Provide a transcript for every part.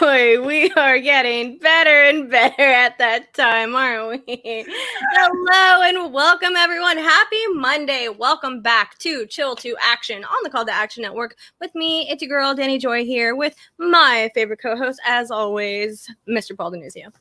Boy, we are getting better and better at that time, aren't we? Hello and welcome, everyone. Happy Monday. Welcome back to Chill to Action on the Call to Action Network with me. It's your girl, Danny Joy, here with my favorite co host, as always, Mr. Paul Denuzio.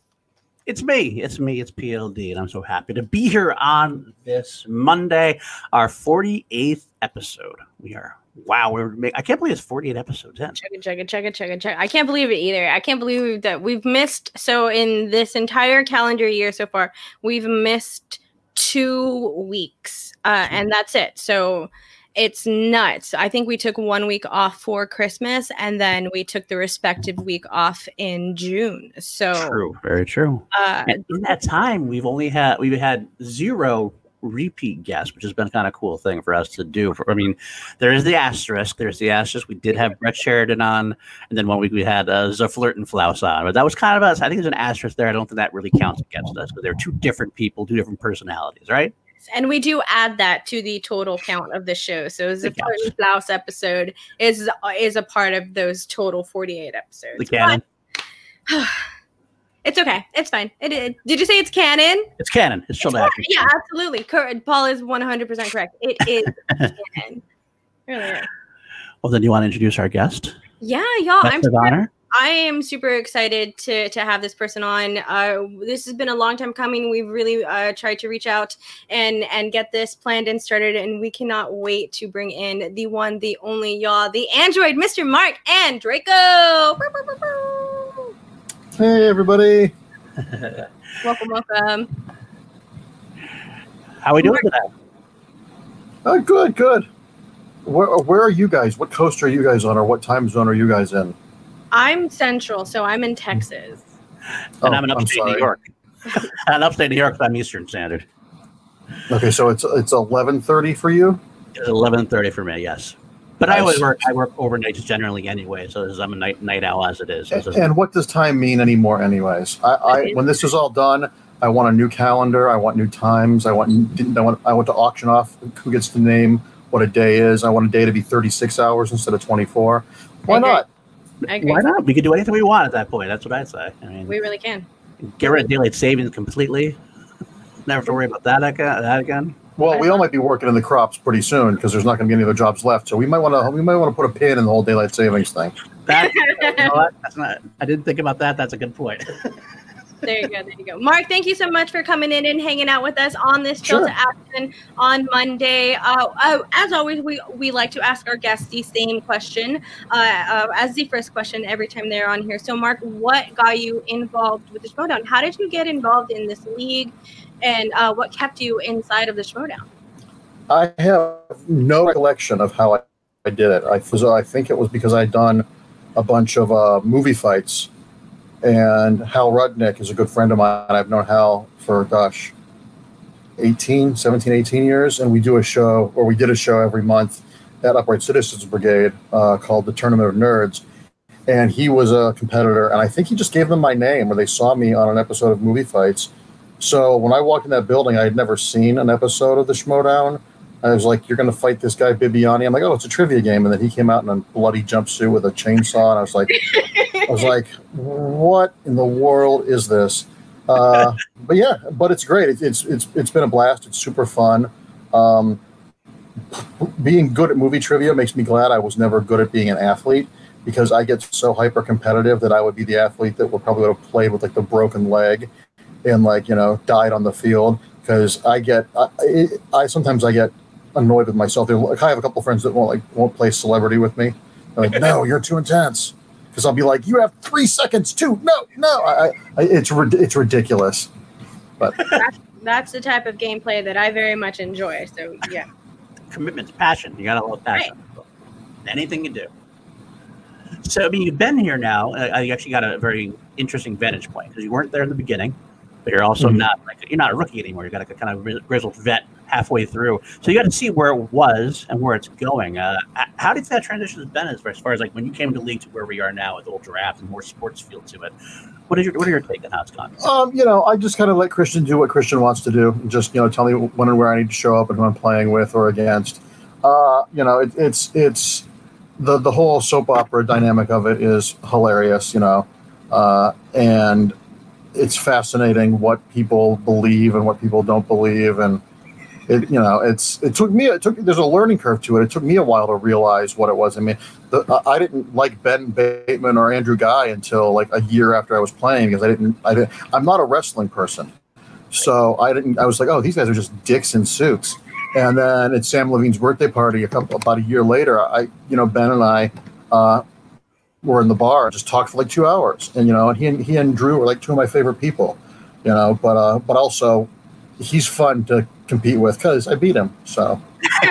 It's me. It's me. It's PLD. And I'm so happy to be here on this Monday, our 48th episode. We are Wow, we're make, I can't believe it's 48 episodes in. Check it, check it, check it, check it, check. I can't believe it either. I can't believe that we've missed. So in this entire calendar year so far, we've missed two weeks, uh, and that's it. So it's nuts. I think we took one week off for Christmas, and then we took the respective week off in June. So true, very true. Uh, in that time, we've only had we've had zero repeat guest, which has been kind of cool thing for us to do. For, I mean, there is the asterisk. There's the asterisk. We did have Brett Sheridan on, and then one week we had uh, Zaflirt and Flaus on. But that was kind of us. I think there's an asterisk there. I don't think that really counts against us because they're two different people, two different personalities, right? And we do add that to the total count of the show. So Zaflirt and Flaus episode is is a part of those total 48 episodes. The canon. It's okay. It's fine. It, it, did you say it's canon? It's canon. It's still action. Yeah, absolutely. Paul is 100% correct. It is canon. Really Well, then you want to introduce our guest? Yeah, y'all. I'm super, honor. I am super excited to to have this person on. Uh, this has been a long time coming. We've really uh, tried to reach out and and get this planned and started, and we cannot wait to bring in the one, the only, y'all, the android, Mr. Mark Andreyko. Hey, everybody. welcome, welcome. How are we doing today? Oh, good, good. Where, where are you guys? What coast are you guys on, or what time zone are you guys in? I'm central, so I'm in Texas. And oh, I'm in upstate I'm New York. in upstate New York, I'm Eastern Standard. Okay, so it's it's eleven thirty for you. It's eleven thirty for me. Yes. But I always work. I work overnights generally anyway, so I'm a night night owl as it is. And, and what does time mean anymore? Anyways, I, I when this is all done, I want a new calendar. I want new times. I want I want I want to auction off who gets to name what a day is. I want a day to be 36 hours instead of 24. Why not? Why not? We could do anything we want at that point. That's what I'd say. I mean, we really can. Get rid of daylight savings completely. Never have to worry about that again. That again. Well, we all might be working in the crops pretty soon because there's not going to be any other jobs left. So we might want to we might want to put a pin in the whole daylight savings thing. That, you know That's not. I didn't think about that. That's a good point. there you go. There you go. Mark, thank you so much for coming in and hanging out with us on this Chill sure. to Action on Monday. Uh, uh, as always, we, we like to ask our guests the same question uh, uh, as the first question every time they're on here. So, Mark, what got you involved with the Schmoedown? How did you get involved in this league? And uh, what kept you inside of the showdown? I have no recollection of how I, I did it. I, was, I think it was because I'd done a bunch of uh, movie fights, and Hal Rudnick is a good friend of mine. I've known Hal for, gosh, 18, 17, 18 years, and we do a show, or we did a show every month at Upright Citizens Brigade uh, called the Tournament of Nerds. And he was a competitor, and I think he just gave them my name, or they saw me on an episode of Movie Fights so when I walked in that building, I had never seen an episode of the Schmoedown. I was like, "You're going to fight this guy Bibbiani." I'm like, "Oh, it's a trivia game," and then he came out in a bloody jumpsuit with a chainsaw, and I was like, "I was like, what in the world is this?" Uh, but yeah, but it's great. It, it's it's it's been a blast. It's super fun. Um, being good at movie trivia makes me glad I was never good at being an athlete because I get so hyper competitive that I would be the athlete that would probably would have played with like the broken leg and like you know died on the field because I get I, I, sometimes I get annoyed with myself. Like I have a couple friends that won't like won't play celebrity with me. They're like, no, you're too intense. Because I'll be like, you have three seconds too. No, no, I, I, it's it's ridiculous. But that's, that's the type of gameplay that I very much enjoy. So yeah, commitment, passion. You gotta love passion. Right. Anything you do. So I mean, you've been here now. I, you actually got a very interesting vantage point because you weren't there in the beginning but you're also mm-hmm. not like you're not a rookie anymore. You got a kind of grizzled vet halfway through, so you got to see where it was and where it's going. Uh, how did that transition has been as far, as far as like when you came to league to where we are now with old draft and more sports feel to it? What is your what are your take on how it's gone? Um, you know, I just kind of let Christian do what Christian wants to do. Just you know, tell me when and where I need to show up and who I'm playing with or against. Uh, you know, it, it's it's the the whole soap opera dynamic of it is hilarious, you know, uh, and it's fascinating what people believe and what people don't believe, and it you know it's it took me it took there's a learning curve to it. It took me a while to realize what it was. I mean, the, I didn't like Ben Bateman or Andrew Guy until like a year after I was playing because I didn't I didn't I'm not a wrestling person, so I didn't I was like oh these guys are just dicks in suits and then at Sam Levine's birthday party, a couple about a year later, I, you know, Ben and I uh, were in the bar, just talked for like two hours, and you know, and he and he and Drew were like two of my favorite people, you know. But uh, but also, he's fun to compete with because I beat him. So.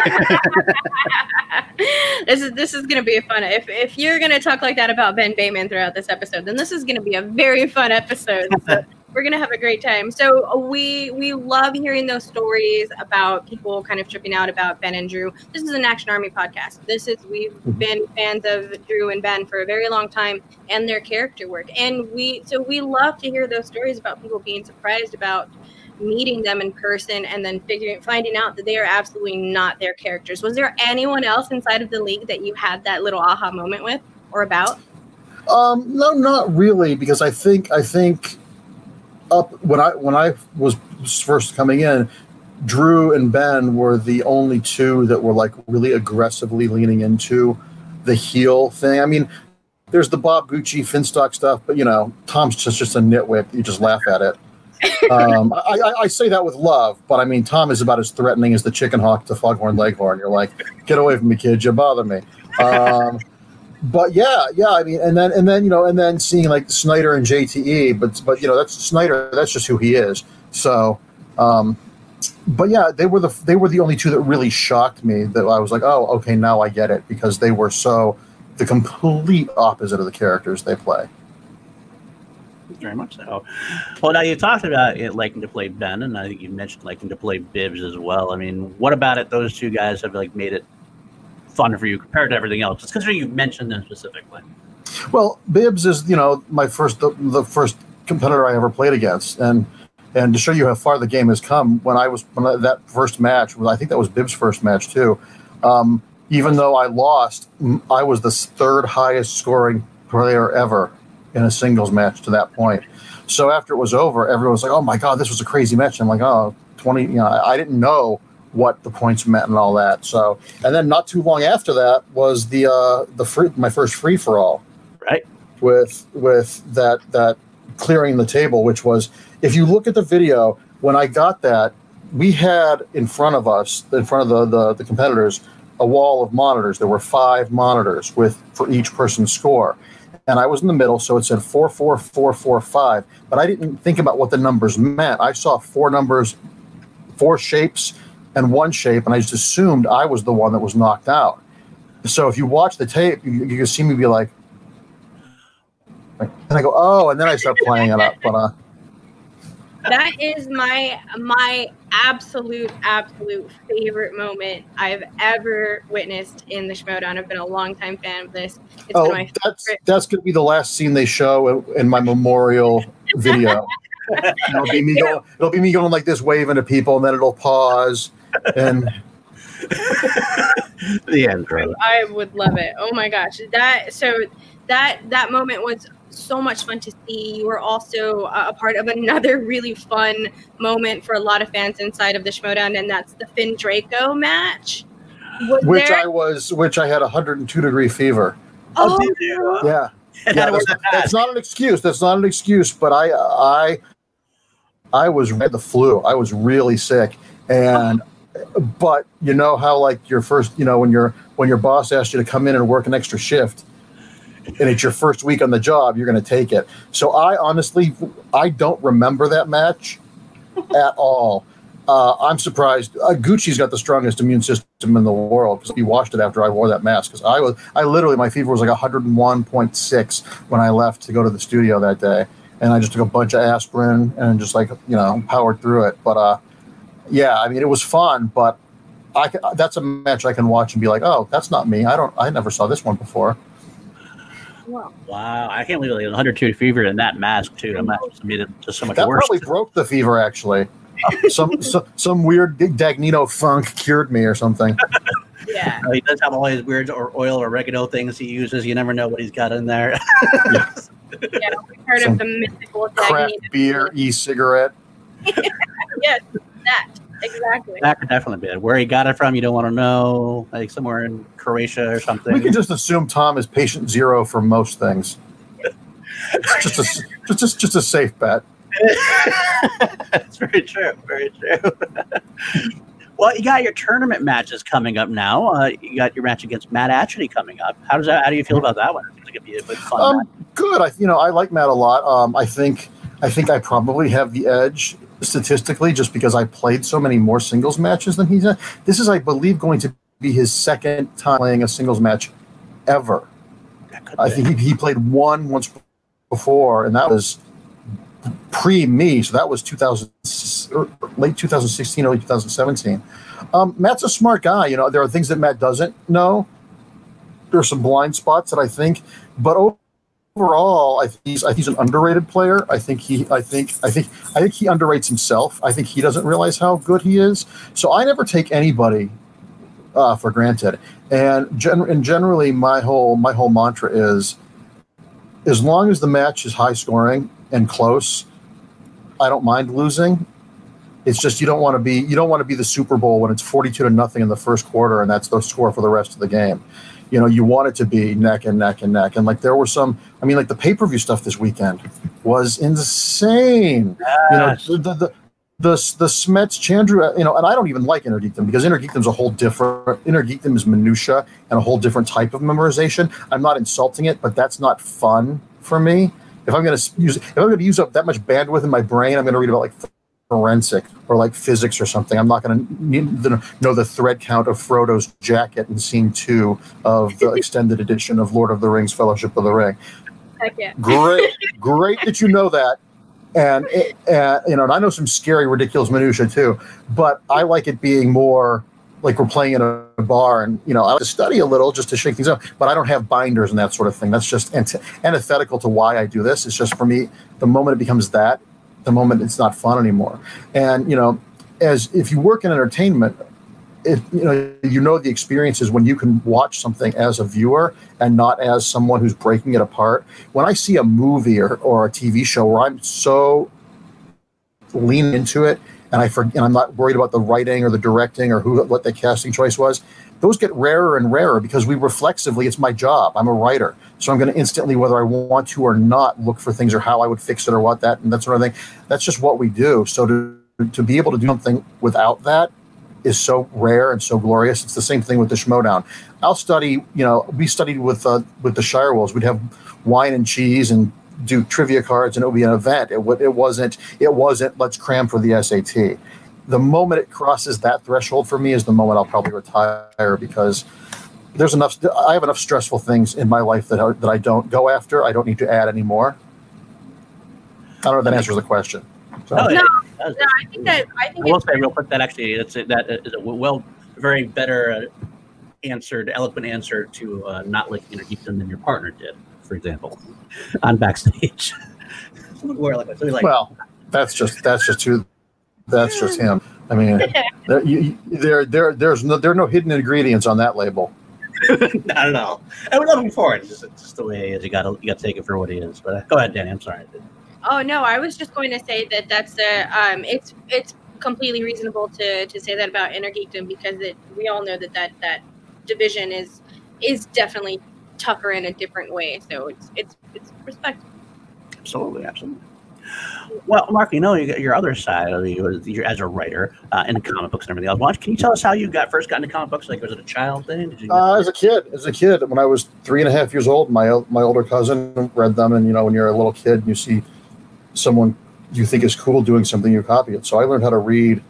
this is this is to be a fun. If if you're to talk like that about Ben Bateman throughout this episode, then this is to be a very fun episode. So we're gonna have a great time. So uh, we we love hearing those stories about people kind of tripping out about Ben and Drew. This is an Action Army podcast. This is we've mm-hmm. been fans of Drew and Ben for a very long time and their character work. And we so we love to hear those stories about people being surprised about meeting them in person and then figuring finding out that they are absolutely not their characters. Was there anyone else inside of the league that you had that little aha moment with or about? Um, no, not really, because I think I think up when I when I was first coming in, Drew and Ben were the only two that were like really aggressively leaning into the heel thing. I mean, there's the Bob Gucci Finstock stuff, but you know, Tom's just just a nitwit. You just laugh at it. um, I, I, I, say that with love, but I mean, Tom is about as threatening as the chicken hawk to Foghorn Leghorn. You're like, get away from me, kid. You bother me. Um, but yeah, yeah, I mean, and then and then you know, and then seeing like Snyder and JTE, but but you know, that's Snyder. That's just who he is. So, um, but yeah, they were the they were the only two that really shocked me. That I was like, oh, okay, now I get it because they were so the complete opposite of the characters they play. Very much so. Well, now you talked about it liking to play Ben, and I think you mentioned liking to play Bibbs as well. I mean, what about it? Those two guys have like made it fun for you compared to everything else? Just considering you mentioned them specifically. Well, Bibbs is you know my first the, the first competitor I ever played against, and and to show you how far the game has come, when I was when I, that first match, I think that was Bibbs' first match too. Um, even though I lost, I was the third highest scoring player ever in a singles match to that point. So after it was over, everyone was like, "Oh my god, this was a crazy match." I'm like, "Oh, 20, you know, I didn't know what the points meant and all that. So, and then not too long after that was the uh, the free my first free for all, right? With with that that clearing the table, which was if you look at the video when I got that, we had in front of us, in front of the the, the competitors, a wall of monitors. There were five monitors with for each person's score. And I was in the middle, so it said four, four, four, four, five. But I didn't think about what the numbers meant. I saw four numbers, four shapes, and one shape, and I just assumed I was the one that was knocked out. So if you watch the tape, you, you can see me be like, and I go, oh, and then I start playing it up. But uh, that is my my absolute absolute favorite moment I've ever witnessed in the Schmoedown. I've been a long time fan of this. It's oh, that's favorite. that's to be the last scene they show in my memorial video. it'll be me going. It'll be me going like this, waving to people, and then it'll pause, and the end. Brother. I would love it. Oh my gosh, that so that that moment was so much fun to see. You were also a part of another really fun moment for a lot of fans inside of the Schmoedown, and that's the Finn Draco match. Was which there... I was, which I had 102 degree fever. Oh, oh yeah. yeah that's, that's, not an excuse. That's not an excuse. But I, I, I was had the flu. I was really sick, and but you know how like your first, you know, when your when your boss asks you to come in and work an extra shift, and it's your first week on the job, you're going to take it. So I honestly, I don't remember that match at all. Uh, I'm surprised. Uh, Gucci's got the strongest immune system in the world because he washed it after I wore that mask. Because I was, I literally, my fever was like 101.6 when I left to go to the studio that day, and I just took a bunch of aspirin and just like you know powered through it. But uh, yeah, I mean it was fun, but I that's a match I can watch and be like, oh, that's not me. I don't, I never saw this one before. Wow. wow. I can't believe it 102 fever in that mask, too. That mask made it just so much that worse. probably broke the fever, actually. some, some some weird Dagnino funk cured me or something. Yeah. He does have all his weird or oil or oregano things he uses. You never know what he's got in there. yeah, we've heard Some of the mythical Craft Dagny. beer, e-cigarette. Yes, that exactly. that could definitely be it. Where he got it from, you don't want to know. Like somewhere in Croatia or something. We can just assume Tom is patient zero for most things. It's just a just just, just a safe bet. That's very true. Very true. well, you got your tournament matches coming up now. Uh, you got your match against Matt Atchity coming up. How does that? How do you feel about that one? It seems like be a good fun. Um, good. I you know I like Matt a lot. Um, I think I think I probably have the edge statistically just because I played so many more singles matches than he's. Had. This is, I believe, going to be his second time playing a singles match ever. I think he, he played one once before, and that was pre me. So that was 2000, or late 2016, early 2017. Um, Matt's a smart guy. You know, there are things that Matt doesn't know. There are some blind spots that I think, but overall, I think he's I think he's an underrated player. I think he I think I think I think he underrates himself. I think he doesn't realize how good he is. So I never take anybody uh, for granted. And gen- and generally, my whole my whole mantra is, as long as the match is high scoring and close, I don't mind losing. It's just you don't want to be you don't want to be the Super Bowl when it's forty two to nothing in the first quarter and that's the score for the rest of the game. You know, you want it to be neck and neck and neck. And like there were some, I mean, like the pay per view stuff this weekend was insane. You know, the the, the the the Smets Chandru, uh, you know, and I don't even like Inner Geekdom because Inner Geekdom is a whole different. Inner Geekdom is minutia and a whole different type of memorization. I'm not insulting it, but that's not fun for me. If I'm going to use, if I'm going to use up that much bandwidth in my brain, I'm going to read about like forensic or like physics or something. I'm not going to need to know the thread count of Frodo's jacket in scene two of the extended edition of Lord of the Rings: Fellowship of the Ring Heck yeah. great great that you know that and uh, you know and i know some scary ridiculous minutia too but i like it being more like we're playing in a bar and you know i like to study a little just to shake things up but i don't have binders and that sort of thing that's just ant- antithetical to why i do this it's just for me the moment it becomes that the moment it's not fun anymore. And you know as if you work in entertainment if you know you know the experiences when you can watch something as a viewer and not as someone who's breaking it apart. When i see a movie or, or a tv show where i'm so lean into it and i forget and i'm not worried about the writing or the directing or who what the casting choice was those get rarer and rarer because we reflexively it's my job. I'm a writer so i'm going to instantly whether i want to or not look for things or how i would fix it or what that and that sort of thing that's just what we do so to to be able to do something without that is so rare and so glorious. It's the same thing with the Schmoedown. I'll study, you know, we studied with uh, with the Shire Wolves. We'd have wine and cheese and do trivia cards, and it would be an event. It, w- it wasn't. It wasn't. Let's cram for the SAT. The moment it crosses that threshold for me is the moment I'll probably retire because there's enough. I have enough stressful things in my life that I, that I don't go after. I don't need to add anymore. I don't know if that answers the question. So- No. No, I think that I think I will say real quick that actually it's a, that is a well, very better uh, answered, eloquent answer to uh, not liking Inner Geekdom than your partner did, for example, on backstage. Where like, so like well, that's just that's just who that's just him. I mean, there, you, you- there, there, there's no, there are no hidden ingredients on that label. not at all. I would love him for it. It's just, just the way he is. You got to you got to take it for what he is. But uh, go ahead, Danny. I'm sorry. Oh no, I was just going to say that that's the um, it's it's completely reasonable to to say that about inner geekdom because it we all know that that that division is is definitely tougher in a different way. So it's it's it's respect. Absolutely, absolutely. Well, Mark, you know you got your other side of you as- a writer uh, in comic books and everything else. Why Can you tell us how you got first got into comic books? Like, was it a child thing? Uh, as a kid, as a kid, when I was three and a half years old, my my older cousin read them, and you know, when you're a little kid, and you see someone you think is cool doing something, you copy it. So I learned how to read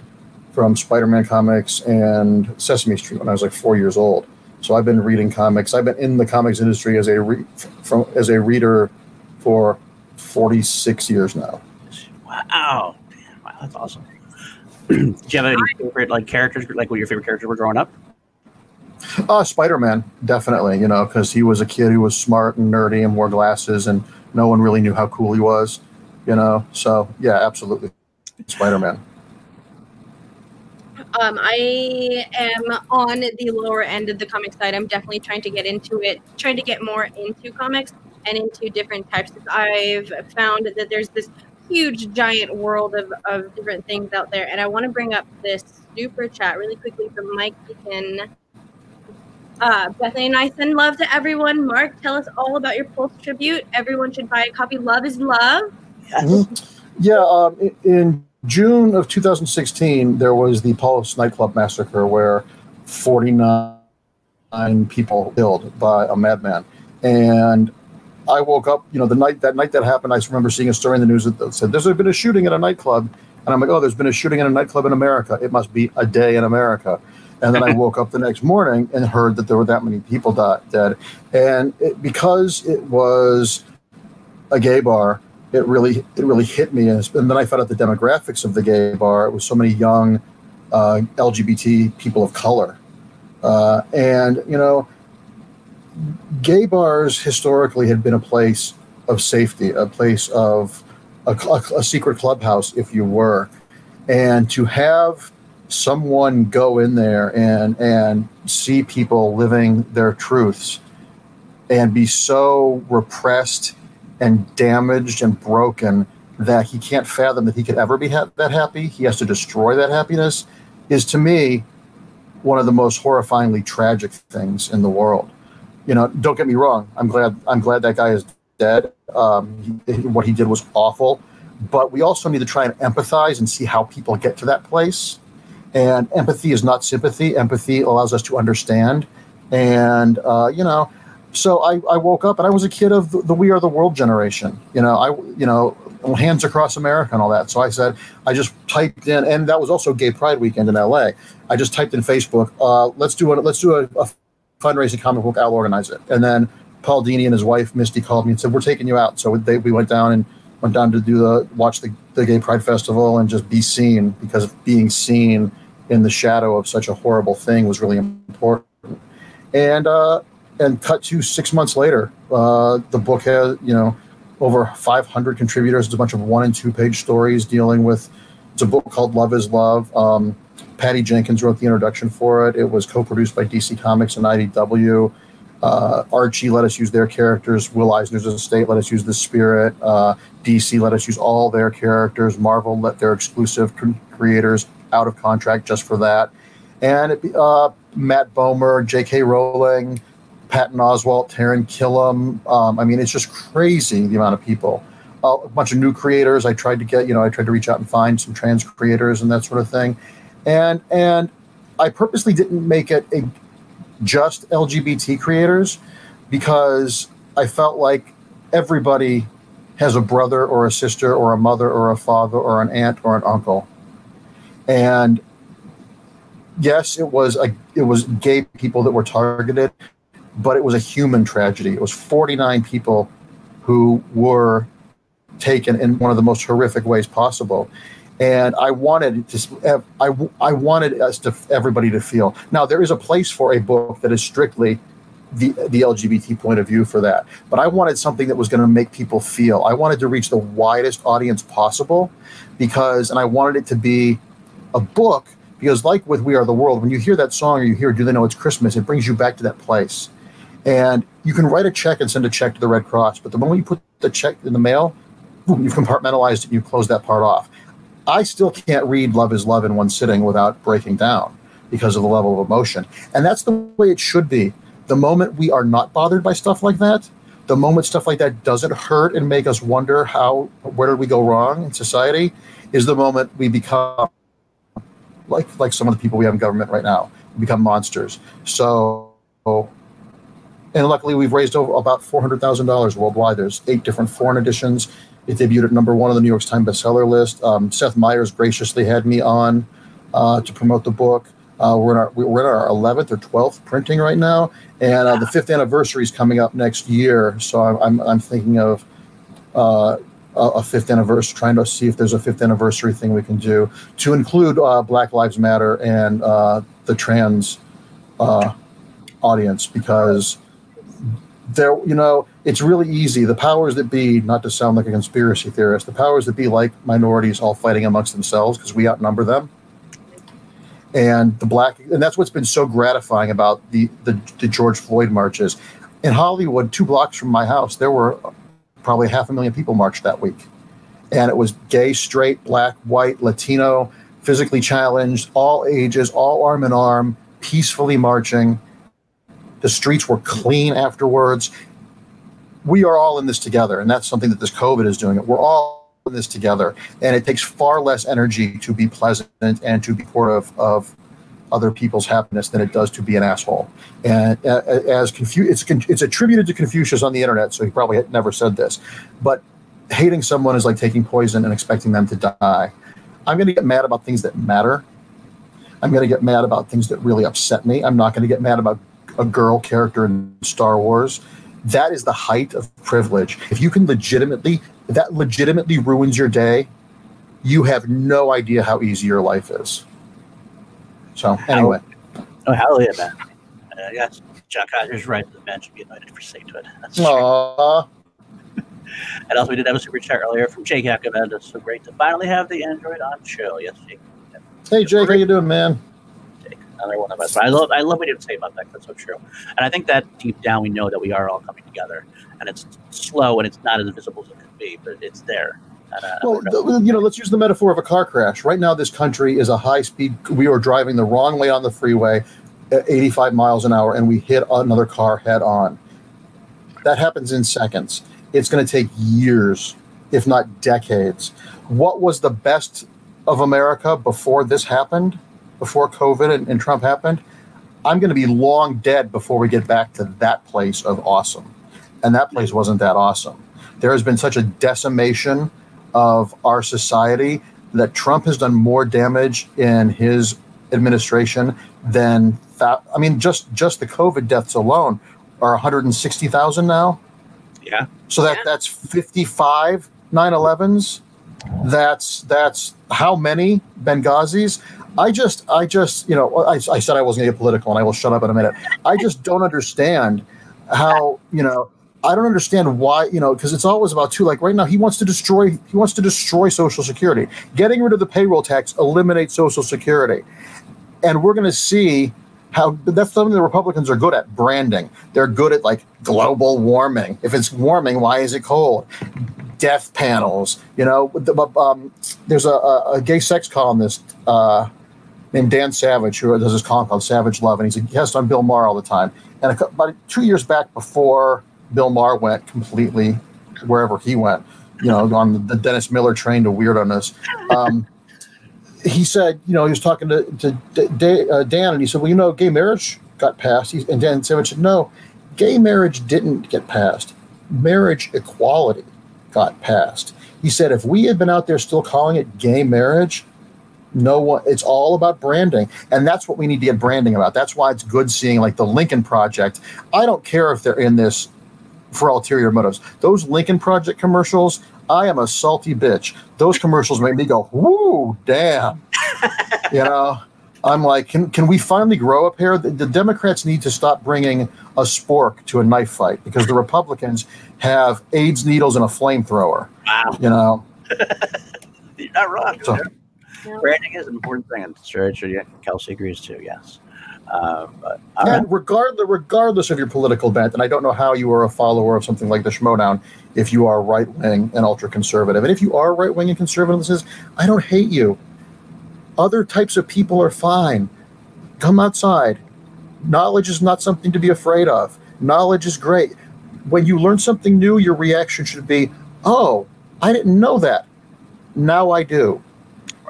from Spider-Man comics and Sesame Street when I was like four years old. So I've been reading comics. I've been in the comics industry as a re- from as a reader for 46 years now. Wow, Man, wow, that's awesome. Do you have any favorite like characters? Like, what your favorite characters were growing up? Uh, Spider-Man, definitely. You know, because he was a kid who was smart and nerdy and wore glasses, and no one really knew how cool he was. You know, so yeah, absolutely, Spider-Man. Um, I am on the lower end of the comic side. I'm definitely trying to get into it, trying to get more into comics and into different types. I've found that there's this huge, giant world of, of different things out there. And I want to bring up this super chat really quickly from Mike Deacon. Uh, Bethany and I send love to everyone. Mark, tell us all about your Pulse tribute. Everyone should buy a copy. Love is love. Yes. Mm-hmm. Yeah, um, in June of 2016, there was the Pulse nightclub massacre where 49 people killed by a madman. And I woke up, you know, the night that night that happened, I remember seeing a story in the news that said there's been a shooting at a nightclub. And I'm like, oh, there's been a shooting in a nightclub in America. It must be a day in America. And then I woke up the next morning and heard that there were that many people dead. And it, because it was a gay bar, it really it really hit me. And then I found out the demographics of the gay bar. It was so many young uh, LGBT people of color, uh, and you know, gay bars historically had been a place of safety, a place of a, a, a secret clubhouse, if you were, and to have someone go in there and and see people living their truths and be so repressed and damaged and broken that he can't fathom that he could ever be ha- that happy. He has to destroy that happiness. Is to me one of the most horrifyingly tragic things in the world. You know, don't get me wrong. I'm glad. I'm glad that guy is dead. Um, he, what he did was awful, but we also need to try and empathize and see how people get to that place. And empathy is not sympathy. Empathy allows us to understand. And uh, you know, so I, I woke up and I was a kid of the, the We Are the World generation. You know, I you know hands across America and all that. So I said I just typed in, and that was also Gay Pride weekend in LA. I just typed in Facebook. Uh, let's do a let's do a, a fundraising comic book. I'll organize it. And then Paul Dini and his wife Misty called me and said we're taking you out. So they, we went down and went down to do the watch the, the Gay Pride Festival and just be seen because being seen in the shadow of such a horrible thing was really important. And uh, and cut to six months later, uh, the book has you know over 500 contributors. It's a bunch of one and two page stories dealing with. It's a book called Love Is Love. Um, Patty Jenkins wrote the introduction for it. It was co-produced by DC Comics and IDW. Uh, Archie let us use their characters. Will Eisner's estate let us use the Spirit. Uh, DC let us use all their characters. Marvel let their exclusive creators out of contract just for that. And it, uh, Matt Bomer, J.K. Rowling, Patton Oswalt, Taran Killam. Um, I mean, it's just crazy the amount of people. Uh, a bunch of new creators. I tried to get, you know, I tried to reach out and find some trans creators and that sort of thing, and and I purposely didn't make it a just LGBT creators because I felt like everybody has a brother or a sister or a mother or a father or an aunt or an uncle, and yes, it was a it was gay people that were targeted, but it was a human tragedy. It was 49 people who were taken in one of the most horrific ways possible. And I wanted to, I, I wanted us to, everybody to feel. Now, there is a place for a book that is strictly the, the LGBT point of view for that. But I wanted something that was going to make people feel. I wanted to reach the widest audience possible because, and I wanted it to be a book because, like with We Are the World, when you hear that song or you hear Do They Know It's Christmas, it brings you back to that place. And you can write a check and send a check to the Red Cross, but the moment you put the check in the mail, boom, you've compartmentalized it and you close that part off. I still can't read Love is Love in one sitting without breaking down because of the level of emotion. And that's the way it should be. The moment we are not bothered by stuff like that, the moment stuff like that doesn't hurt and make us wonder how where did we go wrong in society, is the moment we become like like some of the people we have in government right now. Become monsters. So and luckily we've raised over about four hundred thousand dollars worldwide. There's eight different foreign editions. It debuted at number one on the New York Times bestseller list. Um, Seth Meyers graciously had me on uh, to promote the book. Uh, we're in our we're in our eleventh or twelfth printing right now, and uh, the fifth anniversary is coming up next year. So I'm I'm, thinking of uh, a fifth anniversary, trying to see if there's a fifth anniversary thing we can do to include uh, Black Lives Matter and uh, the trans audience because there, you know, it's really easy. The powers that be, not to sound like a conspiracy theorist, the powers that be like minorities all fighting amongst themselves because we outnumber them. and the black and that's what's been so gratifying about the, the the George Floyd marches in Hollywood, two blocks from my house. There were probably half a million people marched that week, and it was gay, straight, black, white, Latino, physically challenged, all ages, all arm in arm, peacefully marching. The streets were clean afterwards. We are all in this together, and that's something that this COVID is doing. We're all in this together, and it takes far less energy to be pleasant and to be part of, other people's happiness than it does to be an asshole. And uh, as Confu- it's it's attributed to Confucius on the internet, so he probably never said this, but hating someone is like taking poison and expecting them to die. I'm going to get mad about things that matter. I'm going to get mad about things that really upset me. I'm not going to get mad about a girl character in Star Wars. That is the height of privilege. If you can legitimately that legitimately ruins your day, you have no idea how easy your life is. So anyway. Oh, hell yeah, man. Uh, yes, John Kaiser's right. to The man should be invited for sainthood. That's Aww. and also, we did have a super chat earlier from Jake. It's so great to finally have the Android on show. Yes, Jake. Hey, Jake, how you doing, man? Another one of us. But I love, I love what you say about that. That's so true. And I think that deep down, we know that we are all coming together, and it's slow and it's not as visible as it could be, but it's there. Uh, well, you know, let's use the metaphor of a car crash. Right now, this country is a high speed. We are driving the wrong way on the freeway at 85 miles an hour, and we hit another car head on. That happens in seconds. It's going to take years, if not decades. What was the best of America before this happened, before COVID and, and Trump happened? I'm going to be long dead before we get back to that place of awesome. And that place wasn't that awesome. There has been such a decimation of our society that Trump has done more damage in his administration than that. I mean, just just the COVID deaths alone are 160,000 now. Yeah. So that Yeah. that's 55 9/11s. That's that's how many Benghazis? I just I just you know I, I said I wasn't going to get political and I will shut up in a minute. I just don't understand how you know I don't understand why, you know, because it's always about two. Like right now, he wants to destroy. He wants to destroy Social Security. Getting rid of the payroll tax eliminates Social Security, and we're going to see how that's something the Republicans are good at branding. They're good at like global warming. If it's warming, why is it cold? Death panels. You know, um, there's a, a, a gay sex columnist. Uh, named Dan Savage, who does this column called Savage Love, and he's a guest on Bill Maher all the time. And about two years back, before Bill Maher went completely wherever he went, you know, on the Dennis Miller train to weirdness, um, he said, you know, he was talking to, to D- uh, Dan, and he said, well, you know, gay marriage got passed. He, and Dan Savage said, no, gay marriage didn't get passed. Marriage equality got passed. He said, if we had been out there still calling it gay marriage, no one it's all about branding. And that's what we need to get branding about. That's why it's good seeing like the lincoln project. I don't care if they're in this for ulterior motives. Those lincoln project commercials i am a salty bitch. Those commercials make me go whoo damn. You know i'm like can, can we finally grow up here? The, the democrats need to stop bringing a spork to a knife fight because the republicans have aids needles and a flamethrower. Wow. you know? You're not wrong. So- dude. Branding is an important thing. and sure, sure, yeah, Kelsey agrees too. Yes. Uh, but all right. And regardless, regardless of your political bent, and I don't know how you are a follower of something like the Schmoedown, if you are right wing and ultra conservative, and if you are right wing and conservative, this is I don't hate you. Other types of people are fine. Come outside. Knowledge is not something to be afraid of. Knowledge is great. When you learn something new, your reaction should be, "Oh, I didn't know that. Now I do."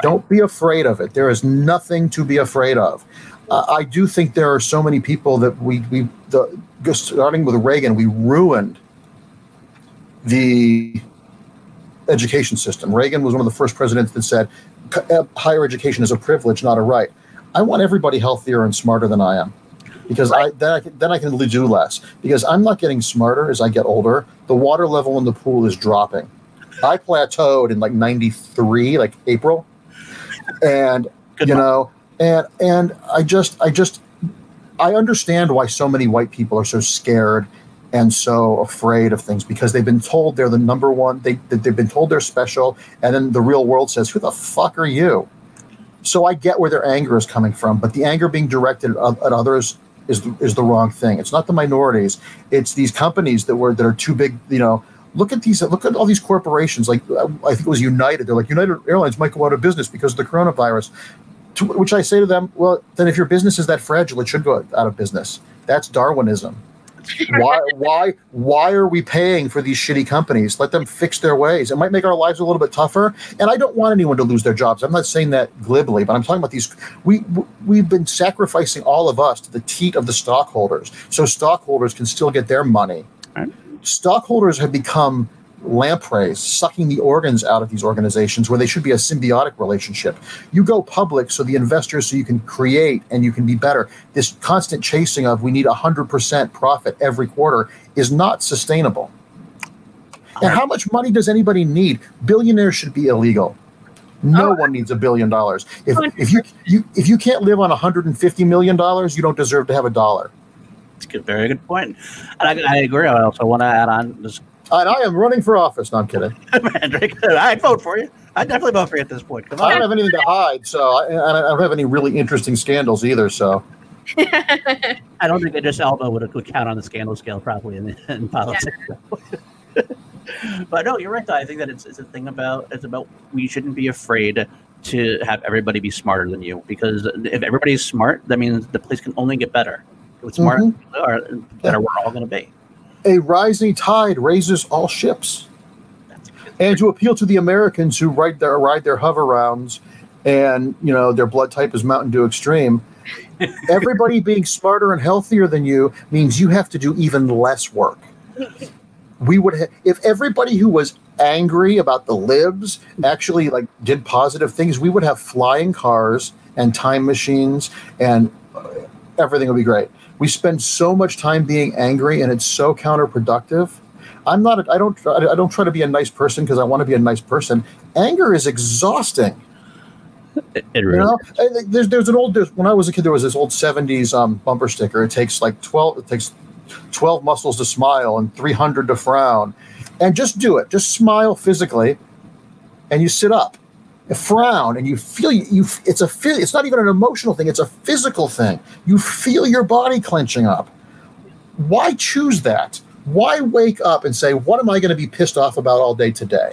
Don't be afraid of it. There is nothing to be afraid of. Uh, I do think there are so many people that we we the, starting with Reagan, we ruined the education system. Reagan was one of the first presidents that said uh, higher education is a privilege, not a right. I want everybody healthier and smarter than I am, because I then I can, then I can do less. Because I'm not getting smarter as I get older. The water level in the pool is dropping. I plateaued in like '93, like April, and Good you know and and i just i just i understand why so many white people are so scared and so afraid of things because they've been told they're the number one They they've been told they're special and then the real world says who the fuck are you So I get where their anger is coming from, but the anger being directed at, at others is the, is the wrong thing. It's not the minorities; it's these companies that were that are too big. You know, look at these look at all these corporations. Like uh, I think it was United. They're like United Airlines might go out of business because of the coronavirus. To which I say to them, well, then if your business is that fragile, it should go out of business. That's Darwinism why why why are we paying for these shitty companies let them fix their ways it might make our lives a little bit tougher and i don't want anyone to lose their jobs i'm not saying that glibly but i'm talking about these we we've been sacrificing all of us to the teat of the stockholders so stockholders can still get their money right. Stockholders have become lampreys sucking the organs out of these organizations where they should be a symbiotic relationship. You go public so the investors, so you can create and you can be better. This constant chasing of we need 100% profit every quarter is not sustainable. And how much money does anybody need? Billionaires should be illegal. No oh. one needs a billion dollars. If, if you, you if you can't live on 150 million dollars, you don't deserve to have a dollar. That's a very good point. And I, I agree. I also want to add on this and I am running for office. No, I'm kidding. Mandrake, I'd vote for you. I'd definitely vote for you at this point. I don't have anything to hide, so I, I don't have any really interesting scandals either. So I don't think Idris Elba would, would count on the scandal scale probably in, in politics. Yeah. but no, you're right. Though. I think that it's, it's a thing about it's about we shouldn't be afraid to have everybody be smarter than you because if everybody's smart, that means the place can only get better. With smart mm-hmm. are, better we're all going to be a rising tide raises all ships. And to appeal to the Americans who ride their ride their hover rounds, and you know their blood type is Mountain Dew Extreme. everybody being smarter and healthier than you means you have to do even less work. We would ha- if everybody who was angry about the libs actually like did positive things, we would have flying cars and time machines and uh, everything would be great we spend so much time being angry and it's so counterproductive. I'm not a, i don't i don't try to be a nice person because i want to be a nice person. Anger is exhausting. It, it really you know? there's there's an old there's, when i was a kid there was this old 70s um, bumper sticker. It takes like 12 it takes 12 muscles to smile and 300 to frown. And just do it. Just smile physically and you sit up frown and you feel you, you it's a it's not even an emotional thing it's a physical thing. You feel your body clenching up. Why choose that? Why wake up and say what am i going to be pissed off about all day today?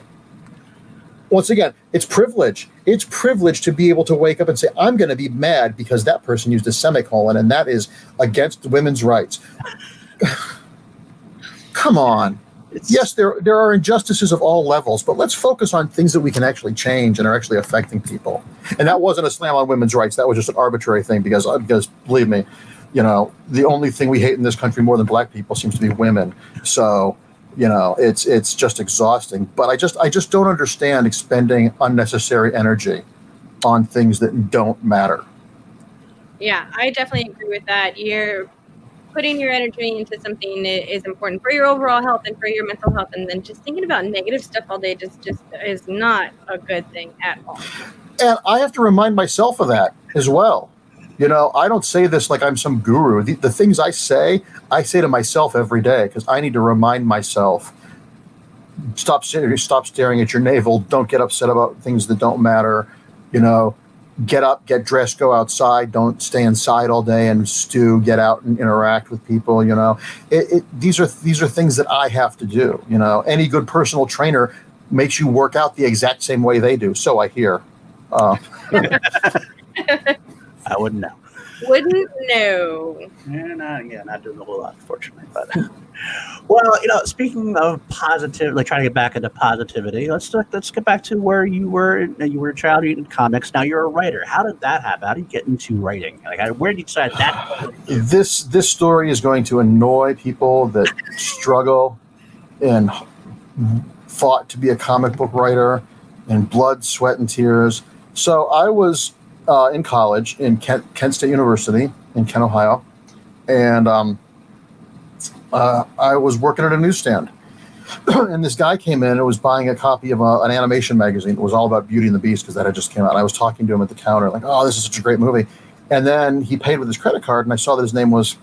Once again it's privilege. It's privilege to be able to wake up and say i'm going to be mad because that person used a semicolon and that is against women's rights. Come on yes, there there are injustices of all levels, but let's focus on things that we can actually change and are actually affecting people. And that wasn't a slam on women's rights. That was just an arbitrary thing because uh, because believe me, you know, the only thing we hate in this country more than black people seems to be women. So, you know, it's it's just exhausting. But I just I just don't understand expending unnecessary energy on things that don't matter. Yeah, I definitely agree with that. You're putting your energy into something is important for your overall health and for your mental health and then just thinking about negative stuff all day just just is not a good thing at all. And i have to remind myself of that as well. You know i don't say this like i'm some guru. The, the things i say i say to myself every day because i need to remind myself stop stop staring at your navel. Don't get upset about things that don't matter. You know get up, get dressed, go outside. Don't stay inside all day and stew. Get out and interact with people. You know, it, it, these are these are things that I have to do. You know, any good personal trainer makes you work out the exact same way they do. So I hear. Uh, I wouldn't know. Wouldn't know. Yeah, not, yeah, not doing a whole lot, unfortunately. But well, you know, speaking of positive, like trying to get back into positivity, let's let's get back to where you were. You were a child in comics. Now you're a writer. How did that happen? How did you get into writing? Like, where did you decide that? This this story is going to annoy people that struggle and fought to be a comic book writer in blood, sweat, and tears. So I was uh, in college in Kent, Kent, State University in Kent, Ohio, and um, uh, I was working at a newsstand. and this guy came in and was buying a copy of a, an animation magazine. It was all about Beauty and the Beast because that had just came out. And I was talking to him at the counter, like, "Oh, this is such a great movie." And then he paid with his credit card, and I saw that his name was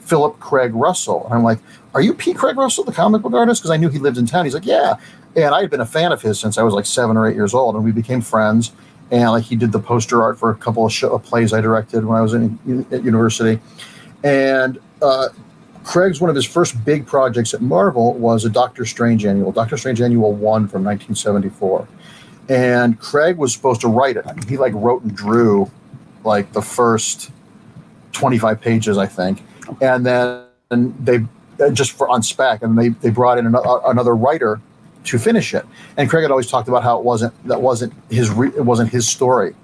Philip Craig Russell. And I'm like, "Are you P. Craig Russell, the comic book artist?" Because I knew he lived in town. He's like, "Yeah." And I had been a fan of his since I was like seven or eight years old, and we became friends and like he did the poster art for a couple of show, plays I directed when I was in, at university. And uh, Craig's one of his first big projects at Marvel was a Doctor Strange annual, Doctor Strange Annual One from 1974, and Craig was supposed to write it. I mean, he like wrote and drew like the first 25 pages, I think, and then and they just for on spec, and they they brought in another, another writer to finish it. And Craig had always talked about how it wasn't that wasn't his re, it wasn't his story.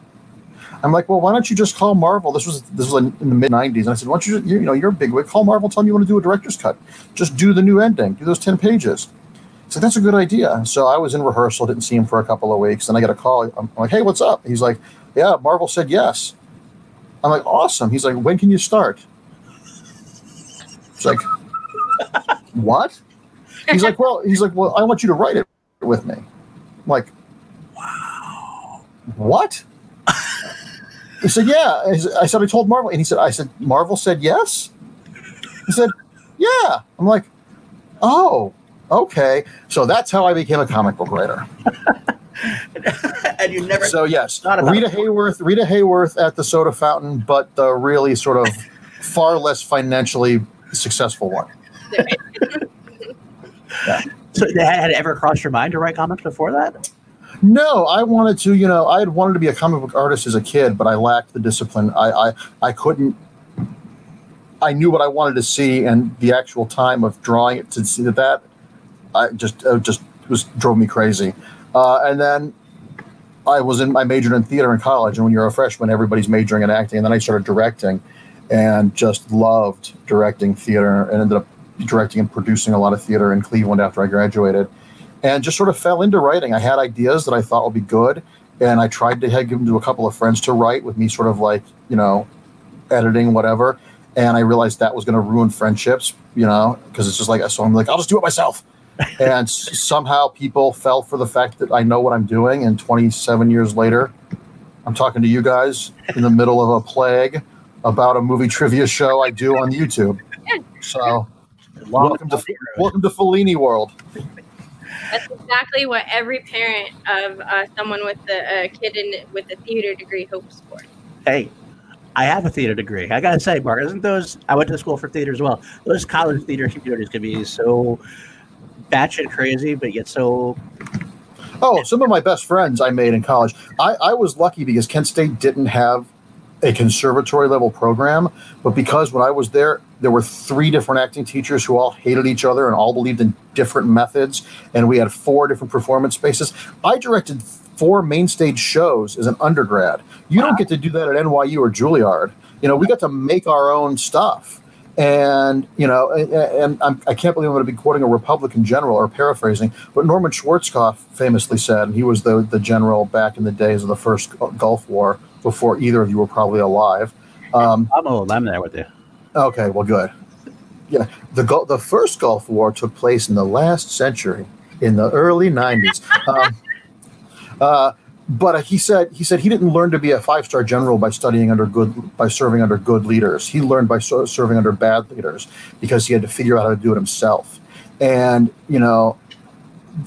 I'm like, well, why don't you just call Marvel? This was this was in the mid '90s, and I said, why don't you, you, you know, you're a big wig. Call Marvel, tell them you want to do a director's cut. Just do the new ending, do those ten pages. So that's a good idea. So I was in rehearsal, didn't see him for a couple of weeks, and I get a call. I'm like, hey, what's up? He's like, yeah, Marvel said yes. I'm like, awesome. He's like, when can you start? It's like, what? He's like, well, he's like, well, I want you to write it with me. I'm like, wow, what? He said, yeah. I said, I told Marvel, and he said, I said, Marvel said yes. He said, yeah. I'm like, oh, okay. So that's how I became a comic book writer. and you never. So yes, Rita Hayworth, Rita Hayworth at the soda fountain, but the really sort of far less financially successful one. Yeah. So had it ever crossed your mind to write comics before that? No, I wanted to. You know, I had wanted to be a comic book artist as a kid, but I lacked the discipline. I I, I couldn't. I knew what I wanted to see, and the actual time of drawing it to see that, I just it just was drove me crazy. Uh, and then I was in I majored in theater in college, and when you're a freshman, everybody's majoring in acting. And then I started directing, and just loved directing theater, and ended up directing and producing a lot of theater in Cleveland after I graduated and just sort of fell into writing. I had ideas that I thought would be good, and I tried to give them to a couple of friends to write with me, sort of like you know, editing whatever. And I realized that was going to ruin friendships, you know, because it's just like so. I'm like, I'll just do it myself. and somehow people fell for the fact that I know what I'm doing. And 27 years later, I'm talking to you guys in the middle of a plague about a movie trivia show I do on YouTube. So, welcome to welcome to Fellini world. That's exactly what every parent of uh, someone with a, a kid in with a theater degree hopes for. Hey, I have a theater degree. I gotta say, Mark, isn't those? I went to school for theater as well. Those college theater communities can be so batshit crazy, but yet so. Oh, some of my best friends I made in college. I, I was lucky because Kent State didn't have a conservatory level program, but because when I was there, there were three different acting teachers who all hated each other and all believed in different methods, and we had four different performance spaces. I directed four main stage shows as an undergrad. You don't get to do that at NYU or Juilliard. You know, we got to make our own stuff. And you know, and, and I'm, I can not believe I'm going to be quoting a Republican general or paraphrasing, but Norman Schwarzkopf famously said, and he was the the general back in the days of the first Gulf War before either of you were probably alive. Um, I'm old. I'm there with you. Okay, well, good. Yeah, the the first Gulf War took place in the last century, in the early '90s. um, uh, but he said he said he didn't learn to be a five star general by studying under good by serving under good leaders. He learned by so, serving under bad leaders because he had to figure out how to do it himself. And you know,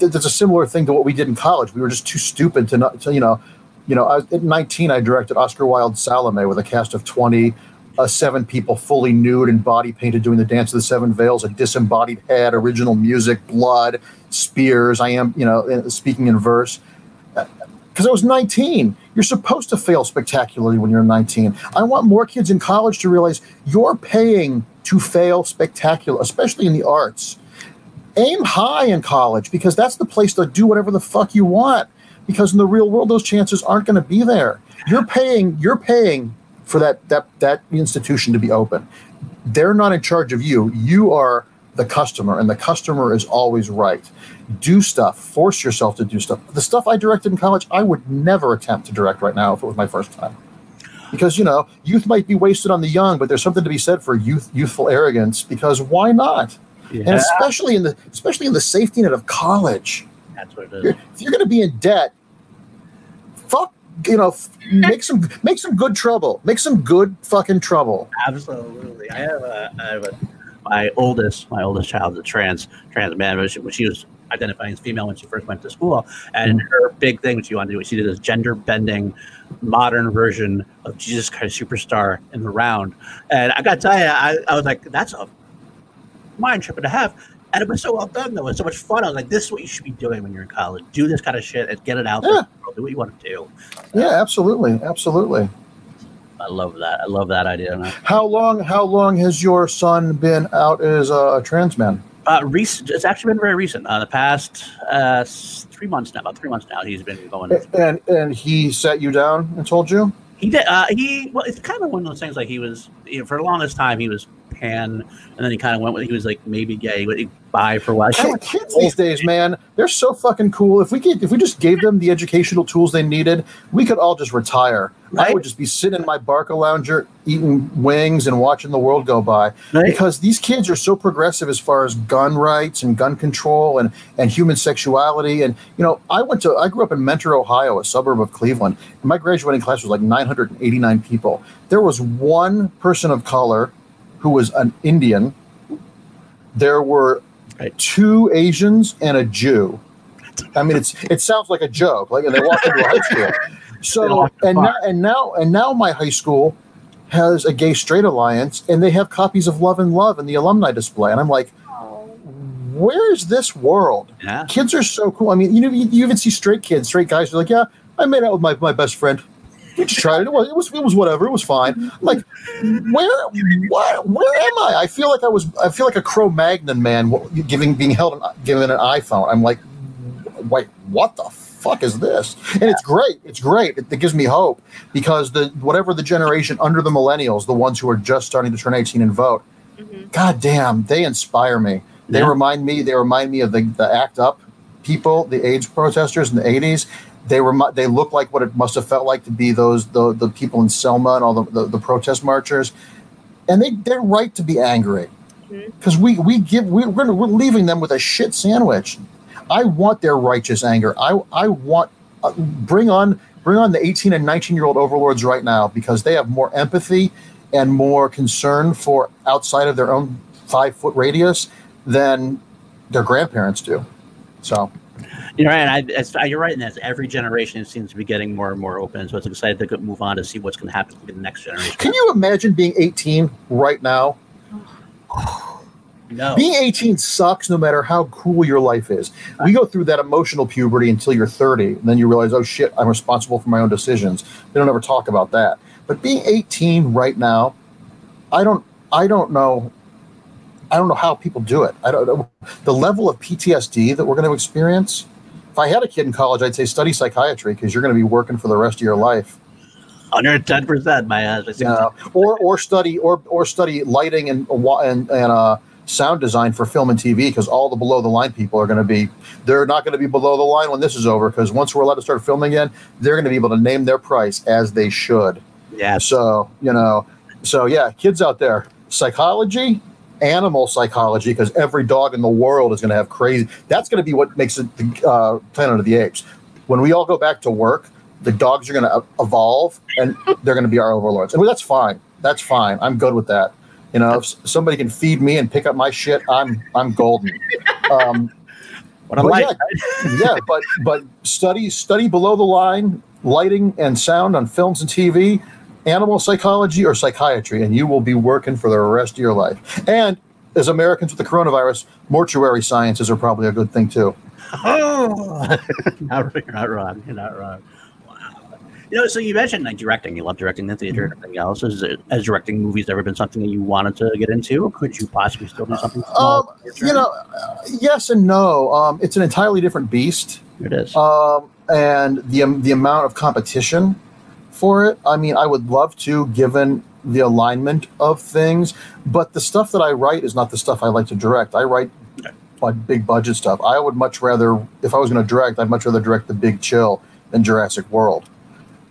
th- there's a similar thing to what we did in college. We were just too stupid to not to you know you know, I, at 19, I directed Oscar Wilde Salome with a cast of 20, uh, seven people fully nude and body painted doing the Dance of the Seven Veils, a disembodied head, original music, blood, spears. I am, you know, speaking in verse. Because uh, I was 19. You're supposed to fail spectacularly when you're 19. I want more kids in college to realize you're paying to fail spectacular, especially in the arts. Aim high in college because that's the place to do whatever the fuck you want because in the real world those chances aren't going to be there. You're paying you're paying for that that that institution to be open. They're not in charge of you. You are the customer and the customer is always right. Do stuff. Force yourself to do stuff. The stuff i directed in college i would never attempt to direct right now if it was my first time. Because you know youth might be wasted on the young but there's something to be said for youth youthful arrogance because why not? Yeah. and especially in the especially in the safety net of college that's what it is. If you're going to be in debt, fuck, you know, make some make some good trouble. Make some good fucking trouble. Absolutely. I have a, I have a my oldest my oldest child is a trans trans man, but she, when she was identifying as female when she first went to school, and mm-hmm. her big thing she wanted to do, she did this gender bending, modern version of Jesus Christ Superstar in the round. And I got to tell you, I, I was like, that's a mind trip and a half. And it was so well done, though. It was so much fun. I was like, this is what you should be doing when you're in college. Do this kind of shit and get it out Yeah. there. Do what you want to do. Yeah, absolutely, absolutely. I love that. I love that idea. How long? How long has your son been out as a trans man? Uh, recent, it's actually been very recent. Uh, the past uh, three months now, about three months now, he's been going. And and he sat you down and told you. He did. Uh, he well, it's kind of one of those things. Like he was you know, for the longest time, he was pan, and then he kind of went with. He was like maybe gay, he would bi for a while. Kid- Kids these days, man, they're so fucking cool. If we get, if we just gave them the educational tools they needed, we could all just retire. I would just be sitting in my Barcalounger, eating wings and watching the world go by. Right. Because these kids are so progressive as far as gun rights and gun control and and human sexuality. And you know, I went to, I grew up in Mentor, Ohio, a suburb of Cleveland, my graduating class was like 989 people. There was one person of color who was an Indian. There were Right. two Asians and a Jew. I mean, it's it sounds like a joke. Like, and they walked into a high school. So and now and now and now my high school has a gay straight alliance, and they have copies of Love and Love in the alumni display. And I'm like, where is this world? yeah. Kids are so cool. I mean, you know, you, you even see straight kids, straight guys are like, yeah, I made out with my, my best friend. We just tried it. It was, it was it was whatever. It was fine. I'm like, where what, where am I? I feel like I was I feel like a Cro-Magnon man giving being held an, given an iPhone. I'm like, wait, what the fuck is this? And it's great. It's great. It, it gives me hope because the whatever the generation under the millennials, the ones who are just starting to turn 18 and vote, Mhm. God damn, they inspire me. They Yeah. remind me. They remind me of the, the ACT UP people, the AIDS protesters in the '80s. They remi- They look like what it must have felt like to be those the, the people in Selma and all the, the, the protest marchers, and they they're right to be angry because we we give we, we're we're leaving them with a shit sandwich. I want their righteous anger. I I want uh, bring on bring on the 18 and 19 year old overlords right now because they have more empathy and more concern for outside of their own five foot radius than their grandparents do. So You're right. And I, you're right in that every generation seems to be getting more and more open. So it's excited to move on to see what's going to happen to the next generation. can you imagine being 18 right now? No. Being 18 sucks no matter how cool your life is. We go through that emotional puberty until you're 30, and then you realize, oh shit, I'm responsible for my own decisions. They don't ever talk about that. But being 18 right now, I don't I don't know I don't know how people do it. I don't know the level of PTSD that we're going to experience. If I had a kid in college, I'd say study psychiatry because you're going to be working for the rest of your life. 110%, my ass. know, or or study or or study lighting and and and uh, sound design for film and TV because all the below the line people are going to be they're not going to be below the line when this is over because once we're allowed to start filming again, they're going to be able to name their price as they should. Yeah. So you know, so yeah, kids out there, psychology. Animal psychology, because every dog in the world is going to have crazy. That's going to be what makes it the uh, Planet of the Apes. When we all go back to work, the dogs are going to evolve and they're going to be our overlords. And that's fine. That's fine. I'm good with that. You know, if somebody can feed me and pick up my shit, I'm I'm golden. Um, What I But like. yeah, yeah, but but study study below the line lighting and sound on films and TV, animal psychology or psychiatry, and you will be working for the rest of your life. And as Americans with the coronavirus, mortuary sciences are probably a good thing too. Oh, not, you're not wrong. You're not wrong. Wow. You know, so you mentioned like directing. You love directing the theater and everything else. Is it, has directing movies ever been something that you wanted to get into, or could you possibly still do something small? Um, you know, uh, yes and no. Um, it's an entirely different beast. it is. um, and the um, the amount of competition for it. I mean, I would love to, given the alignment of things, but the stuff that I write is not the stuff I like to direct. I write like big budget stuff. I would much rather, if I was going to direct, I'd much rather direct The Big Chill than Jurassic World,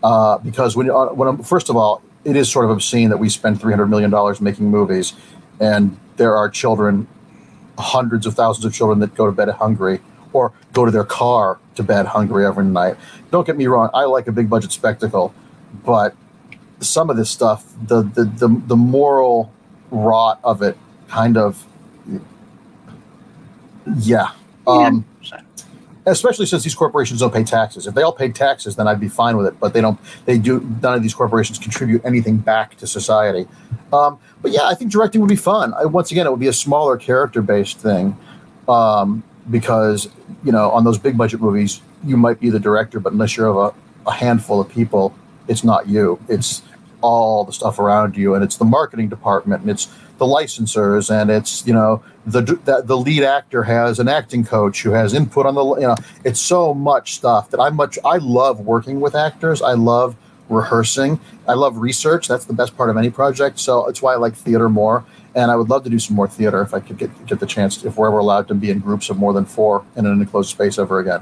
uh, because when uh, when I'm, first of all, it is sort of obscene that we spend three hundred million dollars making movies, and there are children, hundreds of thousands of children that go to bed hungry or go to their car to bed hungry every night. Don't get me wrong, I like a big budget spectacle, but some of this stuff, the the the, the moral rot of it, kind of, yeah, Um, especially since these corporations don't pay taxes. If they all paid taxes, then I'd be fine with it. But they don't. They do. None of these corporations contribute anything back to society. Um, but yeah, I think directing would be fun. I, once again, it would be a smaller character-based thing um, because you know on those big budget movies, you might be the director, but unless you're of a, a handful of people, it's not you. It's all the stuff around you, and it's the marketing department, and it's the licensors, and it's you know the the, the lead actor has an acting coach who has input on the you know it's so much stuff that I much I love working with actors. I love rehearsing. I love research. That's the best part of any project. So it's why I like theater more. And I would love to do some more theater if I could get get the chance, if we're ever allowed to be in groups of more than four in an enclosed space ever again.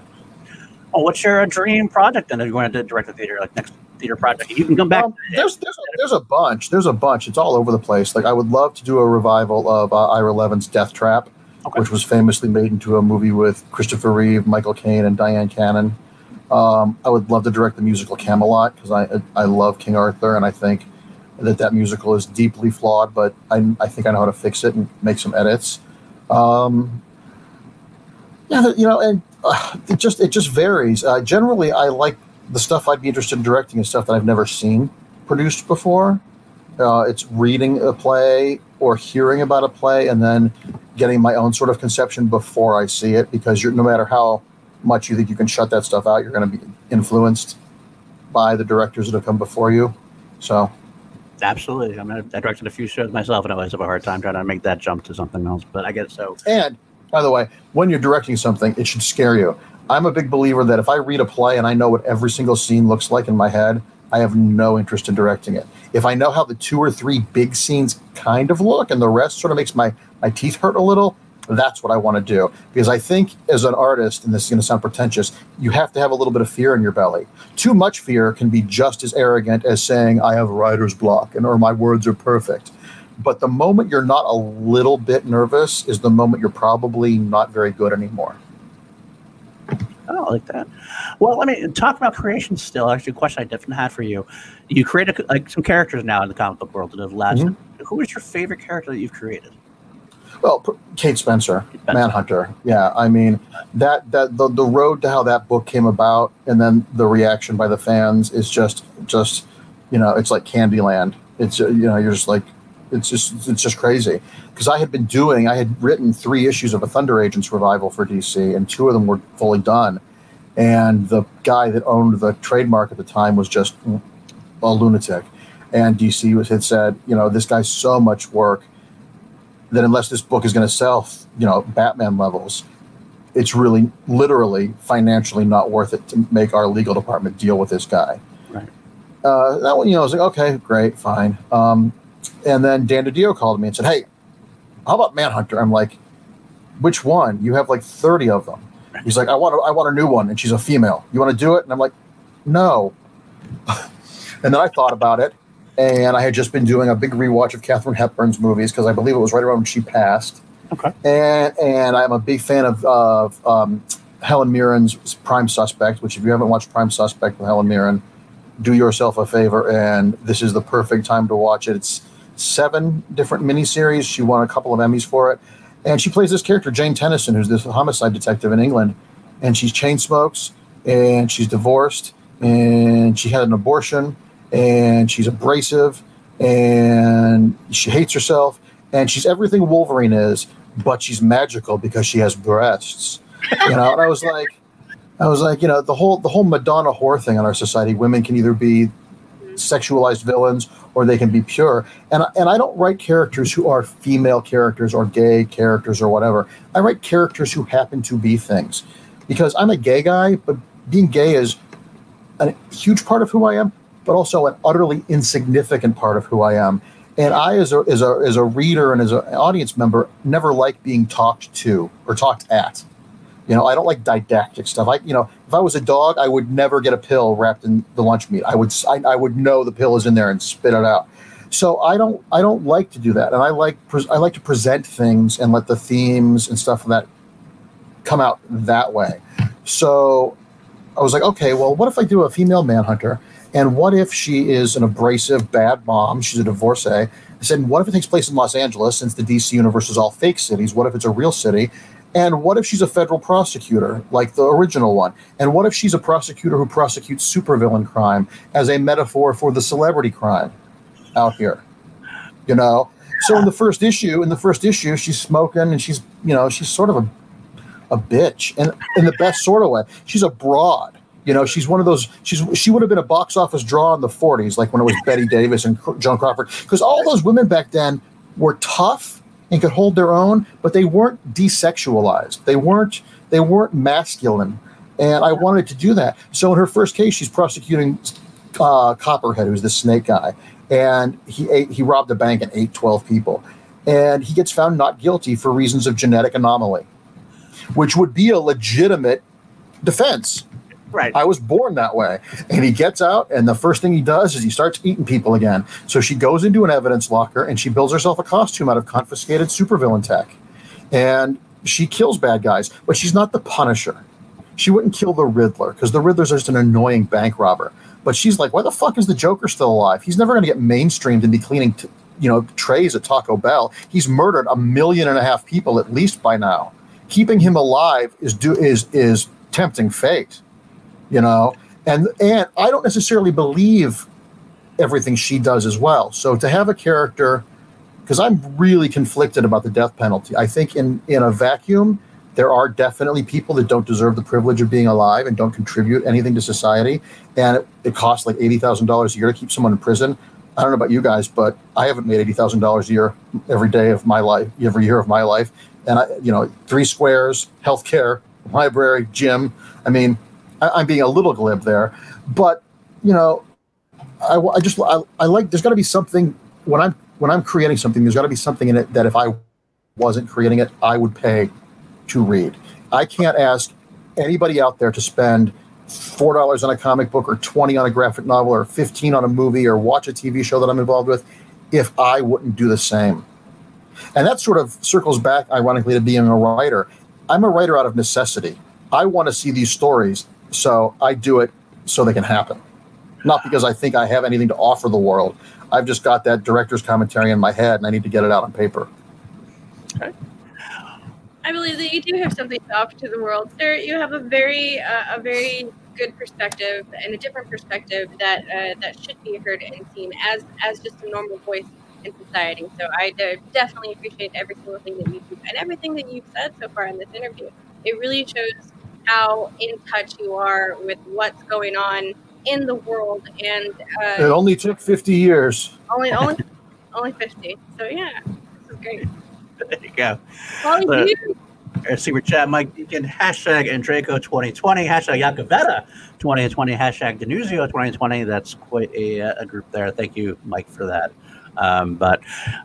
Well, what's your dream project then? Are you going to direct a theater like next theater project? You can come back. Um, there's there's a, there's a bunch. There's a bunch. It's all over the place. Like I would love to do a revival of uh, Ira Levin's Death Trap, okay. which was famously made into a movie with Christopher Reeve, Michael Caine, and Dyan Cannon. Um, I would love to direct the musical Camelot because I I love King Arthur and I think that that musical is deeply flawed, but I, I think I know how to fix it and make some edits. Um, yeah, you know, and uh, it just it just varies. Uh, generally, I like the stuff I'd be interested in directing is stuff that I've never seen produced before. Uh, it's reading a play or hearing about a play and then getting my own sort of conception before I see it because you're no matter how much you think you can shut that stuff out, you're going to be influenced by the directors that have come before you. So, absolutely. I mean, I directed a few shows myself, and I always have a hard time trying to make that jump to something else. But I get so. And by the way, when you're directing something, it should scare you. I'm a big believer that if I read a play and I know what every single scene looks like in my head, I have no interest in directing it. If I know how the two or three big scenes kind of look and the rest sort of makes my, my teeth hurt a little, that's what I want to do. Because I think as an artist, and this is going to sound pretentious, you have to have a little bit of fear in your belly. Too much fear can be just as arrogant as saying, I have writer's block and or my words are perfect. But the moment you're not a little bit nervous is the moment you're probably not very good anymore. I like that. Well, I mean, talk about creation still. Actually, a question I definitely had for you. You created like some characters now in the comic book world that have lasted. Mm-hmm. Who is your favorite character that you've created? Well, Kate Spencer, Kate Spencer, Manhunter. Yeah, I mean that that the, the road to how that book came about, and then the reaction by the fans is just just you know it's like Candyland. It's you know you're just like it's just it's just crazy because I had been doing I had written three issues of a Thunder Agents revival for DC and two of them were fully done, and the guy that owned the trademark at the time was just a lunatic, and DC was had said you know this guy's so much work that unless this book is going to sell you know Batman levels, it's really literally financially not worth it to make our legal department deal with this guy. Right. Uh, that one, you know, I was like, okay, great, fine. Um, and then Dan DiDio called me and said, Hey, how about Manhunter? I'm like, which one? You have like 30 of them. He's like, I want a, I want a new one, and she's a female. You want to do it? And I'm like, no. and then I thought about it, and I had just been doing a big rewatch of Katharine Hepburn's movies because I believe it was right around when she passed. Okay. And and I'm a big fan of, of um, Helen Mirren's Prime Suspect, which if you haven't watched Prime Suspect with Helen Mirren, do yourself a favor, and this is the perfect time to watch it. It's seven different miniseries. She won a couple of Emmys for it. And she plays this character, Jane Tennison, who's this homicide detective in England. And she's chain smokes and she's divorced and she had an abortion and she's abrasive and she hates herself and she's everything Wolverine is, but she's magical because she has breasts. You know, and I was like, I was like, you know, the whole the whole Madonna whore thing in our society. Women can either be sexualized villains or they can be pure. And and I don't write characters who are female characters or gay characters or whatever. I write characters who happen to be things because I'm a gay guy, but being gay is a huge part of who I am, but also an utterly insignificant part of who I am. And I, as a as a as a reader and as an audience member, never like being talked to or talked at. You know, I don't like didactic stuff. I, you know, if I was a dog, I would never get a pill wrapped in the lunch meat. I would, I, I would know the pill is in there and spit it out. So I don't, I don't like to do that, and I like, I like to present things and let the themes and stuff that come out that way. So I was like, okay, well, what if I do a female manhunter? And what if she is an abrasive, bad mom? She's a divorcee. I said, what if it takes place in Los Angeles since the DC universe is all fake cities? What if it's a real city? And what if she's a federal prosecutor, like the original one? And what if she's a prosecutor who prosecutes supervillain crime as a metaphor for the celebrity crime out here? You know? So in the first issue, in the first issue, she's smoking and she's, you know, she's sort of a a bitch and in the best sort of way. She's a broad. You know, she's one of those. She's she would have been a box office draw in the '40s, like when it was Bette Davis and Joan Crawford, because all those women back then were tough and could hold their own, but they weren't desexualized. They weren't they weren't masculine, and I wanted to do that. So in her first case, she's prosecuting uh, Copperhead, who's the snake guy, and he ate he robbed a bank and ate twelve people, and he gets found not guilty for reasons of genetic anomaly, which would be a legitimate defense. Right. I was born that way. And he gets out, and the first thing he does is he starts eating people again. So she goes into an evidence locker and she builds herself a costume out of confiscated supervillain tech. And she kills bad guys, but she's not the Punisher. She wouldn't kill the Riddler because the Riddler's just an annoying bank robber. But she's like, why the fuck is the Joker still alive? He's never going to get mainstreamed and be cleaning, t- you know, trays at Taco Bell. He's murdered a million and a half people at least by now. Keeping him alive is do is is tempting fate you know? And and i don't necessarily believe everything she does as well. So to have a character because i'm really conflicted about the death penalty. I think in in a vacuum there are definitely people that don't deserve the privilege of being alive and don't contribute anything to society. And it, it costs like $80000 a year to keep someone in prison. I don't know about you guys but i haven't made $80000 a year every day of my life every year of my life. And i you know three squares healthcare library gym. I mean I, am being a little glib there, but you know, I, I just I, I like. There's got to be something when I'm when I'm creating something. There's got to be something in it that if I wasn't creating it, I would pay to read. I can't ask anybody out there to spend four dollars on a comic book or twenty on a graphic novel or fifteen on a movie or watch a TV show that I'm involved with if I wouldn't do the same. And that sort of circles back, ironically, to being a writer. I'm a writer out of necessity. I want to see these stories so I do it so they can happen, not because I think I have anything to offer the world. I've just got that director's commentary in my head, and I need to get it out on paper. Okay. I believe that you do have something to offer to the world, sir. You have a very, uh, a very good perspective and a different perspective that uh, that should be heard and seen as as just a normal voice in society. So I definitely appreciate every single thing that you do and everything that you've said so far in this interview. It really shows how in touch you are with what's going on in the world. And uh, it only took 50 years. Only, only, only 50. So yeah, this is great. There you go. Well, so, you. See, we're chat Mike Deacon, hashtag Andreyko 2020, hashtag Yakavetta 2020, hashtag Denuzio 2020. That's quite a, a group there. Thank you, Mike, for that. Um, but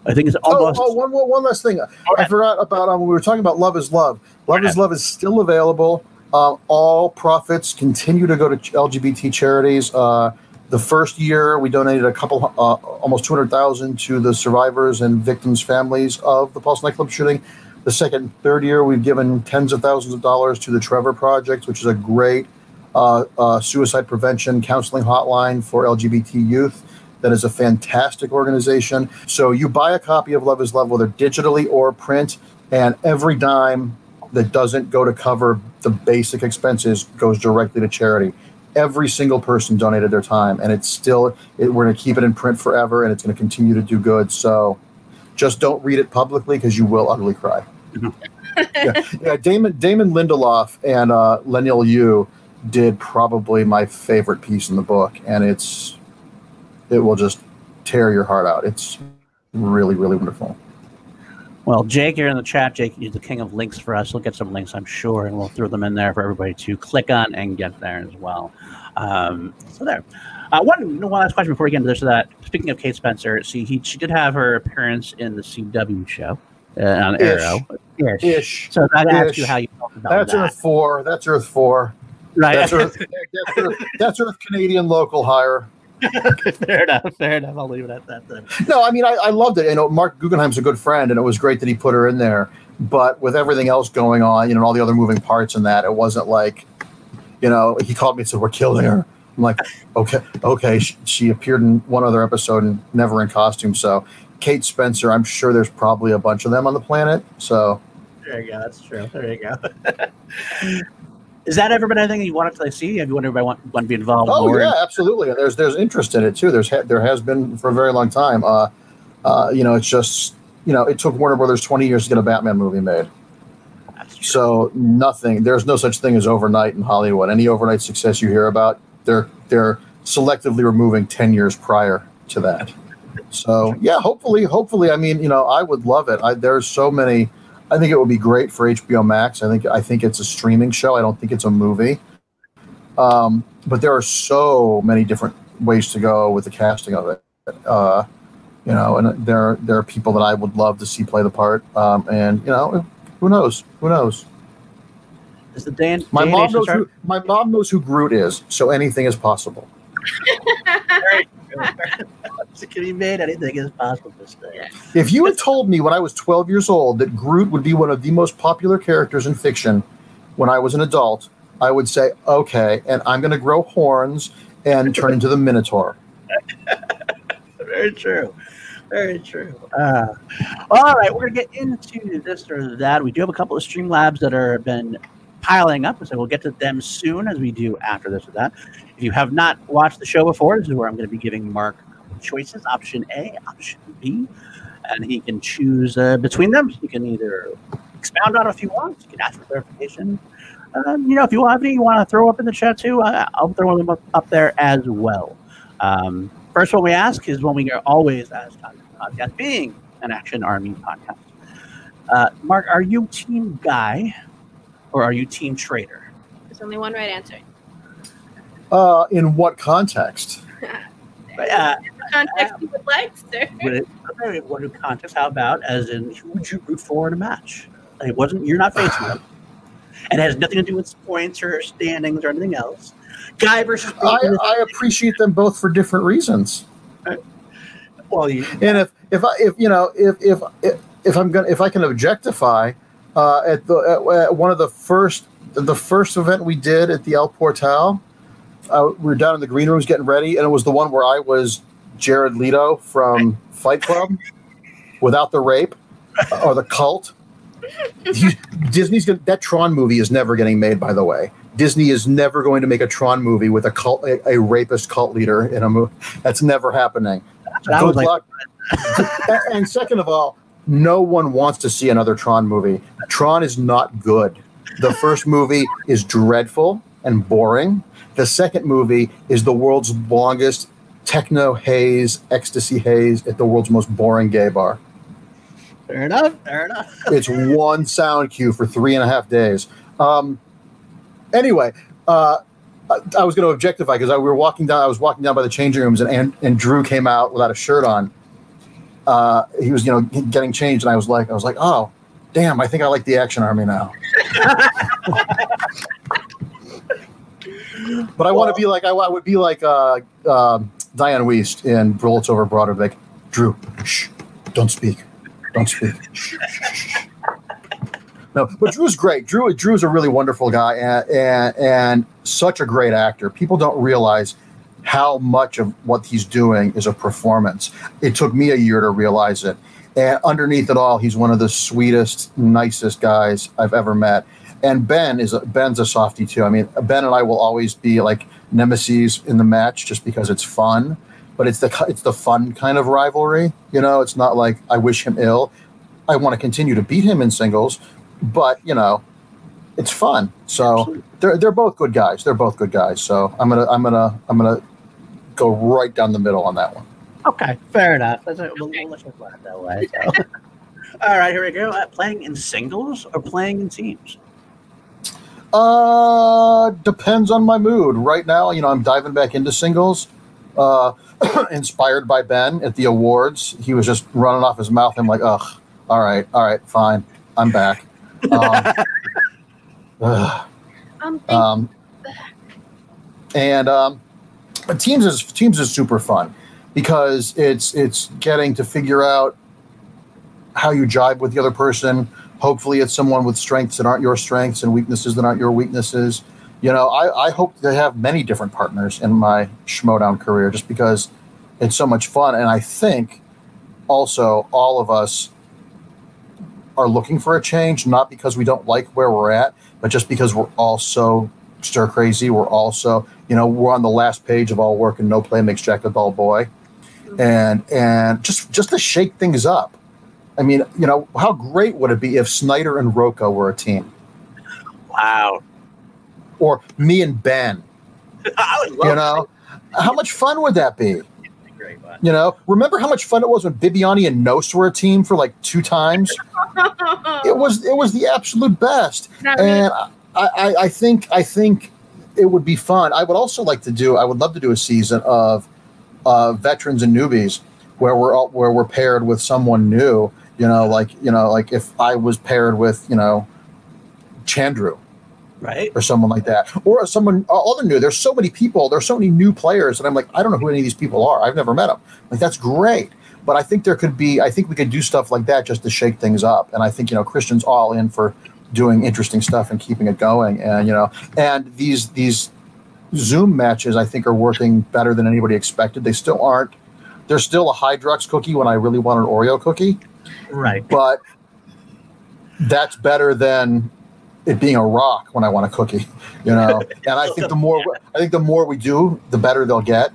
I think it's oh, almost. Oh, oh one, one last thing. I forgot about um, when we were talking about Love is Love. Love is Love is still available. Uh, all profits continue to go to LGBT charities. Uh, the first year, we donated a couple, uh, almost two hundred thousand to the survivors and victims' families of the Pulse nightclub shooting. The second, third year, we've given tens of thousands of dollars to the Trevor Project, which is a great uh, uh, suicide prevention counseling hotline for LGBT youth. That is a fantastic organization. So you buy a copy of Love Is Love, whether digitally or print, and every dime that doesn't go to cover the basic expenses goes directly to charity. Every single person donated their time, and it's still it, we're going to keep it in print forever, and it's going to continue to do good. So, just don't read it publicly because you will ugly cry. yeah. yeah, Damon Damon Lindelof and uh, Leinil Yu did probably my favorite piece in the book, and it's it will just tear your heart out. It's really really wonderful. Well, Jake, you're in the chat. Jake, you're the king of links for us. We'll get some links, I'm sure, and we'll throw them in there for everybody to click on and get there as well. Um, so there. Uh, one, one last question before we get into this. That speaking of Kate Spencer, see, he, she did have her appearance in the CW show uh, on Ish. Arrow. Ish. Ish. So I ask you how you felt about that's that. Earth four. That's Earth four. Right. That's Earth. that's, Earth, that's Earth Canadian local hire. fair enough. Fair enough. I'll leave it at that then. No, I mean, I, I loved it. You know, Marc Guggenheim's a good friend, and it was great that he put her in there. But with everything else going on, you know, all the other moving parts and that, it wasn't like, you know, he called me and said, "We're killing her." I'm like, okay, okay. She, she appeared in one other episode and never in costume. So, Kate Spencer, I'm sure there's probably a bunch of them on the planet. So, There you go. That's true. There you go. Is that ever been anything you wanted to see? Have you everybody want, want to be involved? Oh more? yeah, absolutely. There's there's interest in it too. There's there has been for a very long time. Uh, uh, you know, it's just you know, it took Warner Brothers 20 years to get a Batman movie made. So nothing. There's no such thing as overnight in Hollywood. Any overnight success you hear about, they're they're selectively removing 10 years prior to that. So yeah, hopefully, hopefully. I mean, you know, I would love it. I, there's so many. I think it would be great for HBO Max. I think I think it's a streaming show. I don't think it's a movie. Um, but there are so many different ways to go with the casting of it. Uh, you know, and there there are people that I would love to see play the part. Um, and you know, who knows? Who knows? Is the Dan? My Dan mom knows who my mom knows who Groot is, so anything is possible. it can be made. Anything is possible this day. If you had told me when I was 12 years old that Groot would be one of the most popular characters in fiction when I was an adult, I would say, okay, and I'm going to grow horns and turn into the Minotaur. Very true. Very true. Uh, all right, we're gonna get into this or that. We do have a couple of Streamlabs that are been piling up, so we'll get to them soon as we do after this or that. If you have not watched the show before, this is where I'm going to be giving Mark choices: option A, option B, and he can choose uh, between them. You can either expound on it if you want. You can ask for clarification. Um, you know, if you have any you want to throw up in the chat too, uh, I'll throw them up, up there as well. Um, first one we ask is one we are always asked on podcast, being an Action Army podcast. Uh, Mark, are you Team Guy or are you Team Trader? There's only one right answer. Uh, in what context? But, uh, Context you would like, sir. it, what context? How about as in who would you root for in a match? Like, It wasn't you're not facing them, and it has nothing to do with points or standings or anything else. Guy versus I, I appreciate them both for different reasons. well, you, And if if I if you know if if if, if I'm gonna if I can objectify uh, at the at, at one of the first the first event we did at the El Portal, uh, we were down in the green rooms getting ready, and it was the one where I was Jared Leto from Fight Club, without the rape uh, or the cult. You- Disney's gonna, that Tron movie is never getting made. By the way, Disney is never going to make a Tron movie with a cult a, a rapist cult leader in a movie. That's never happening. Good luck. and, and second of all, no one wants to see another Tron movie. Tron is not good. The first movie is dreadful and boring. The second movie is the world's longest techno haze, ecstasy haze at the world's most boring gay bar. fair enough, fair enough. It's one sound cue for three and a half days. Um, anyway, uh, I, was going to objectify because we were walking down. I was walking down by the changing rooms, and and, and Drew came out without a shirt on. Uh, he was, you know, getting changed, and I was like, I was like, oh, damn! I think I like the Action Army now. but I want to be like I, I would be like uh, um Dianne Wiest in Bullets Over Broadway, like Drew, shh, don't speak, don't speak. No, but Drew's great. Drew Drew's a really wonderful guy and, and and such a great actor. People don't realize how much of what he's doing is a performance. It took me a year to realize it. And underneath it all, he's one of the sweetest, nicest guys I've ever met. And Ben is a, Ben's a softie too. I mean, Ben and I will always be like nemesis in the match just because it's fun. But it's the it's the fun kind of rivalry. You know, it's not like I wish him ill. I want to continue to beat him in singles, but you know, it's fun. So they're they're both good guys. They're both good guys. So I'm gonna I'm gonna I'm gonna go right down the middle on that one. Okay, fair enough. That's a, we'll, we'll let you it that way. So. All right, here we go. Uh, playing in singles or playing in teams? Uh, depends on my mood. Right now, you know, I'm diving back into singles. Uh, inspired by Ben at the awards, he was just running off his mouth. I'm like, ugh, all right, all right, fine, I'm back. Um, ugh. Um, Um, and um, but teams is teams is super fun because it's it's getting to figure out how you jibe with the other person. Hopefully, it's someone with strengths that aren't your strengths and weaknesses that aren't your weaknesses. You know, I, I hope to have many different partners in my Schmoedown career just because it's so much fun. And I think also all of us are looking for a change, not because we don't like where we're at, but just because we're all so stir crazy. We're also, you know, we're on the last page of all work and no play makes Jack a dull boy, mm-hmm. and and just just to shake things up. I mean, you know, how great would it be if Snyder and Rocco were a team? Wow. Or me and Ben. I would love You know, how much fun would that be? Great, but- You know, remember how much fun it was when Bibiani and Nost were a team for like two times? It was it was the absolute best. Not really. and I, I, I think I think it would be fun. I would also like to do. I would love to do a season of uh, veterans and newbies where we're all, where we're paired with someone new. You know, like you know, like if I was paired with you know Chandru Right? or someone like that, or someone uh, other new. There's so many people. There's so many new players, and I'm like, I don't know who any of these people are. I've never met them. Like that's great. But I think there could be. I think we could do stuff like that just to shake things up. And I think you know Christian's all in for doing interesting stuff and keeping it going. And you know, and these these Zoom matches I think are working better than anybody expected. They still aren't. There's still a Hydrox cookie when I really want an Oreo cookie Right. but that's better than it being a rock when I want a cookie, you know. and I think the more I think the more we do, the better they'll get.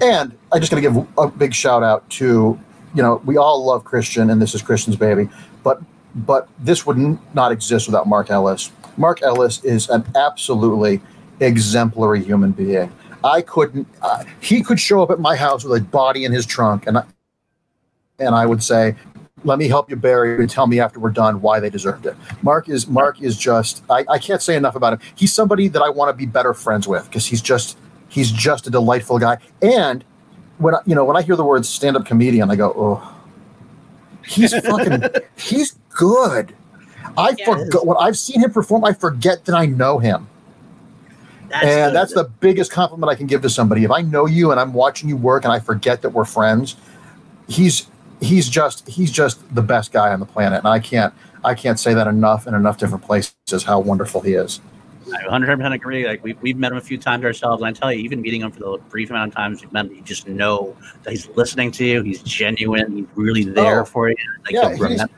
And I just got to give a big shout out to, you know, we all love Christian, and this is Christian's baby, but but this would not exist without Mark Ellis. Mark Ellis is an absolutely exemplary human being. I couldn't. Uh, he could show up at my house with a body in his trunk, and I, and I would say, let me help you bury it and tell me after we're done why they deserved it. Mark is Mark is just I, I can't say enough about him. He's somebody that I want to be better friends with because he's just he's just a delightful guy. And when I, you know when I hear the word stand up comedian, I go, oh, he's fucking he's good. I Yeah. forgot when I've seen him perform. I forget that I know him That's and good. that's the biggest compliment I can give to somebody. If I know you and I'm watching you work and I forget that we're friends, he's he's just he's just the best guy on the planet. And I can't I can't say that enough in enough different places how wonderful he is. I 100% agree. Like we've, we've met him a few times ourselves, and I tell you, even meeting him for the brief amount of times we've met him, you just know that he's listening to you. He's genuine. He's really there Oh, for you. Like yeah, remember.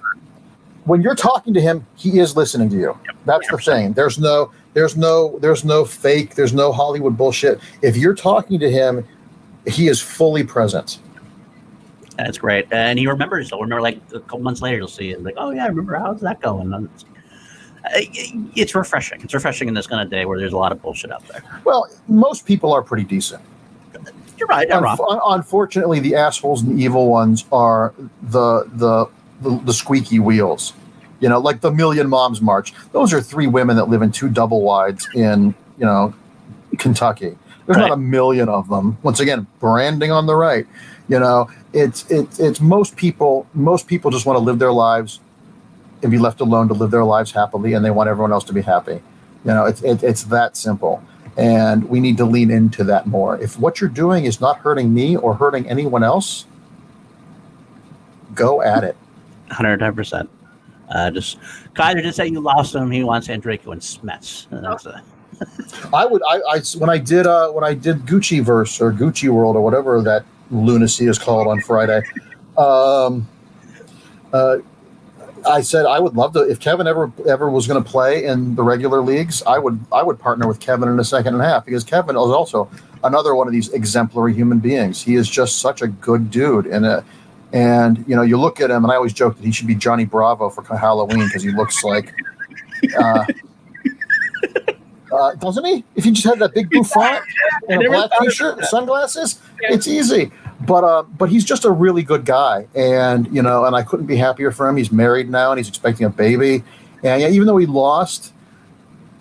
When you're talking to him, he is listening to you. That's the thing. There's no there's no there's no fake, there's no Hollywood bullshit. If you're talking to him, he is fully present. That's great, and he remembers. He'll remember like a couple months later. You'll see it like, oh yeah, I remember. How's that going? And it's, uh, refreshing. It's refreshing in this kind of day where there's a lot of bullshit out there. Well, most people are pretty decent. You're right. Unf- unfortunately, the assholes and the evil ones are the, the the the squeaky wheels. You know, like the Million Moms March. Those are three women that live in two double wides in you know Kentucky. There's Right. not a million of them. Once again, branding on the right. You know, it's it's it's most people. Most people just want to live their lives and be left alone to live their lives happily, and they want everyone else to be happy. You know, it's it, it's that simple and we need to lean into that more. If what you're doing is not hurting me or hurting anyone else, go at it. 110. percent uh, Just Kaiser just say you lost him. He wants Andreyko and Smets. That's I would, I, I when I did, uh, when I did Gucci Verse or Gucci World or whatever that lunacy is called on Friday, um, uh, I said I would love to. If Kevin ever ever was going to play in the regular leagues, I would I would partner with Kevin in a second and a half because Kevin is also another one of these exemplary human beings. He is just such a good dude and a. And you know, you look at him, and I always joke that he should be Johnny Bravo for Halloween because he looks like, uh, uh, doesn't he? If he just had that big bouffant and a black T-shirt, and sunglasses, Yeah. it's easy. But uh, but he's just a really good guy, and you know, and I couldn't be happier for him. He's married now, and he's expecting a baby. And yeah, even though he lost,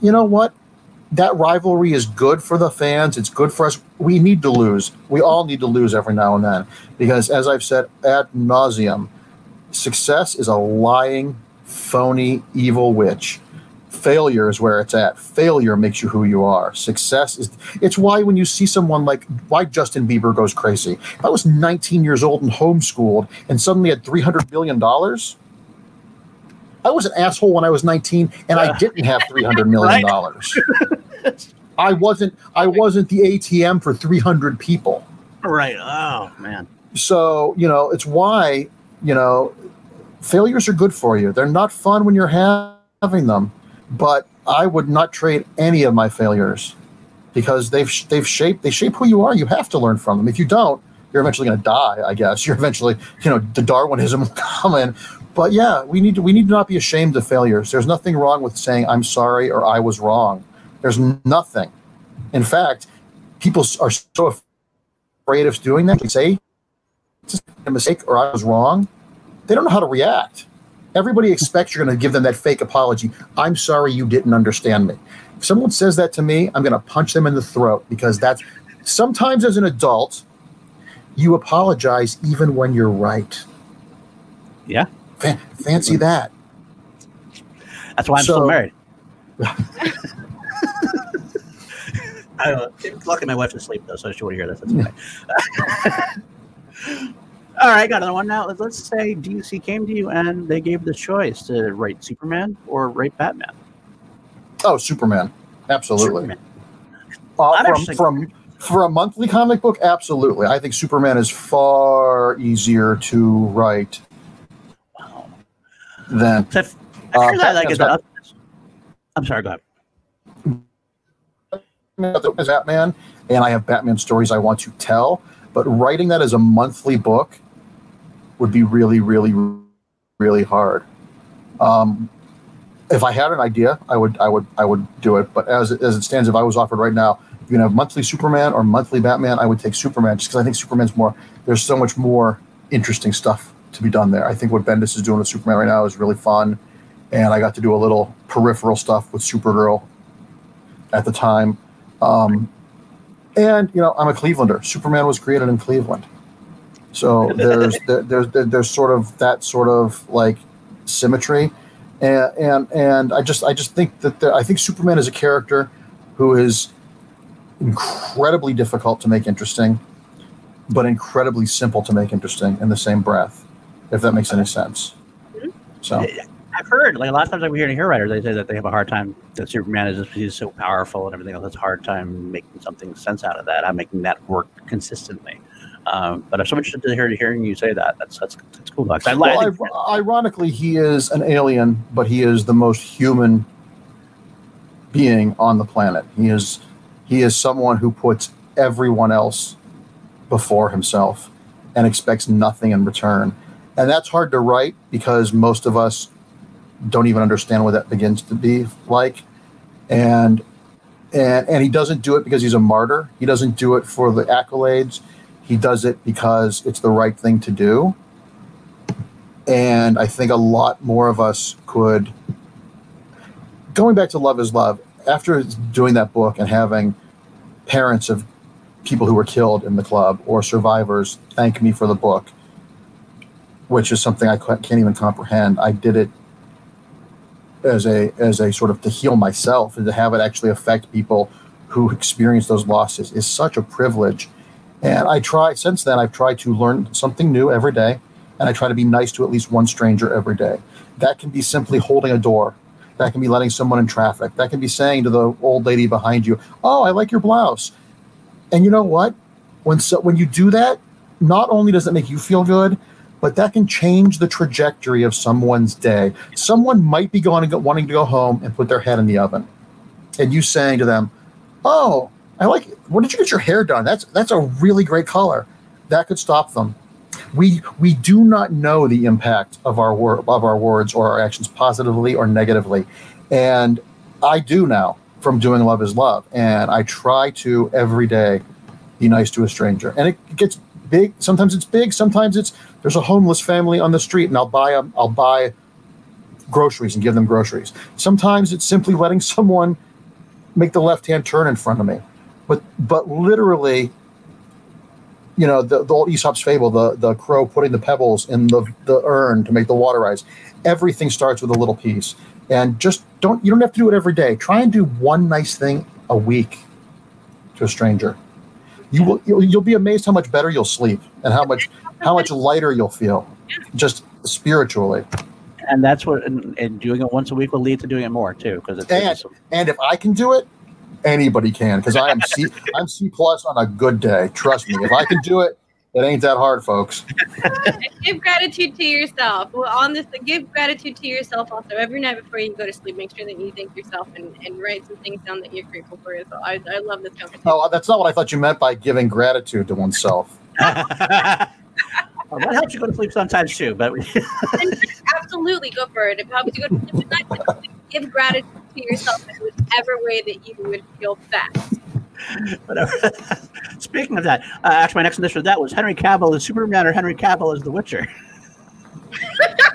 you know what? That rivalry is good for the fans. It's good for us. We need to lose. We all need to lose every now and then, because as I've said ad nauseum, success is a lying, phony, evil witch failure is where it's at. Failure makes you who you are. Success is it's why when you see someone like why Justin Bieber goes crazy. If I was 19 years old and homeschooled and suddenly had 300 billion dollars, I was an asshole when I was 19 and I didn't have 300 million dollars. I wasn't I wasn't the ATM for 300 people. right. Oh man. So, you know, it's why, you know, failures are good for you. They're not fun when you're having them, but I would not trade any of my failures because they've they've shaped they shape who you are. You have to learn from them. If you don't, you're eventually going to die. I guess you're eventually you know the Darwinism will come in. But yeah, we need to we need to not be ashamed of failures. There's nothing wrong with saying I'm sorry or I was wrong. There's nothing. In fact, people are so afraid of doing that. They say it's a mistake or I was wrong. They don't know how to react. Everybody expects you're going to give them that fake apology. I'm sorry you didn't understand me. If someone says that to me, I'm going to punch them in the throat because that's sometimes as an adult, you apologize even when you're right. Yeah. Fa- fancy that. That's why I'm so, still married. I don't know. Lucky my wife's asleep though, so she won't hear this. That's okay. All right, got another one now. Let's say DC came to you and they gave the choice to write Superman or write Batman. Oh, Superman, absolutely. Superman. Uh, from, from for a monthly comic book, absolutely. I think Superman is far easier to write than. Uh, I like got, I'm sorry. Go ahead. Batman, and I have Batman stories I want to tell, but writing that as a monthly book would be really, really, really hard. Um, if I had an idea, I would, I would, I would do it. But as as it stands, if I was offered right now, you can have monthly Superman or monthly Batman, I would take Superman just because I think Superman's more. There's so much more interesting stuff to be done there. I think what Bendis is doing with Superman right now is really fun, and I got to do a little peripheral stuff with Supergirl at the time. Um, and you know, I'm a Clevelander. Superman was created in Cleveland. So there's there's there's sort of that sort of like symmetry, and and and I just I just think that I think Superman is a character who is incredibly difficult to make interesting, but incredibly simple to make interesting in the same breath, if that makes any sense. Mm-hmm. So. I've heard like a lot of times I hear hear writers they say that they have a hard time that Superman is just he's so powerful and everything else. It's a hard time making something sense out of that. I'm making that work consistently. Um, but I'm so interested to hear hearing you say that. That's that's, that's cool. I, well, I, ironically, he is an alien, but he is the most human being on the planet. He is he is someone who puts everyone else before himself and expects nothing in return. And that's hard to write because most of us don't even understand what that begins to be like. And and and he doesn't do it because he's a martyr. He doesn't do it for the accolades. He does it because it's the right thing to do. And I think a lot more of us could, going back to Love is Love, after doing that book and having parents of people who were killed in the club or survivors thank me for the book, which is something I can't even comprehend. I did it as a as a sort of to heal myself and to have it actually affect people who experience those losses is such a privilege and I try, since then, I've tried to learn something new every day. And I try to be nice to at least one stranger every day. That can be simply holding a door. That can be letting someone in traffic. That can be saying to the old lady behind you, Oh, I like your blouse. And you know what? When, so, when you do that, not only does it make you feel good, but that can change the trajectory of someone's day. Someone might be going to go, wanting to go home and put their head in the oven. And you saying to them, Oh, I like. it. Where did you get your hair done? That's that's a really great color. That could stop them. We we do not know the impact of our word of our words or our actions positively or negatively, and I do now from doing love is love, and I try to every day be nice to a stranger, and it gets big. Sometimes it's big. Sometimes it's there's a homeless family on the street, and I'll buy them. I'll buy groceries and give them groceries. Sometimes it's simply letting someone make the left hand turn in front of me but but literally you know the, the old aesop's fable the the crow putting the pebbles in the, the urn to make the water rise. Everything starts with a little piece. And just don't you don't have to do it every day. Try and do one nice thing a week to a stranger. You will you'll, you'll be amazed how much better you'll sleep and how much how much lighter you'll feel just spiritually. And that's what and, and doing it once a week will lead to doing it more too because it's and, and if i can do it anybody can because I am C I'm C plus on a good day. Trust me. If I can do it, It ain't that hard, folks. give gratitude to yourself. Well, on this, give gratitude to yourself also every night before you go to sleep. Make sure that you thank yourself and, and write some things down that you're grateful for. So I, I love this conversation. Oh, that's not what I thought you meant by giving gratitude to oneself. well, that helps you go to sleep sometimes too, but absolutely go for it. It helps you go to sleep at night. Give gratitude to yourself in whichever way that you would feel best. Whatever. Speaking of that, uh, actually, my next initiative that was Henry Cavill as Superman or Henry Cavill as The Witcher.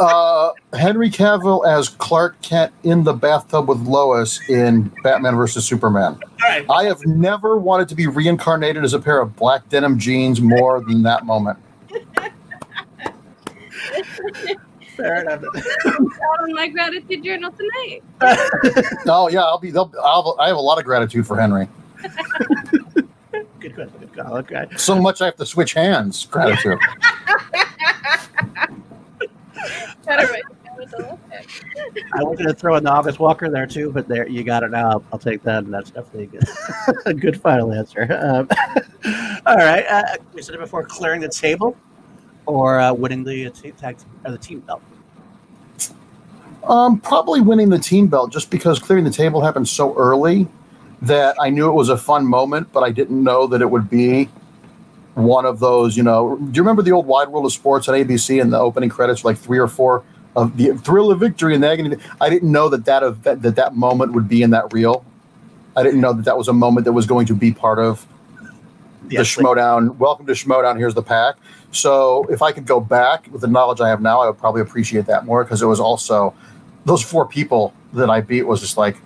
uh, Henry Cavill as Clark Kent in the bathtub with Lois in Batman versus Superman. Right. I have never wanted to be reincarnated as a pair of black denim jeans more than that moment. Fair enough. out on my gratitude journal tonight. oh yeah, I'll be. I'll, I have a lot of gratitude for Henry. good question. Good call. Okay. So much I have to switch hands. Gratitude. I was going to throw in the August Walker there too, but there you got it now. I'll, I'll take that, and that's definitely a good, a good final answer. Um, all right, uh, we said it before: clearing the table or uh, winning the uh, team tag or the team belt. Um, probably winning the team belt, just because clearing the table happened so early that I knew it was a fun moment, but I didn't know that it would be one of those. You know, do you remember the old Wide World of Sports on ABC and the opening credits, like three or four of the thrill of victory and the agony? I didn't know that that event, that that moment would be in that reel. I didn't know that that was a moment that was going to be part of the Schmoedown. Welcome to Schmoedown. Here's the pack. So if I could go back with the knowledge I have now, I would probably appreciate that more because it was also those four people that I beat was just like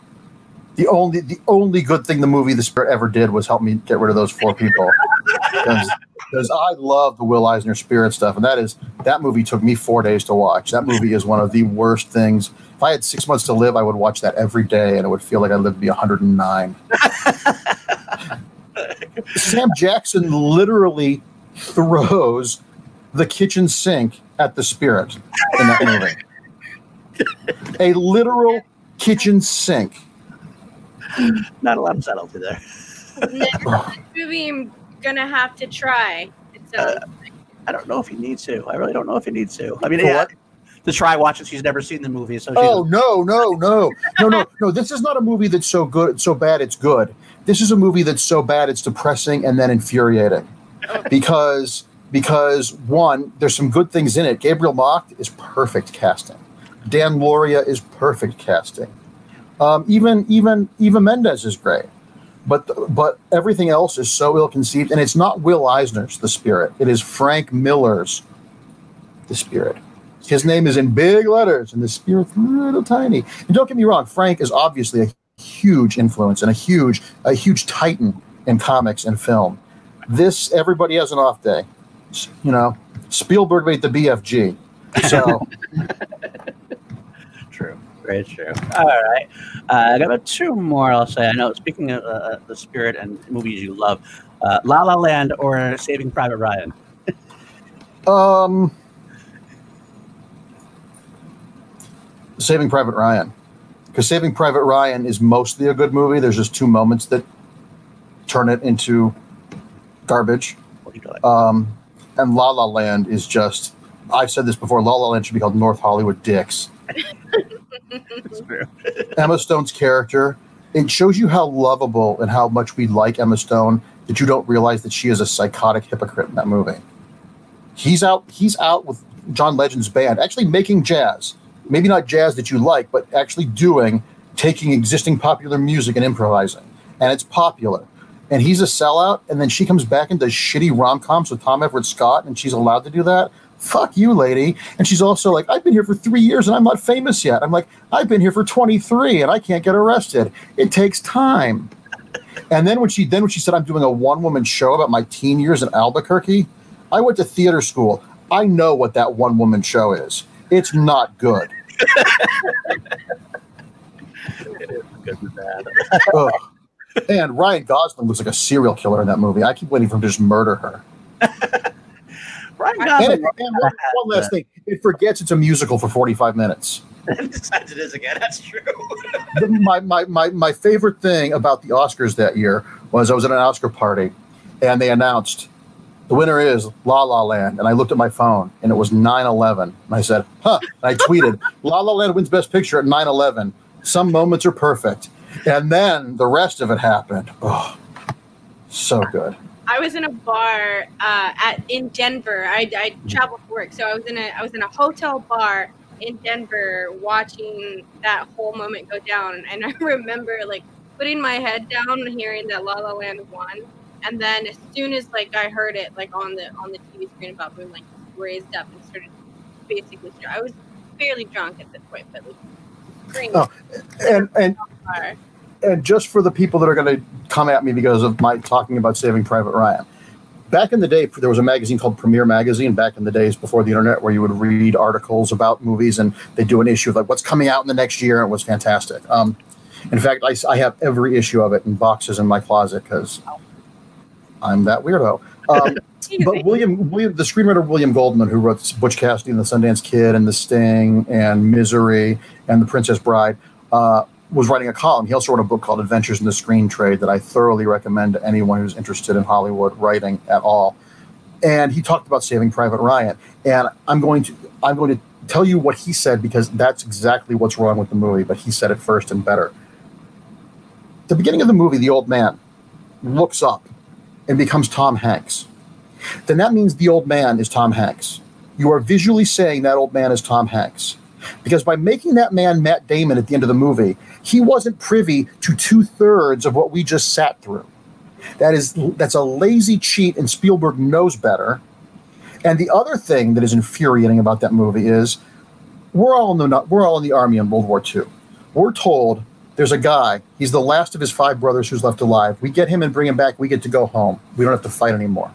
the only the only good thing the movie The Spirit ever did was help me get rid of those four people. Because I love the Will Eisner Spirit stuff, and that is that movie took me four days to watch. That movie is one of the worst things. If I had six months to live, I would watch that every day, and it would feel like I lived to be 109. Sam Jackson literally throws the kitchen sink at the spirit in that movie. a literal kitchen sink. Not a lot of subtlety there. movie I'm gonna have to try. Uh, I don't know if he needs to. I really don't know if he needs to. I mean, yeah, to try watching. She's never seen the movie, so. Oh no, no, no, no, no, no! This is not a movie that's so good, so bad it's good. This is a movie that's so bad it's depressing and then infuriating, because because one, there's some good things in it. Gabriel Macht is perfect casting. Dan Lauria is perfect casting. Um, even even Eva Mendes is great, but but everything else is so ill conceived, and it's not Will Eisner's The Spirit. It is Frank Miller's The Spirit. His name is in big letters, and the Spirit's little tiny. And don't get me wrong, Frank is obviously a huge influence and a huge a huge titan in comics and film. This everybody has an off day you know, Spielberg made the BFG. So true. Very true. All right. Uh, I got about two more, I'll say. I know, speaking of uh, uh, the spirit and movies you love, uh, La La Land or Saving Private Ryan? um, Saving Private Ryan. Because Saving Private Ryan is mostly a good movie. There's just two moments that turn it into garbage. Um, and La La Land is just. I've said this before. La La Land should be called North Hollywood Dicks. Emma Stone's character. It shows you how lovable and how much we like Emma Stone that you don't realize that she is a psychotic hypocrite in that movie. He's out. He's out with John Legend's band, actually making jazz. Maybe not jazz that you like, but actually doing, taking existing popular music and improvising, and it's popular and he's a sellout, and then she comes back and does shitty rom coms with Tom Everett Scott, and she's allowed to do that. Fuck you, lady. And she's also like, I've been here for three years and I'm not famous yet. I'm like, I've been here for 23 and I can't get arrested. It takes time. And then when she then when she said I'm doing a one woman show about my teen years in Albuquerque, I went to theater school. I know what that one woman show is. It's not good. it is good and bad and Ryan Gosling looks like a serial killer in that movie. I keep waiting for him to just murder her. Ryan Gosling. And, and one, one, last thing, it forgets it's a musical for 45 minutes. decides it is again. That's true. my, my, my, my favorite thing about the Oscars that year was I was at an Oscar party and they announced The winner is La La Land. And I looked at my phone and it was 9 11. And I said, huh. And I tweeted, La La Land wins Best Picture at 9 11. Some moments are perfect. And then the rest of it happened. Oh, so good. I was in a bar uh, at in Denver. I, I traveled for work, so I was in a I was in a hotel bar in Denver watching that whole moment go down. And I remember like putting my head down, hearing that La La Land won, and then as soon as like I heard it like on the on the TV screen about boom, like raised up and started basically. I was fairly drunk at this point, but like screaming. Oh, and and and just for the people that are going to come at me because of my talking about Saving Private Ryan. Back in the day, there was a magazine called Premiere Magazine. Back in the days before the internet, where you would read articles about movies, and they do an issue of like what's coming out in the next year, and it was fantastic. Um, in fact, I, I, have every issue of it in boxes in my closet because I'm that weirdo. Um, but William, William, the screenwriter William Goldman, who wrote Butch Cassidy and the Sundance Kid and The Sting and Misery and The Princess Bride, uh, was writing a column. He also wrote a book called Adventures in the Screen Trade that I thoroughly recommend to anyone who's interested in Hollywood writing at all. And he talked about Saving Private Ryan. And I'm going to I'm going to tell you what he said because that's exactly what's wrong with the movie. But he said it first and better. The beginning of the movie, the old man looks up and becomes Tom Hanks. Then that means the old man is Tom Hanks. You are visually saying that old man is Tom Hanks. Because by making that man Matt Damon at the end of the movie, he wasn't privy to two thirds of what we just sat through. That is that's a lazy cheat, and Spielberg knows better. And the other thing that is infuriating about that movie is we're all in the we're all in the army in World War II. We're told there's a guy. He's the last of his five brothers who's left alive. We get him and bring him back. We get to go home. We don't have to fight anymore.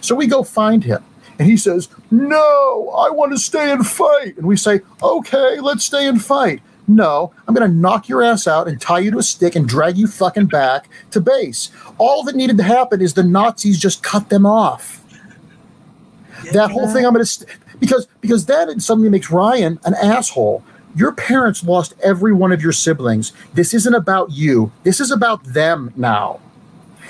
So we go find him. And he says, No, I want to stay and fight. And we say, Okay, let's stay and fight. No, I'm going to knock your ass out and tie you to a stick and drag you fucking back to base. All that needed to happen is the Nazis just cut them off. Yeah. That whole thing, I'm going to st- because because that suddenly makes Ryan an asshole. Your parents lost every one of your siblings. This isn't about you. This is about them now.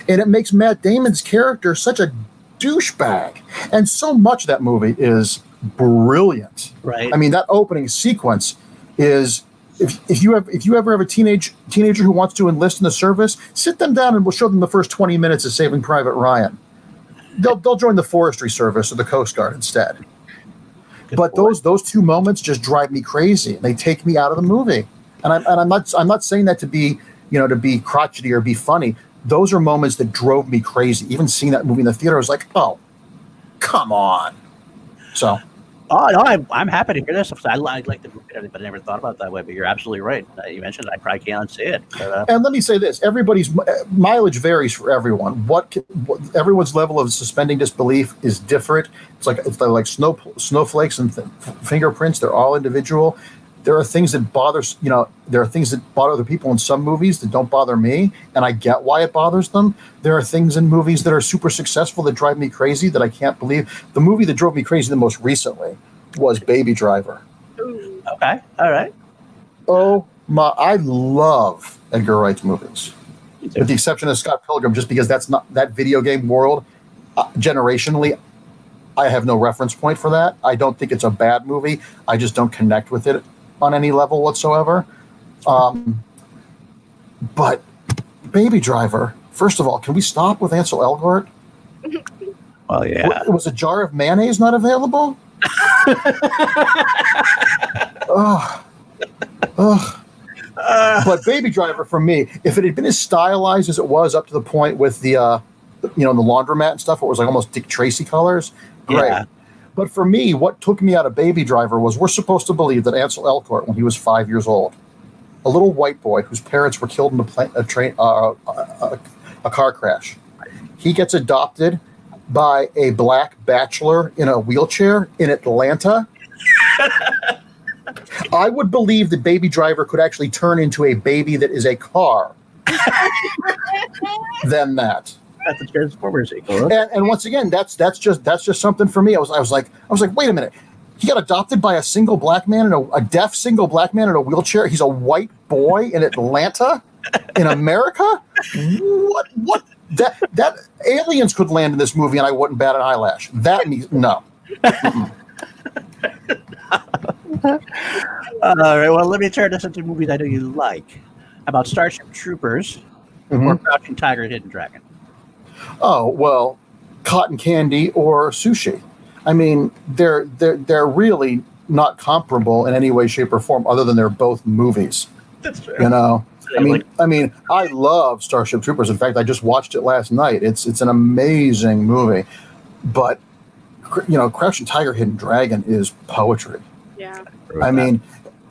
And it makes Matt Damon's character such a douchebag. And so much of that movie is brilliant. Right. I mean, that opening sequence is if, if you have if you ever have a teenage teenager who wants to enlist in the service, sit them down and we'll show them the first twenty minutes of Saving Private Ryan. They'll they'll join the forestry service or the Coast Guard instead. Good but boy. those those two moments just drive me crazy. They take me out of the movie, and I'm and I'm not I'm not saying that to be you know to be crotchety or be funny. Those are moments that drove me crazy. Even seeing that movie in the theater, I was like, oh, come on. So Oh no, I'm, I'm happy to hear this. I, I like the movie, but I never thought about it that way. But you're absolutely right. Uh, you mentioned it, I probably can't see it. But, uh, and let me say this: everybody's uh, mileage varies for everyone. What, can, what, everyone's level of suspending disbelief is different. It's like it's like snow snowflakes and th- fingerprints. They're all individual. There are things that bother you know. There are things that bother other people in some movies that don't bother me, and I get why it bothers them. There are things in movies that are super successful that drive me crazy that I can't believe. The movie that drove me crazy the most recently was Baby Driver. Okay, all right. Oh my! I love Edgar Wright's movies, with the exception of Scott Pilgrim, just because that's not that video game world. Uh, generationally, I have no reference point for that. I don't think it's a bad movie. I just don't connect with it on any level whatsoever. Um, but Baby Driver, first of all, can we stop with Ansel Elgort? Well, yeah. Was a jar of mayonnaise not available? oh, oh. Uh, but Baby Driver for me, if it had been as stylized as it was up to the point with the, uh, you know, the laundromat and stuff, it was like almost Dick Tracy colors. Great. Yeah. But for me, what took me out of Baby Driver was we're supposed to believe that Ansel Elgort, when he was five years old, a little white boy whose parents were killed in a, plane, a train, uh, a, a car crash, he gets adopted by a black bachelor in a wheelchair in Atlanta. I would believe that Baby Driver could actually turn into a baby that is a car. than that. That's a Transformers sequel. And, and once again, that's that's just that's just something for me. I was I was like I was like, wait a minute. He got adopted by a single black man and a, a deaf single black man in a wheelchair. He's a white boy in Atlanta, in America. What what that that aliens could land in this movie and I wouldn't bat an eyelash. That means no. All right. Well, let me turn this into movies I know you like. About Starship Troopers Mhm. or Crouching Tiger, Hidden Dragon. Oh well, cotton candy or sushi. I mean, they're they're they're really not comparable in any way, shape, or form, other than they're both movies. That's true. You know, I mean, I mean, I love Starship Troopers. In fact, I just watched it last night. It's it's an amazing movie, but you know, Crouching Tiger, Hidden Dragon is poetry. Yeah. I mean,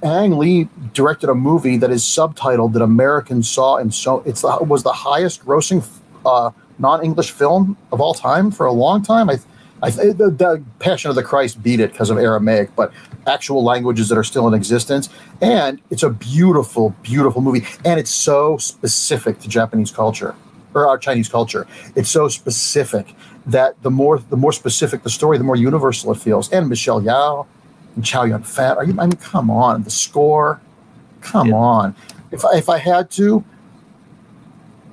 Ang Lee directed a movie that is subtitled that Americans saw and so it's the, was the highest grossing uh, non-English film of all time for a long time. I, I the, the Passion of the Christ beat it because of Aramaic, but actual languages that are still in existence, and it's a beautiful, beautiful movie, and it's so specific to Japanese culture or our Chinese culture. It's so specific that the more the more specific the story, the more universal it feels. And Michelle Yeoh and Chow Yun Fat. Are you? I mean, come on, the score. Come Yeah. on. If I, if I had to,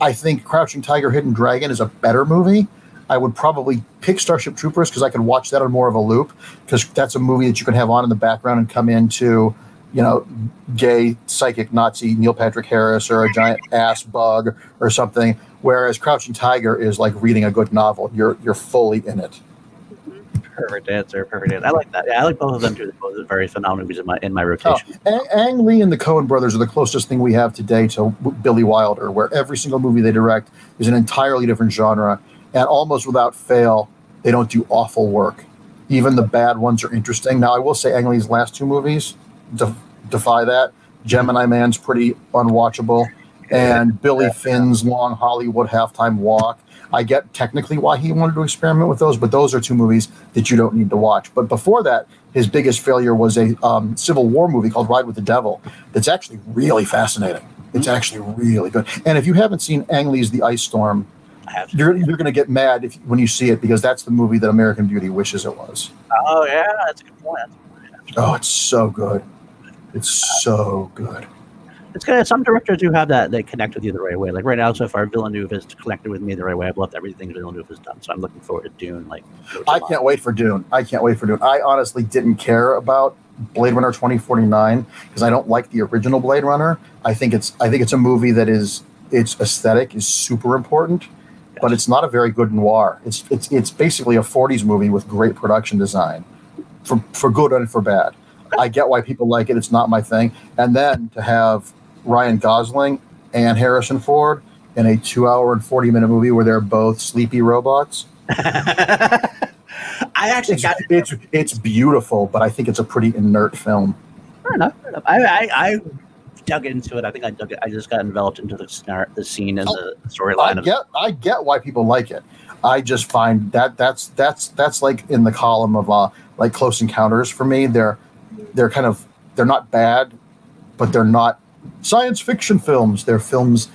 I think Crouching Tiger, Hidden Dragon is a better movie. I would probably pick Starship Troopers because I could watch that on more of a loop because that's a movie that you can have on in the background and come into, you know, gay psychic Nazi Neil Patrick Harris or a giant ass bug or something. Whereas Crouching Tiger is like reading a good novel. You're you're fully in it. Perfect answer. Perfect answer. I like that. Yeah, I like both of them too. They're both very phenomenal movies in my in my Oh, rotation. Ang, Ang Lee and the Coen brothers are the closest thing we have today to Billy Wilder, where every single movie they direct is an entirely different genre, and almost without fail, they don't do awful work. Even the bad ones are interesting. Now, I will say Ang Lee's last two movies def- defy that. Gemini Man's pretty unwatchable, and Billy Lynn's Long Hollywood Halftime Walk. I get technically why he wanted to experiment with those, but those are two movies that you don't need to watch. But before that, his biggest failure was a um, Civil War movie called Ride with the Devil. That's actually really fascinating. It's actually really good. And if you haven't seen Ang Lee's The Ice Storm, I have. To. you're you're going to get mad if when you see it because that's the movie that American Beauty wishes it was. Oh yeah, that's a good point. Oh, it's so good. It's so good. It's good. Some directors do have that. They connect with you the right way. Like right now, so far, Villeneuve has connected with me the right way. I've loved everything Villeneuve has done. So I'm looking forward to Dune. Like I can't wait for Dune. I can't wait for Dune. I honestly didn't care about Blade Runner 2049 because I don't like the original Blade Runner. I think it's I think it's a movie that is its aesthetic is super important, but it's not a very good noir. It's it's it's basically a 40s movie with great production design, for for good and for bad. I get why people like it. It's not my thing. And then to have Ryan Gosling and Harrison Ford in a two-hour and 40-minute movie where they're both sleepy robots. I actually It's, got it's it's beautiful, but I think it's a pretty inert film. fair enough. Fair enough. I, I I dug into it. I think I dug it. I just got enveloped into the scenario, the scene and the I storyline. of get I get why people like it. I just find that that's that's that's like in the column of uh like Close Encounters for me. They're they're kind of they're not bad, but they're not science fiction films. They're films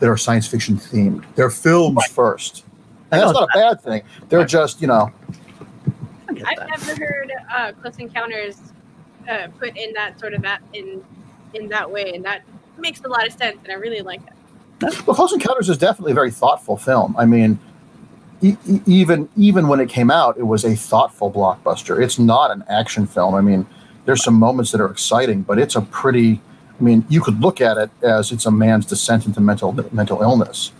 that are science fiction themed. They're films first, and that's not a bad thing. They're just you know I get I've that. never heard uh, Close Encounters uh, put in that sort of that in in that way, and that makes a lot of sense, and I really like it. Well, Close Encounters is definitely a very thoughtful film. I mean, e- even even when it came out, it was a thoughtful blockbuster. It's not an action film. I mean, there's some moments that are exciting, but it's a pretty. I mean, you could look at it as it's a man's descent into mental mental illness.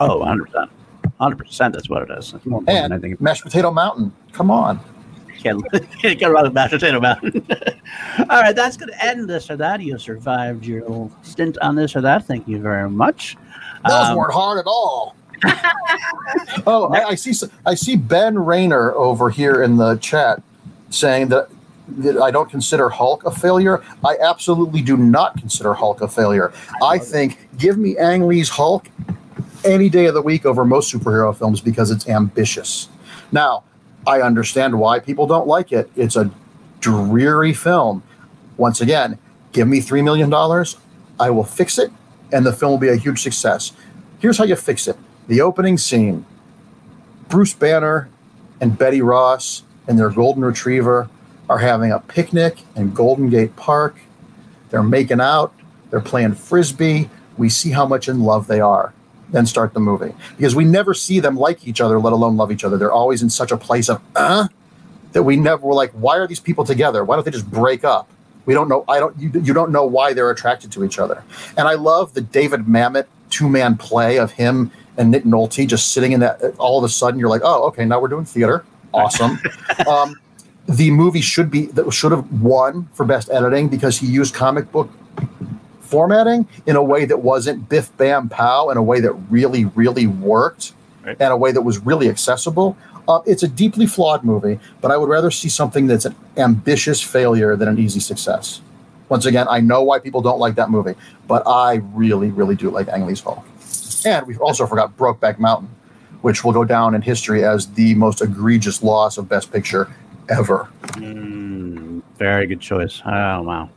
Oh, 100 percent. 100 percent. That's what it is. It's more important than And. Mashed Potato Mountain. Come on. Can't, can't go wrong with mashed potato mountain. All right, that's going to end this or that. You survived your little stint on this or that. Thank you very much. Those Um, weren't hard at all. oh, I, I see. I see Ben Rayner over here in the chat saying that I don't consider Hulk a failure. I absolutely do not consider Hulk a failure. I think give me Ang Lee's Hulk any day of the week over most superhero films because it's ambitious. Now, I understand why people don't like it. It's a dreary film. Once again, give me $3 million, I will fix it, and the film will be a huge success. Here's how you fix it the opening scene Bruce Banner and Betty Ross and their golden retriever are having a picnic in Golden Gate Park. They're making out, they're playing frisbee. We see how much in love they are. then start the movie because we never see them like each other, let alone love each other. They're always in such a place of uh that we never were like, why are these people together? Why don't they just break up? We don't know. I don't. You, you don't know why they're attracted to each other. And I love the David Mamet two man play of him and Nick Nolte just sitting in that. All of a sudden, you're like, oh, okay, now we're doing theater. Awesome. um, the movie should be that should have won for best editing because he used comic book formatting in a way that wasn't biff bam pow in a way that really really worked Right. and a way that was really accessible. Uh, it's a deeply flawed movie but i would rather see something that's an ambitious failure than an easy success. Once again i know why people don't like that movie but i really really do like ang lee's fall and we also forgot brokeback mountain which will go down in history as the most egregious loss of best picture ever Mm, very good choice. Oh wow.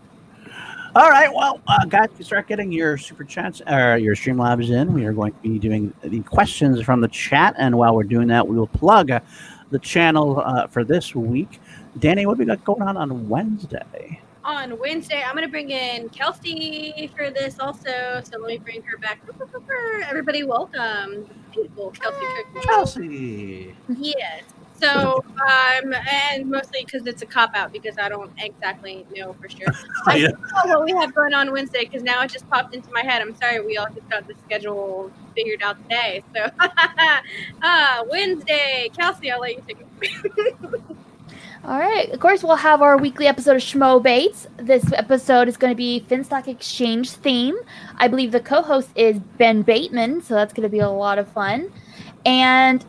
All right, well, uh, guys, you start getting your super chats or your Streamlabs in. We are going to be doing the questions from the chat, and while we're doing that, we will plug uh, the channel uh, for this week. Danny, what do we got going on on Wednesday? On Wednesday, I'm going to bring in Kelsey for this also. So let me bring her back. Everybody, welcome. Beautiful Kelsey Kirkman. Chelsea. Yes. So, um, and mostly because it's a cop out because I don't exactly know for sure. I Yeah. don't know what we have going on Wednesday because now it just popped into my head. I'm sorry, we all just got the schedule figured out today. So, uh, Wednesday, Kelsey, I'll let you take it. All right. Of course, we'll have our weekly episode of Schmo Bates. This episode is going to be Finstock Exchange theme. I believe the co-host is Ben Bateman, so that's going to be a lot of fun. And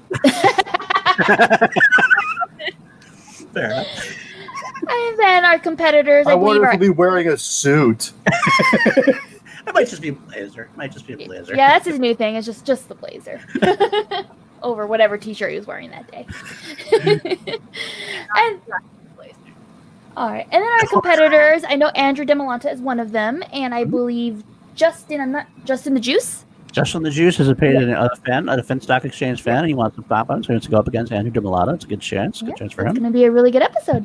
Fair enough. and then our competitors, I, i wonder if are he'll be wearing a suit It might just be a blazer. Might just be a blazer. yeah, that's his new thing. It's just just the blazer over whatever T-shirt he was wearing that day. and all right, and then our competitors. I know Andrew Demolanta is one of them, and I mm-hmm. believe Justin. I'm not Justin the Juice. Justin the Juice is a paid a fan, a Fin Stock Exchange fan. And he wants to pop on, so he wants to go up against Andrew Demolata. It's a good chance. Good Yeah, chance for him. It's going to be a really good episode.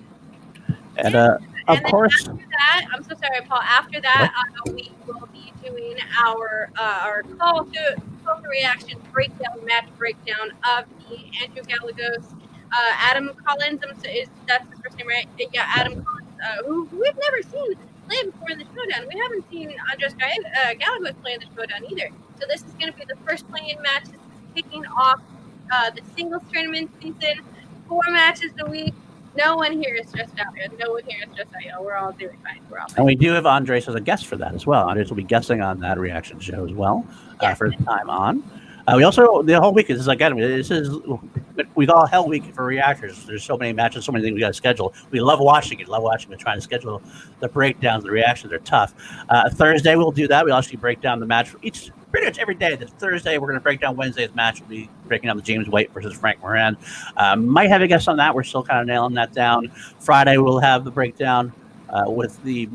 And uh, of And course, after that, I'm so sorry, Paul. After that, uh, we will be doing our uh, our call to call to reaction breakdown, match breakdown of the Andrew Gallegos, uh, Adam Collins. I'm so, is that's his first name, right? Yeah, Adam Collins, uh, who who we've never seen before in the showdown. We haven't seen Andres uh, play in the showdown either. So this is going to be the first play-in match. This is kicking off uh, the singles tournament season. Four matches a week. No one here is stressed out. yet. No one here is stressed out. yet. We're all doing fine. We're all and we do have Andres as a guest for that as well. Andres will be guessing on that reaction show as well uh, Yeah. for the time on. Uh, we also the whole week is again. This is we've all hell week for reactors. There's so many matches, so many things we got to schedule. We love watching it. Love watching it. Trying to schedule the breakdowns. The reactions are tough. Uh, Thursday we'll do that. We'll actually break down the match for each pretty much every day. This Thursday we're going to break down Wednesday's match. We'll be breaking down the James White versus Frank Moran. Uh, might have a guest on that. We're still kind of nailing that down. Friday we'll have the breakdown uh, with the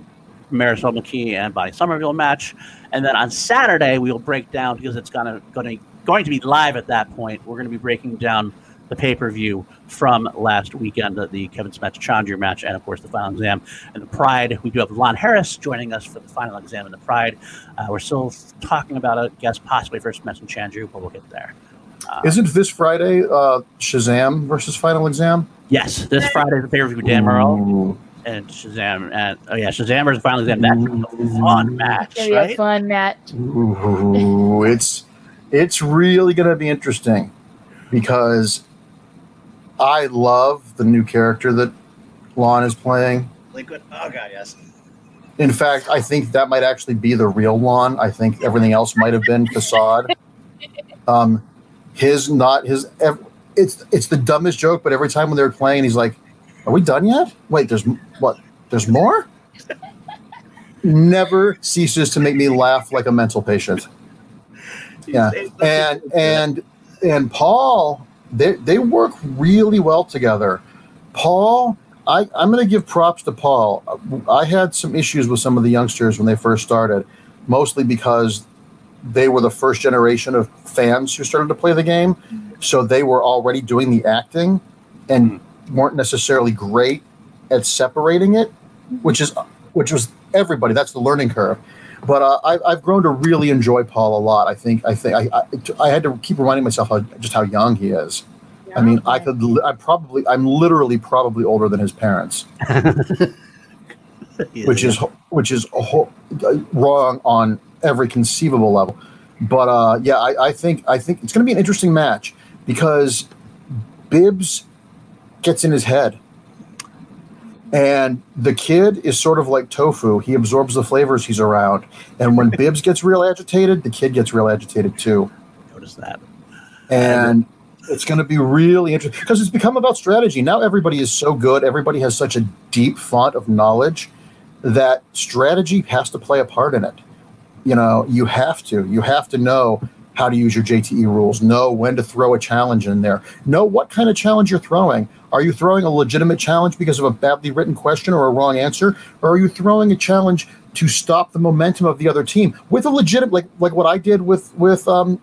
Marisol McKee and Bonnie Somerville match, and then on Saturday we will break down because it's gonna going to going to be live at that point. We're going to be breaking down the pay per view from last weekend, the, the Kevin Smith Challenger match, and of course the final exam and the Pride. We do have Lon Harris joining us for the final exam and the Pride. Uh, we're still talking about a guest possibly for Smith and Challenger, but we'll get there. Uh, Isn't this Friday uh, Shazam versus Final Exam? yes, this Friday the pay per view Dan Murrell Ooh. and Shazam and oh yeah, Shazam versus final exam. That's a fun match, It's going a right? fun match. Ooh, it's it's really going to be interesting because I love the new character that Lon is playing. Liquid. Oh god, yes. In fact, I think that might actually be the real Lon. I think everything else might have been facade. Um, his not his. It's it's the dumbest joke, but every time when they're playing, he's like, "Are we done yet? Wait, there's what? There's more." Never ceases to make me laugh like a mental patient. Yeah, and and and Paul, they they work really well together. Paul, I I'm going to give props to Paul. I had some issues with some of the youngsters when they first started, mostly because they were the first generation of fans who started to play the game, so they were already doing the acting and weren't necessarily great at separating it, which is which was everybody. That's the learning curve. But uh, I, I've grown to really enjoy Paul a lot. I think I think I, I, I had to keep reminding myself how, just how young he is. I mean, I could. I'm probably. I'm literally probably older than his parents, which is which is a whole, wrong on every conceivable level. But uh, yeah, I, I think I think it's going to be an interesting match because Bibbs gets in his head, and the kid is sort of like tofu. He absorbs the flavors he's around, and when Bibbs gets real agitated, the kid gets real agitated too notice that. and it's going to be really interesting because it's become about strategy. Now everybody is so good, everybody has such a deep font of knowledge that strategy has to play a part in it. You know, you have to. You have to know how to use your JTE rules, know when to throw a challenge in there, know what kind of challenge you're throwing. Are you throwing a legitimate challenge because of a badly written question or a wrong answer, or are you throwing a challenge to stop the momentum of the other team with a legitimate, like like what I did with with um,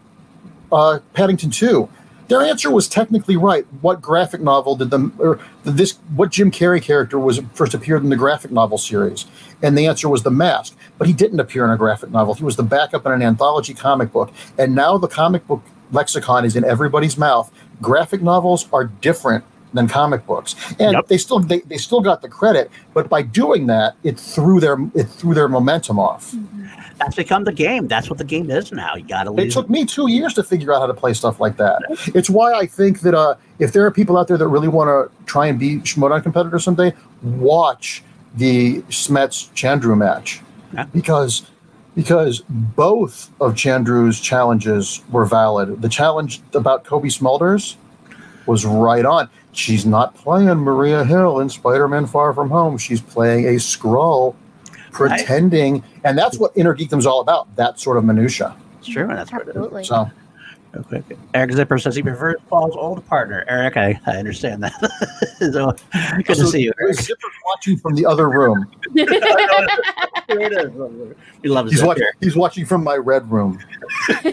uh, Paddington Two? Their answer was technically right. What graphic novel did the or this? What Jim Carrey character was first appeared in the graphic novel series? And the answer was The Mask. But he didn't appear in a graphic novel. He was the backup in an anthology comic book. And now the comic book lexicon is in everybody's mouth. Graphic novels are different than comic books, and Yep. they still they, they still got the credit. But by doing that, it threw their it threw their momentum off. That's become the game. That's what the game is now. You got to It took me two years to figure out how to play stuff like that. It's why I think that uh, if there are people out there that really want to try and be Schmoedown competitor someday, watch the Smets Chandru match Yeah. because because both of Chandru's challenges were valid. The challenge about Cobie Smulders was right on. She's not playing Maria Hill in Spider-Man Far From Home. She's playing a Skrull, pretending, and that's what Inner Geekdom's all about. That sort of minutia. It's true, and that's what it is. So. Real quick. Eric Zipper says he prefers Paul's old partner. Eric, I, I understand that. so, good to see you, Eric. Zipper's watching from the other room. Here it is. He loves He's it. watching. He's watching from my red room.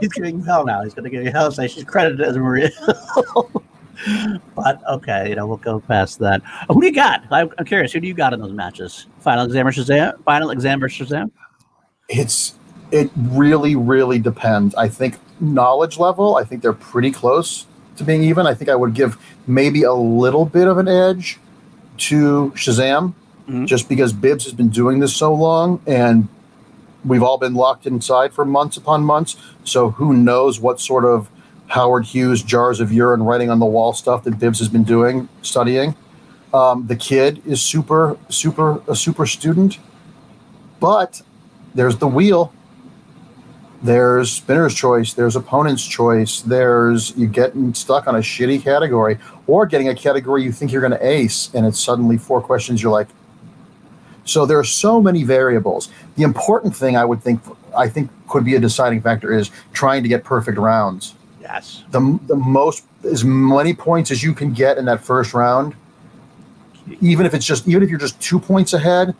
He's giving you hell now. He's going to give you hell. Say she's credited as Maria. But okay, you know we'll go past that. Uh, who do you got? I'm, curious. Who do you got in those matches? Final exam versus Shazam. Final exam versus Shazam. It's it really, really depends. I think knowledge level. I think they're pretty close to being even. I think I would give maybe a little bit of an edge to Shazam, Mhm. just because Bibbs has been doing this so long, and we've all been locked inside for months upon months. So who knows what sort of Howard Hughes jars of urine writing on the wall stuff that Bibbs has been doing, studying. Um, the kid is super, super, a super student, but there's the wheel. There's spinner's choice. There's opponent's choice. There's you getting stuck on a shitty category or getting a category you think you're going to ace, and it's suddenly four questions. You're like, so there are so many variables. The important thing I would think, I think, could be a deciding factor is trying to get perfect rounds Yes. the, the most as many points as you can get in that first round even if it's just even if you're just two points ahead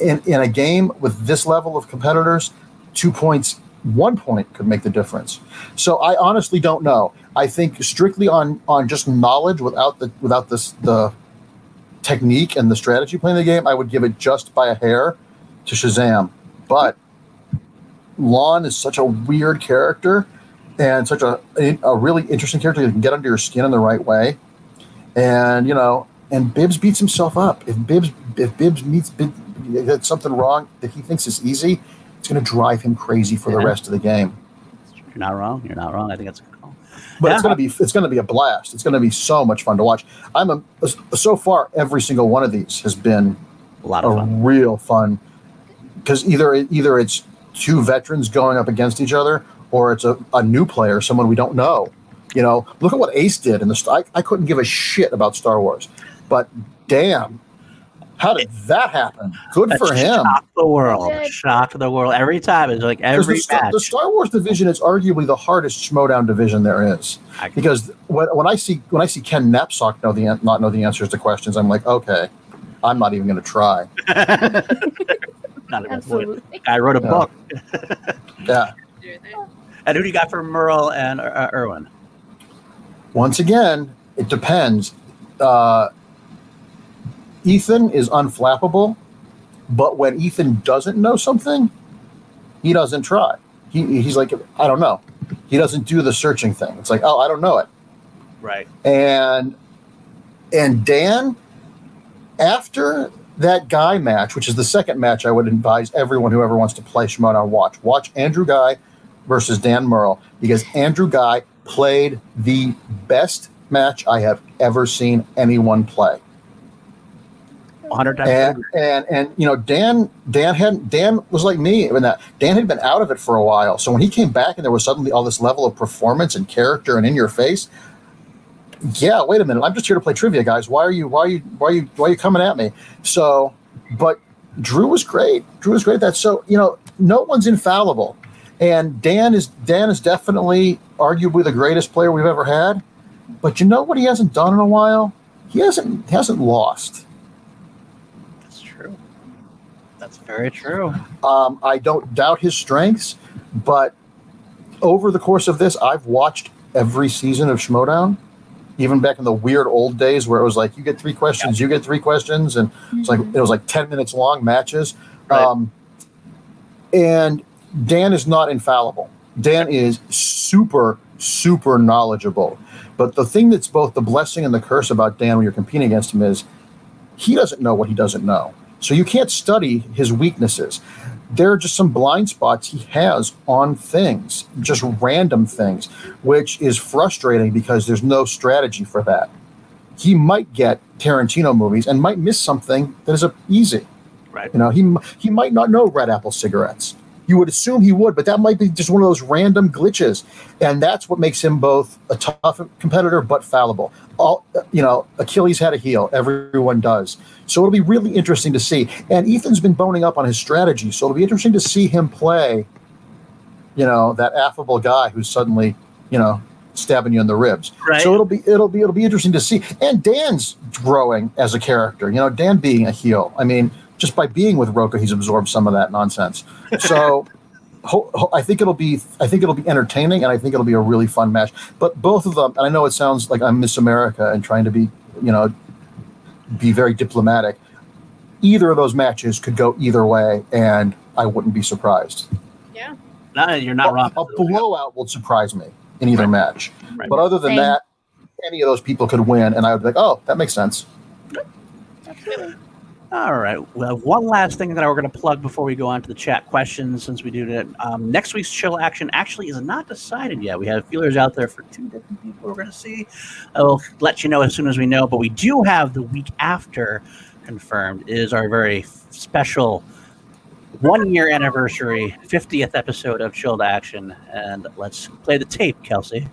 in, in a game with this level of competitors two points one point could make the difference. So i honestly don't know. I think strictly on on just knowledge without the without this the technique and the strategy playing the game i would give it just by a hair to shazam. But lon is such a weird character and such a, a really interesting character that can get under your skin in the right way. And you know, and Bibbs beats himself up. If Bibbs if Bibbs meets Bibbs, that's something wrong that he thinks is easy, it's going to drive him crazy for the rest of the game. You're not wrong. You're not wrong. I think that's a good call. But it's going to be it's going to be a blast. It's going to be so much fun to watch. I'm a so far every single one of these has been A lot a of fun. real fun because either either it's two veterans going up against each other or it's a, a new player, someone we don't know. You know, look at what Ace did in the. I, I couldn't give a shit about Star Wars, but damn, how did that happen? Good That for him. Shocked the world. Shocked the world every time. It's like 'Cause every the, Star, match. the Star Wars division is arguably the hardest schmoedown division there is because when, when I see when I see Ken Napzok know the not know the answers to questions, I'm like, okay, I'm not even going to try. not even Absolutely. I wrote a Yeah. book. Yeah. And who do you got for Merle and uh, Irwin? Once again, it depends. Uh, Ethan is unflappable, But when Ethan doesn't know something, he doesn't try. He, he's like, I don't know. He doesn't do the searching thing. It's like, oh, I don't know it. Right. And and Dan, after that guy match, which is the second match, I would advise everyone who ever wants to play Schmoedown watch. Watch Andrew Guy versus Dan Murrell because Andrew Guy played the best match I have ever seen anyone play. 100 times. And, and and you know Dan Dan had Dan was like me in that Dan had been out of it for a while. So when he came back and there was suddenly all this level of performance and character and in your face, yeah, wait a minute, I'm just here to play trivia, guys. Why are you why are you why are you why are you coming at me? So, but Drew was great. Drew was great. at That so you know no one's infallible, and Dan is Dan is definitely arguably the greatest player we've ever had. But you know what he hasn't done in a while? He hasn't he hasn't lost. That's true. That's very true. Um, I don't doubt his strengths, but over the course of this, I've watched every season of Schmoedown, even back in the weird old days where it was like you get three questions, you get three questions, and it's like it was like ten minutes long matches. Right. Um, and Dan is not infallible. Dan is super, super knowledgeable. But the thing that's both the blessing and the curse about Dan when you're competing against him is he doesn't know what he doesn't know. So you can't study his weaknesses. There are just some blind spots he has on things, just random things, which is frustrating because there's no strategy for that. He might get Tarantino movies and might miss something that is easy. Right. You know, he he might not know Red Apple cigarettes. You would assume he would, but that might be just one of those random glitches, and that's what makes him both a tough competitor but fallible. All you know, Achilles had a heel. Everyone does. So it'll be really interesting to see. And Ethan's been boning up on his strategy, so it'll be interesting to see him play. You know, that affable guy who's suddenly, you know, stabbing you in the ribs. Right. So it'll be it'll be it'll be interesting to see. And Dan's growing as a character. You know, Dan being a heel. I mean, just by being with Roca, he's absorbed some of that nonsense. So. Ho- ho- I think it'll be. I think it'll be entertaining, and I think it'll be a really fun match. But both of them, and I know it sounds like I'm Miss America and trying to be, you know, be very diplomatic. Either of those matches could go either way, and I wouldn't be surprised. No, you're not wrong. A blowout will surprise me in either match. Right. But other than Same. that, any of those people could win, and I would be like, oh, that makes sense. Absolutely. All right. Well, one last thing that we're going to plug before we go on to the chat questions, since we do that. Um, next week's chill action actually is not decided yet. We have feelers out there for two different people we're going to see. I will let you know as soon as we know. But we do have the week after confirmed is our very special one year anniversary, 50th episode of Chilled Action. And let's play the tape, Kelsey.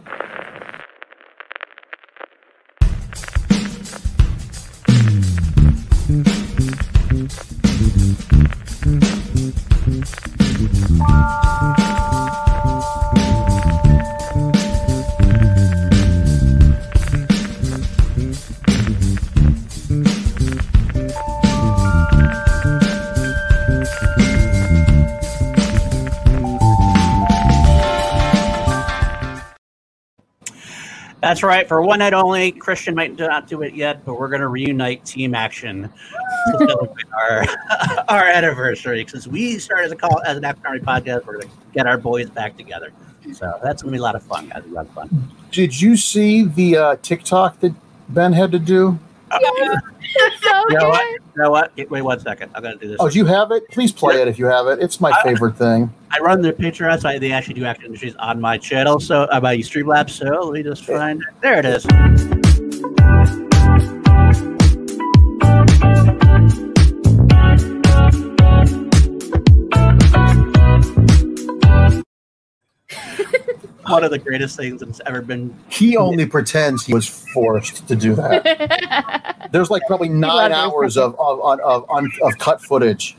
That's right. For one night only, Christian might not do it yet, but we're going to reunite Team Action to celebrate our our anniversary. Since we started as a call as an Action Army podcast, we're going to get our boys back together. So that's going to be a lot of fun, guys. A lot of fun. Did you see the uh, TikTok that Ben had to do? so You know good. what? You know what? Wait one second. I'm going to do this. Oh, do you have it? Please play it if you have it. It's my I- favorite thing. I run the Patreon site. They actually do Action Industries on my channel, so uh, my Streamlabs. So let me just find it. There it is. One of the greatest things that's ever been. He only pretends he was forced to do that. There's like probably nine hours of of, of, of, of, of cut footage.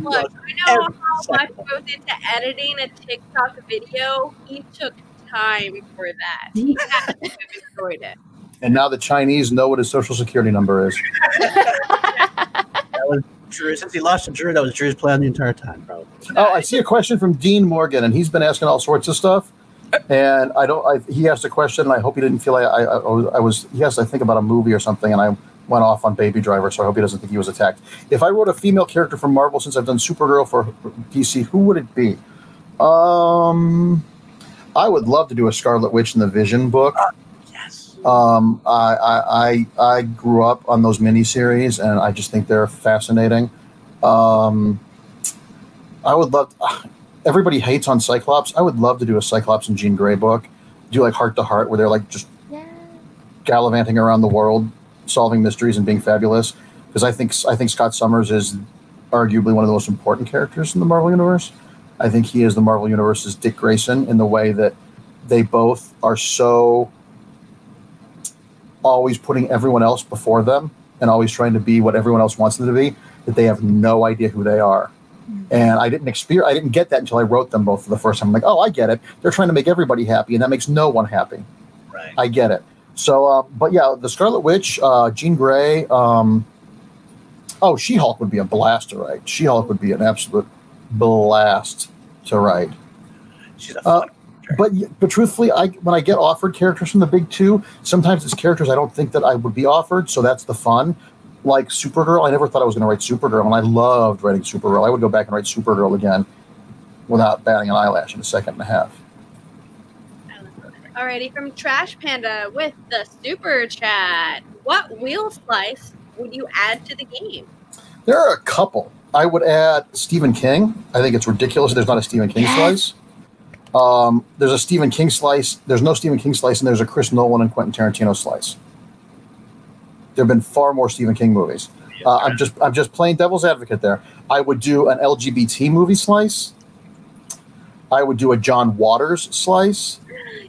Look, I know how much goes into editing a TikTok video. He took time for that. He had to have enjoyed it. And now the Chinese know what his social security number is. Drew. Since he lost to Drew, that was Drew's plan the entire time, probably. Oh, I see a question from Dean Morgan, and he's been asking all sorts of stuff. And I don't. I, he asked a question, and I hope he didn't feel like I, I, I was- I was. He asked, I think, about a movie or something, and I went off on Baby Driver, so I hope he doesn't think he was attacked. If I wrote a female character from Marvel since I've done Supergirl for DC, who would it be? Um, I would love to do a Scarlet Witch in the Vision book. Um, I, I, I, I grew up on those miniseries, and I just think they're fascinating. Um, I would love. everybody hates on Cyclops. I would love to do a Cyclops and Jean Grey book. Do like Heart to Heart, where they're like just Yeah. gallivanting around the world, solving mysteries and being fabulous. Because I think I think Scott Summers is arguably one of the most important characters in the Marvel universe. I think he is the Marvel universe's Dick Grayson in the way that they both are so always putting everyone else before them and always trying to be what everyone else wants them to be that they have no idea who they are. And I didn't experience, I didn't get that until I wrote them both for the first time. I'm like, oh, I get it. They're trying to make everybody happy, and that makes no one happy. Right. I get it. So, uh, but yeah, the Scarlet Witch, uh, Jean Grey. Um, oh, She Hulk would be a blast to write. She Hulk would be an absolute blast to write. She's a Uh, fun character. But but truthfully, I when I get offered characters from the big two, sometimes it's characters I don't think that I would be offered. So that's the fun. Like Supergirl, I never thought I was going to write Supergirl, and I loved writing Supergirl. I would go back and write Supergirl again without batting an eyelash in a second and a half. Alrighty, from Trash Panda with the super chat. What wheel slice would you add to the game? There are a couple. I would add Stephen King. I think it's ridiculous there's not a Stephen King Yes. slice. Um, there's a Stephen King slice. There's no Stephen King slice, and there's a Chris Nolan and Quentin Tarantino slice. There have been far more Stephen King movies. Uh, I'm just I'm just playing devil's advocate there. I would do an LGBT movie slice. I would do a John Waters slice.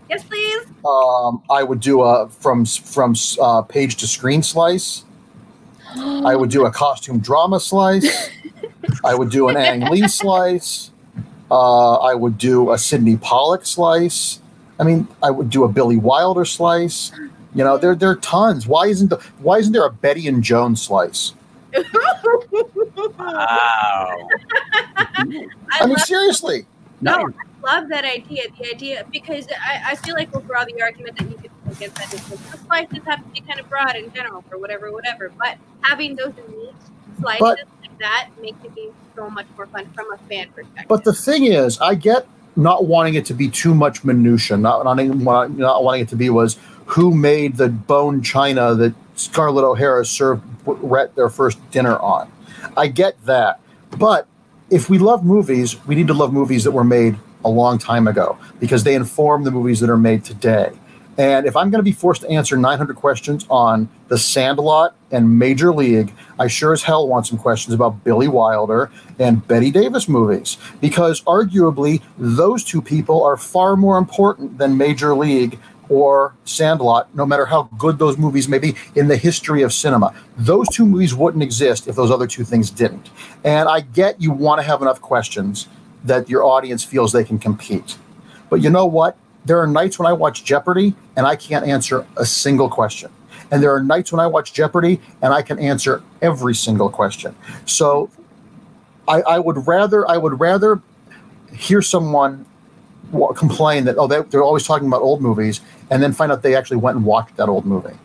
Yes, please. Um, I would do a from from uh, page to screen slice. I would do a costume drama slice. I would do an Ang Lee slice. Uh, I would do a Sydney Pollack slice. I mean, I would do a Billy Wilder slice. You know, there there are tons. Why isn't the Why isn't there a Bette and Joan slice? Wow. I, I mean, seriously. no, I love that idea. The idea because I, I feel like we'll draw the argument that you could at that the slices have to be kind of broad in general for whatever, whatever. But having those neat slices But- that makes the game so much more fun from a fan perspective. But the thing is, I get not wanting it to be too much minutia. Not not, not wanting it to be was who made the bone china that Scarlett O'Hara served Rhett their first dinner on. I get that, but if we love movies, we need to love movies that were made a long time ago because they inform the movies that are made today. And if I'm going to be forced to answer 900 questions on The Sandlot and Major League, I sure as hell want some questions about Billy Wilder and Bette Davis movies because arguably those two people are far more important than Major League or Sandlot, no matter how good those movies may be in the history of cinema. Those two movies wouldn't exist if those other two things didn't. And I get you want to have enough questions that your audience feels they can compete. But you know what? There are nights when I watch Jeopardy and I can't answer a single question. And there are nights when I watch Jeopardy and I can answer every single question. So I, I would rather I would rather hear someone wa- complain that oh they, they're always talking about old movies and then find out they actually went and watched that old movie.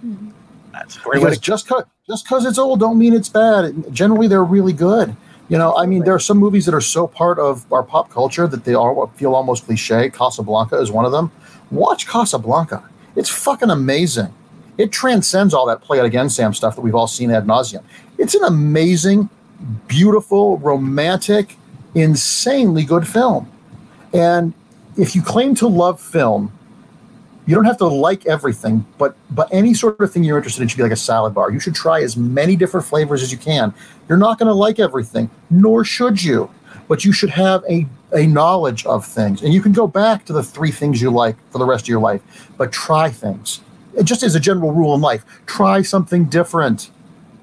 Hmm. That's great Because just cause just because it's old don't mean it's bad. Generally, they're really good. You know, I mean, there are some movies that are so part of our pop culture that they all feel almost cliche. Casablanca is one of them. Watch Casablanca; it's fucking amazing. It transcends all that play it again, Sam stuff that we've all seen ad nauseum. It's an amazing, beautiful, romantic, insanely good film. And if you claim to love film, you don't have to like everything, but but any sort of thing you're interested in should be like a salad bar. You should try as many different flavors as you can. You're not going to like everything, nor should you, but you should have a a knowledge of things, and you can go back to the three things you like for the rest of your life. But try things. It just as a general rule in life, try something different.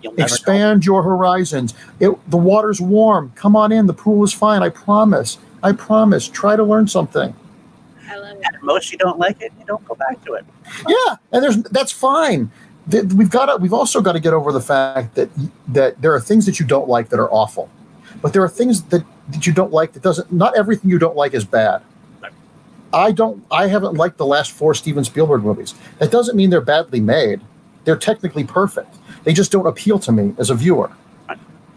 You'll know. Expand your horizons. It, the water's warm. Come on in. The pool is fine. I promise. I promise. Try to learn something. At most, you don't like it, you don't go back to it. Yeah, and there's that's fine. We've got to. We've also got to get over the fact that that there are things that you don't like that are awful, but there are things that that you don't like that doesn't. Not everything you don't like is bad. I don't. I haven't liked the last four Steven Spielberg movies. That doesn't mean they're badly made. They're technically perfect. They just don't appeal to me as a viewer.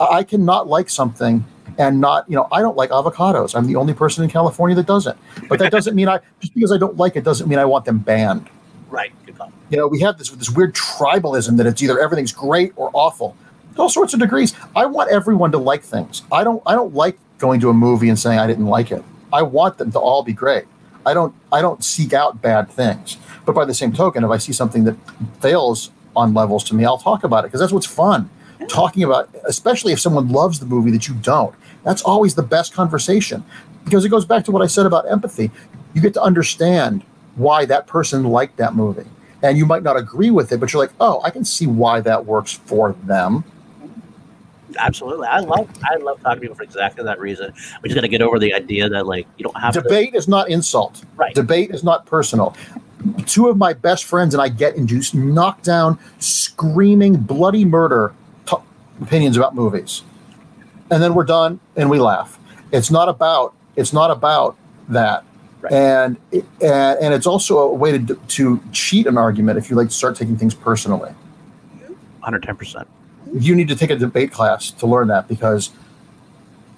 I, cannot like something and not, you know, I don't like avocados. I'm the only person in California that doesn't. But that doesn't mean I just because I don't like it doesn't mean I want them banned. Right. Good call. You know, we have this with this weird tribalism that it's either everything's great or awful. All sorts of degrees. I want everyone to like things. I don't I don't like going to a movie and saying I didn't like it. I want them to all be great. I don't I don't seek out bad things. But by the same token, if I see something that fails on levels to me, I'll talk about it because that's what's fun. Talking about, especially if someone loves the movie that you don't, that's always the best conversation because it goes back to what I said about empathy. You get to understand why that person liked that movie. And you might not agree with it, but you're like, oh, I can see why that works for them. Absolutely. I love I love talking to people for exactly that reason. We just gotta get over the idea that like you don't have debate to, is not insult. Right. Debate is not personal. Two of my best friends and I get induced, into knockdown, screaming, bloody murder opinions about movies. And then we're done and we laugh. It's not about it's not about that. Right. And, and and it's also a way to to cheat an argument if you like to start taking things personally. 110%. You need to take a debate class to learn that because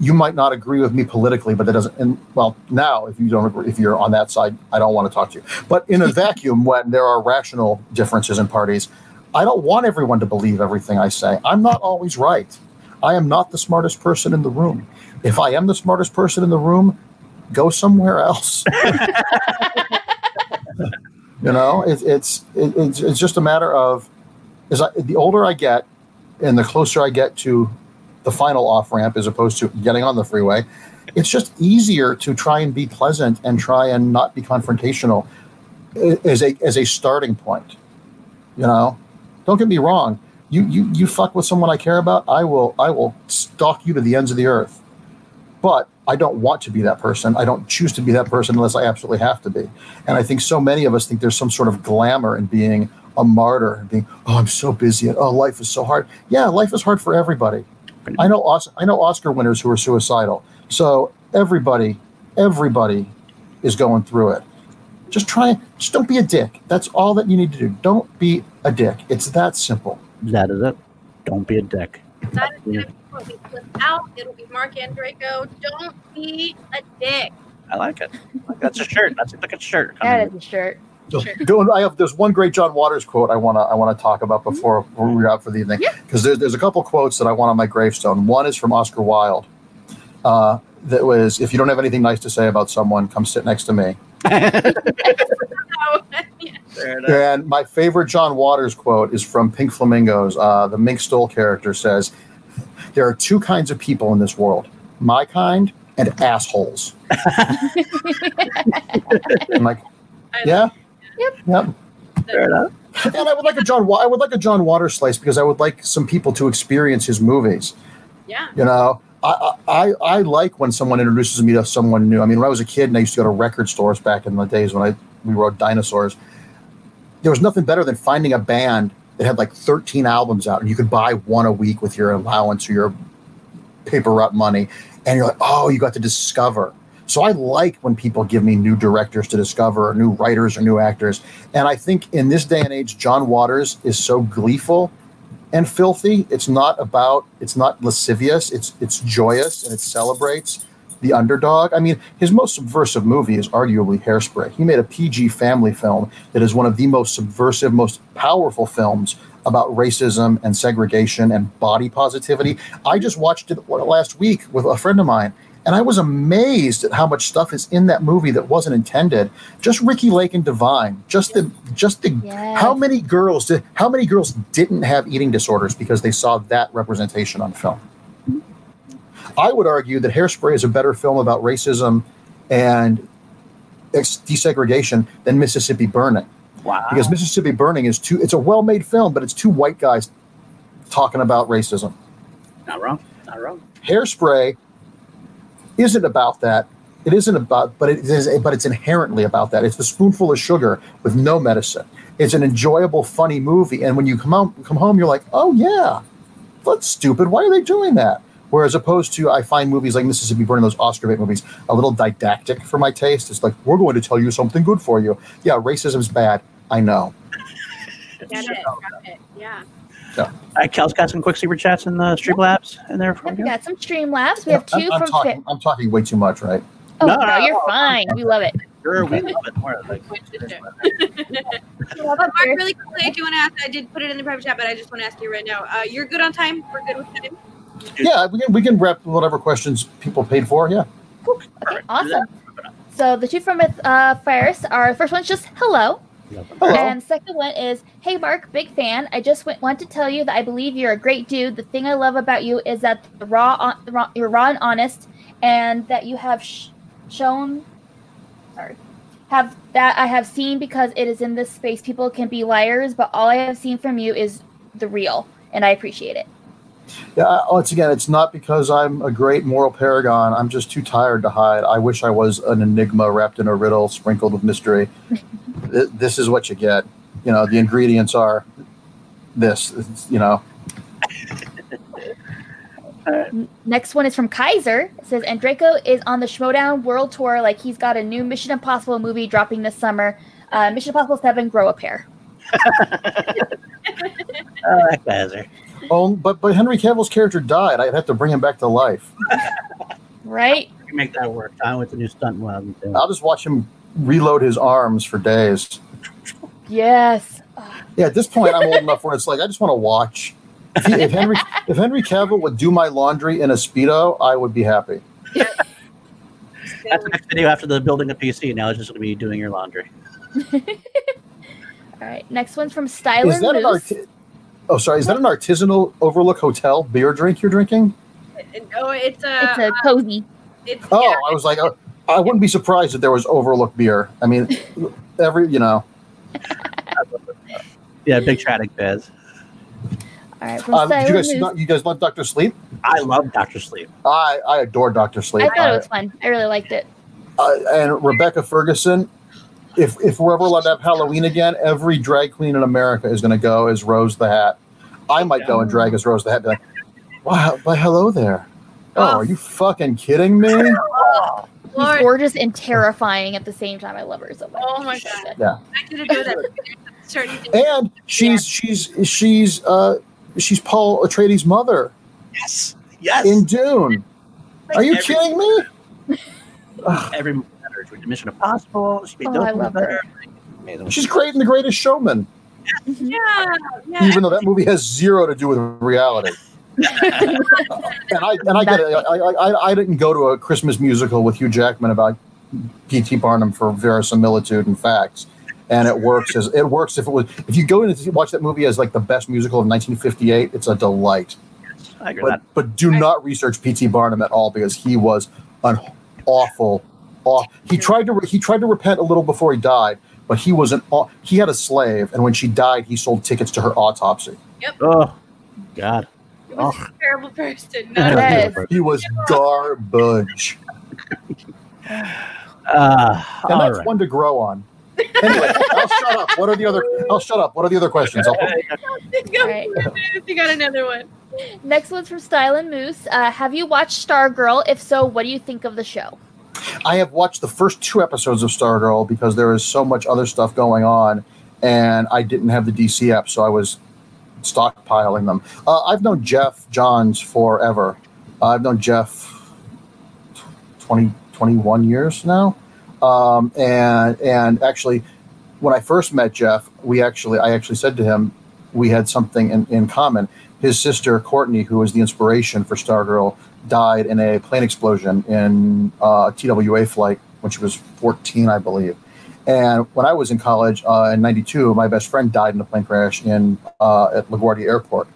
you might not agree with me politically, but that doesn't. And well, now if you don't agree, if you're on that side, I don't want to talk to you. But in a vacuum, when there are rational differences in parties, I don't want everyone to believe everything I say. I'm not always right. I am not the smartest person in the room. If I am the smartest person in the room, go somewhere else. you know, it, it's it, it's it's just a matter of as I, the older I get, and the closer I get to the final off ramp, as opposed to getting on the freeway, it's just easier to try and be pleasant and try and not be confrontational as a as a starting point. You know, don't get me wrong. You you you fuck with someone I care about, I will I will stalk you to the ends of the earth. But I don't want to be that person. I don't choose to be that person unless I absolutely have to be. And I think so many of us think there's some sort of glamour in being a martyr, and being, oh, I'm so busy, and oh, life is so hard. Yeah, life is hard for everybody. I know I know Oscar winners who are suicidal. So everybody, everybody is going through it. Just try, just don't be a dick. That's all that you need to do. Don't be a dick. It's that simple. That is it. Don't be a dick. That is gonna be what we flip out. It'll be Mark Andreyko. Don't be a dick. I like it. Like, that's a shirt. That's like a shirt. That is a shirt. Don't- I have there's one great John Waters quote I want to I want to talk about before we're out for the evening Yeah. because there's there's a couple quotes that I want on my gravestone. One is from Oscar Wilde. Uh, that was if you don't have anything nice to say about someone, come sit next to me. Yeah. Fair enough. And my favorite John Waters quote is from Pink Flamingos. Uh, the Mink Stole character says, "There are two kinds of people in this world: my kind and assholes." I'm like, I yeah, Yep. yep. Fair enough. And I would like a John. Wa- I would like a John Waters slice because I would like some people to experience his movies. Yeah. You know, I, I I like when someone introduces me to someone new. I mean, when I was a kid and I used to go to record stores back in the days when I we wrote dinosaurs, there was nothing better than finding a band that had like 13 albums out and you could buy one a week with your allowance or your paper route money, and you're like, oh, you got to discover. So I like when people give me new directors to discover, or new writers or new actors. And I think in this day and age, John Waters is so gleeful and filthy. It's not about it's not lascivious. It's it's joyous and it celebrates the underdog. I mean, his most subversive movie is arguably Hairspray. He made a PG family film that is one of the most subversive, most powerful films about racism and segregation and body positivity. I just watched it last week with a friend of mine. And I was amazed at how much stuff is in that movie that wasn't intended. Just Ricki Lake and Divine. Just the just the Yes. how many girls did how many girls didn't have eating disorders because they saw that representation on film? Mm-hmm. I would argue that Hairspray is a better film about racism and desegregation than Mississippi Burning Wow. because Mississippi Burning is too it's a well-made film but it's two white guys talking about racism. not wrong. Not wrong. Hairspray isn't about that. It isn't about, but it is, but it's inherently about that. It's the spoonful of sugar with no medicine. It's an enjoyable, funny movie, and when you come home, come home, you're like, oh yeah, that's stupid. Why are they doing that? Whereas opposed to, I find movies like Mississippi Burning, those Oscar bait movies, a little didactic for my taste. It's like we're going to tell you something good for you. Yeah, racism's bad. I know. Get it. It. Yeah. All right, Kel's got some quick super chats in the Streamlabs in there for We you. got some Streamlabs. We have I'm, 2 I'm from talking, Fit. I'm talking way too much, right? Oh, No, no, no, you're fine. We love it. Sure, we love it more. Like, Which is it? We love But it. Mark, really quickly, I do want to ask. I did put it in the private chat, but I just want to ask you right now. Uh, you're good on time. We're good with time. Yeah, we can we can wrap whatever questions people paid for. Yeah. Okay, awesome. So the two from uh, Ferris are first one's just hello, Hello. and second one is hey Mark, big fan. I just want to tell you that I believe you're a great dude. The thing I love about you is that the raw, the raw you're raw and honest, and that you have sh- shown, sorry, have that I have seen because it is in this space. People can be liars, but all I have seen from you is the real, and I appreciate it. Yeah, once again, it's not because I'm a great moral paragon. I'm just too tired to hide. I wish I was an enigma wrapped in a riddle, sprinkled with mystery. This is what you get. You know, the ingredients are this. It's, you know, Next one is from Kaiser. It says, Andreyko is on the Schmoedown World Tour. Like he's got a new Mission Impossible movie dropping this summer. Uh, Mission Impossible 7, Grow a Pair. oh, that guy's there. Oh, but but Henry Cavill's character died. I'd have to bring him back to life. Right? We can make that work. Time with the new stunt one. I'll just watch him reload his arms for days. Yes. Yeah, at this point, I'm old enough where it's like I just want to watch. If, he, if Henry if Henry Cavill would do my laundry in a speedo, I would be happy. That's the next video after the building a PC. Now it's just going to be doing your laundry. All right. Next one's from Styler Is that an Moose. arti- Oh, sorry. Is that an artisanal Overlook Hotel beer drink you're drinking? No, it's a. it's a cozy. It's, Oh, yeah, I was like, uh, I wouldn't be surprised if there was Overlook beer. I mean, every you know, Yeah, big trading Bez. All right. From um, did you guys Moose. you guys love Doctor Sleep? I love Doctor Sleep. I I adore Doctor Sleep. I thought Uh, it was fun. I really liked it. uh, and Rebecca Ferguson. If if we're ever allowed to have Halloween again, every drag queen in America is going to go as Rose the Hat. I might go and drag as Rose the Hat. Be like, wow, but hello there. Oh, are you fucking kidding me? She's Lord. gorgeous and terrifying at the same time. I love her so much. Oh my god. Yeah. I could have done that. And she's she's she's uh she's Paul Atreides' mother Yes. Yes. in Dune. Are you Every- kidding me? Ugh, Every movie, Mission Impossible. She made Oh, I love movies her. Amazing. she's great in The Greatest Showman, Mhm. Yeah. Yeah. even though that movie has zero to do with reality. and I and I get it. I, I I- I didn't go to a Christmas musical with Hugh Jackman about P.T. Barnum for verisimilitude and facts, and it works as it works if it was if you go in and watch that movie as like the best musical of 1958, it's a delight. I agree with But but do not research P.T. Barnum at all because he was an awful. Aw- he tried to re- he tried to repent a little before he died, but he was an aw- he had a slave, and when she died, he sold tickets to her autopsy. Yep. Oh, God. He was Oh. a terrible person. I No, don't Yes. He was garbage. Uh, and that's right. one to grow on. Anyway, I'll shut up. What are the other? I'll shut up. What are the other questions? I'll put, Go All right. for. You got another one. Next one's from Style and Moose. Uh, have you watched Stargirl? If so, what do you think of the show? I have watched the first two episodes of Stargirl because there is so much other stuff going on, and I didn't have the DC app, so I was stockpiling them. Uh, I've known Geoff Johns forever. I've known Geoff 20, 21 years now, um, and and actually, when I first met Geoff, we actually I actually said to him we had something in, in common. His sister Courtney, who was the inspiration for Stargirl, died in a plane explosion in uh, a TWA flight when she was 14, I believe. And when I was in college uh, in '92, my best friend died in a plane crash in uh, at LaGuardia Airport.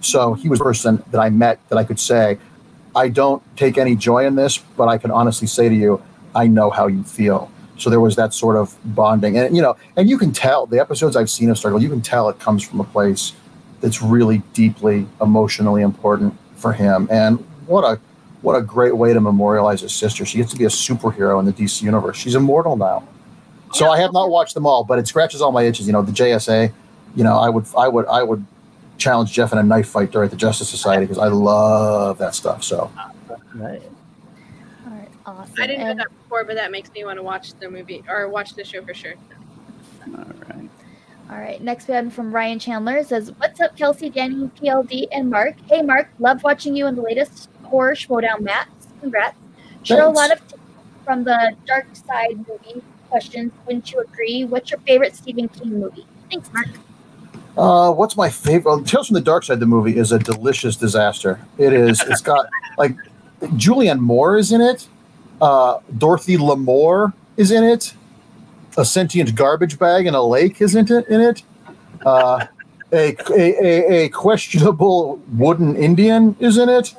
So he was the person that I met that I could say, I don't take any joy in this, but I can honestly say to you, I know how you feel. So there was that sort of bonding, and you know, and you can tell the episodes I've seen of Stargirl, you can tell it comes from a place that's really deeply emotionally important for him. And what a what a great way to memorialize his sister. She gets to be a superhero in the DC universe. She's immortal now. So I have not watched them all, but it scratches all my itches. You know, the JSA. You know, I would I would I would challenge Geoff in a knife fight during the Justice Society because I love that stuff. So Right. All right, awesome. I didn't know that before, but that makes me want to watch the movie or watch the show for sure. All right. All right. Next one from Ryan Chandler says, "What's up, Kelsey, Danny, PLD, and Mark? Hey, Mark, love watching you in the latest horror showdown match. Congrats. Sure, a lot of t- from the Dark Side movie questions. Wouldn't you agree? What's your favorite Stephen King movie? Thanks, Mark. Uh, what's my favorite? Well, Tales from the Dark Side. The movie is a delicious disaster. It is. It's got like Julianne Moore is in it. Uh, Dorothy Lamour is in it. A sentient garbage bag and a lake is in it. In it. Uh, a, a, a questionable wooden Indian is in it?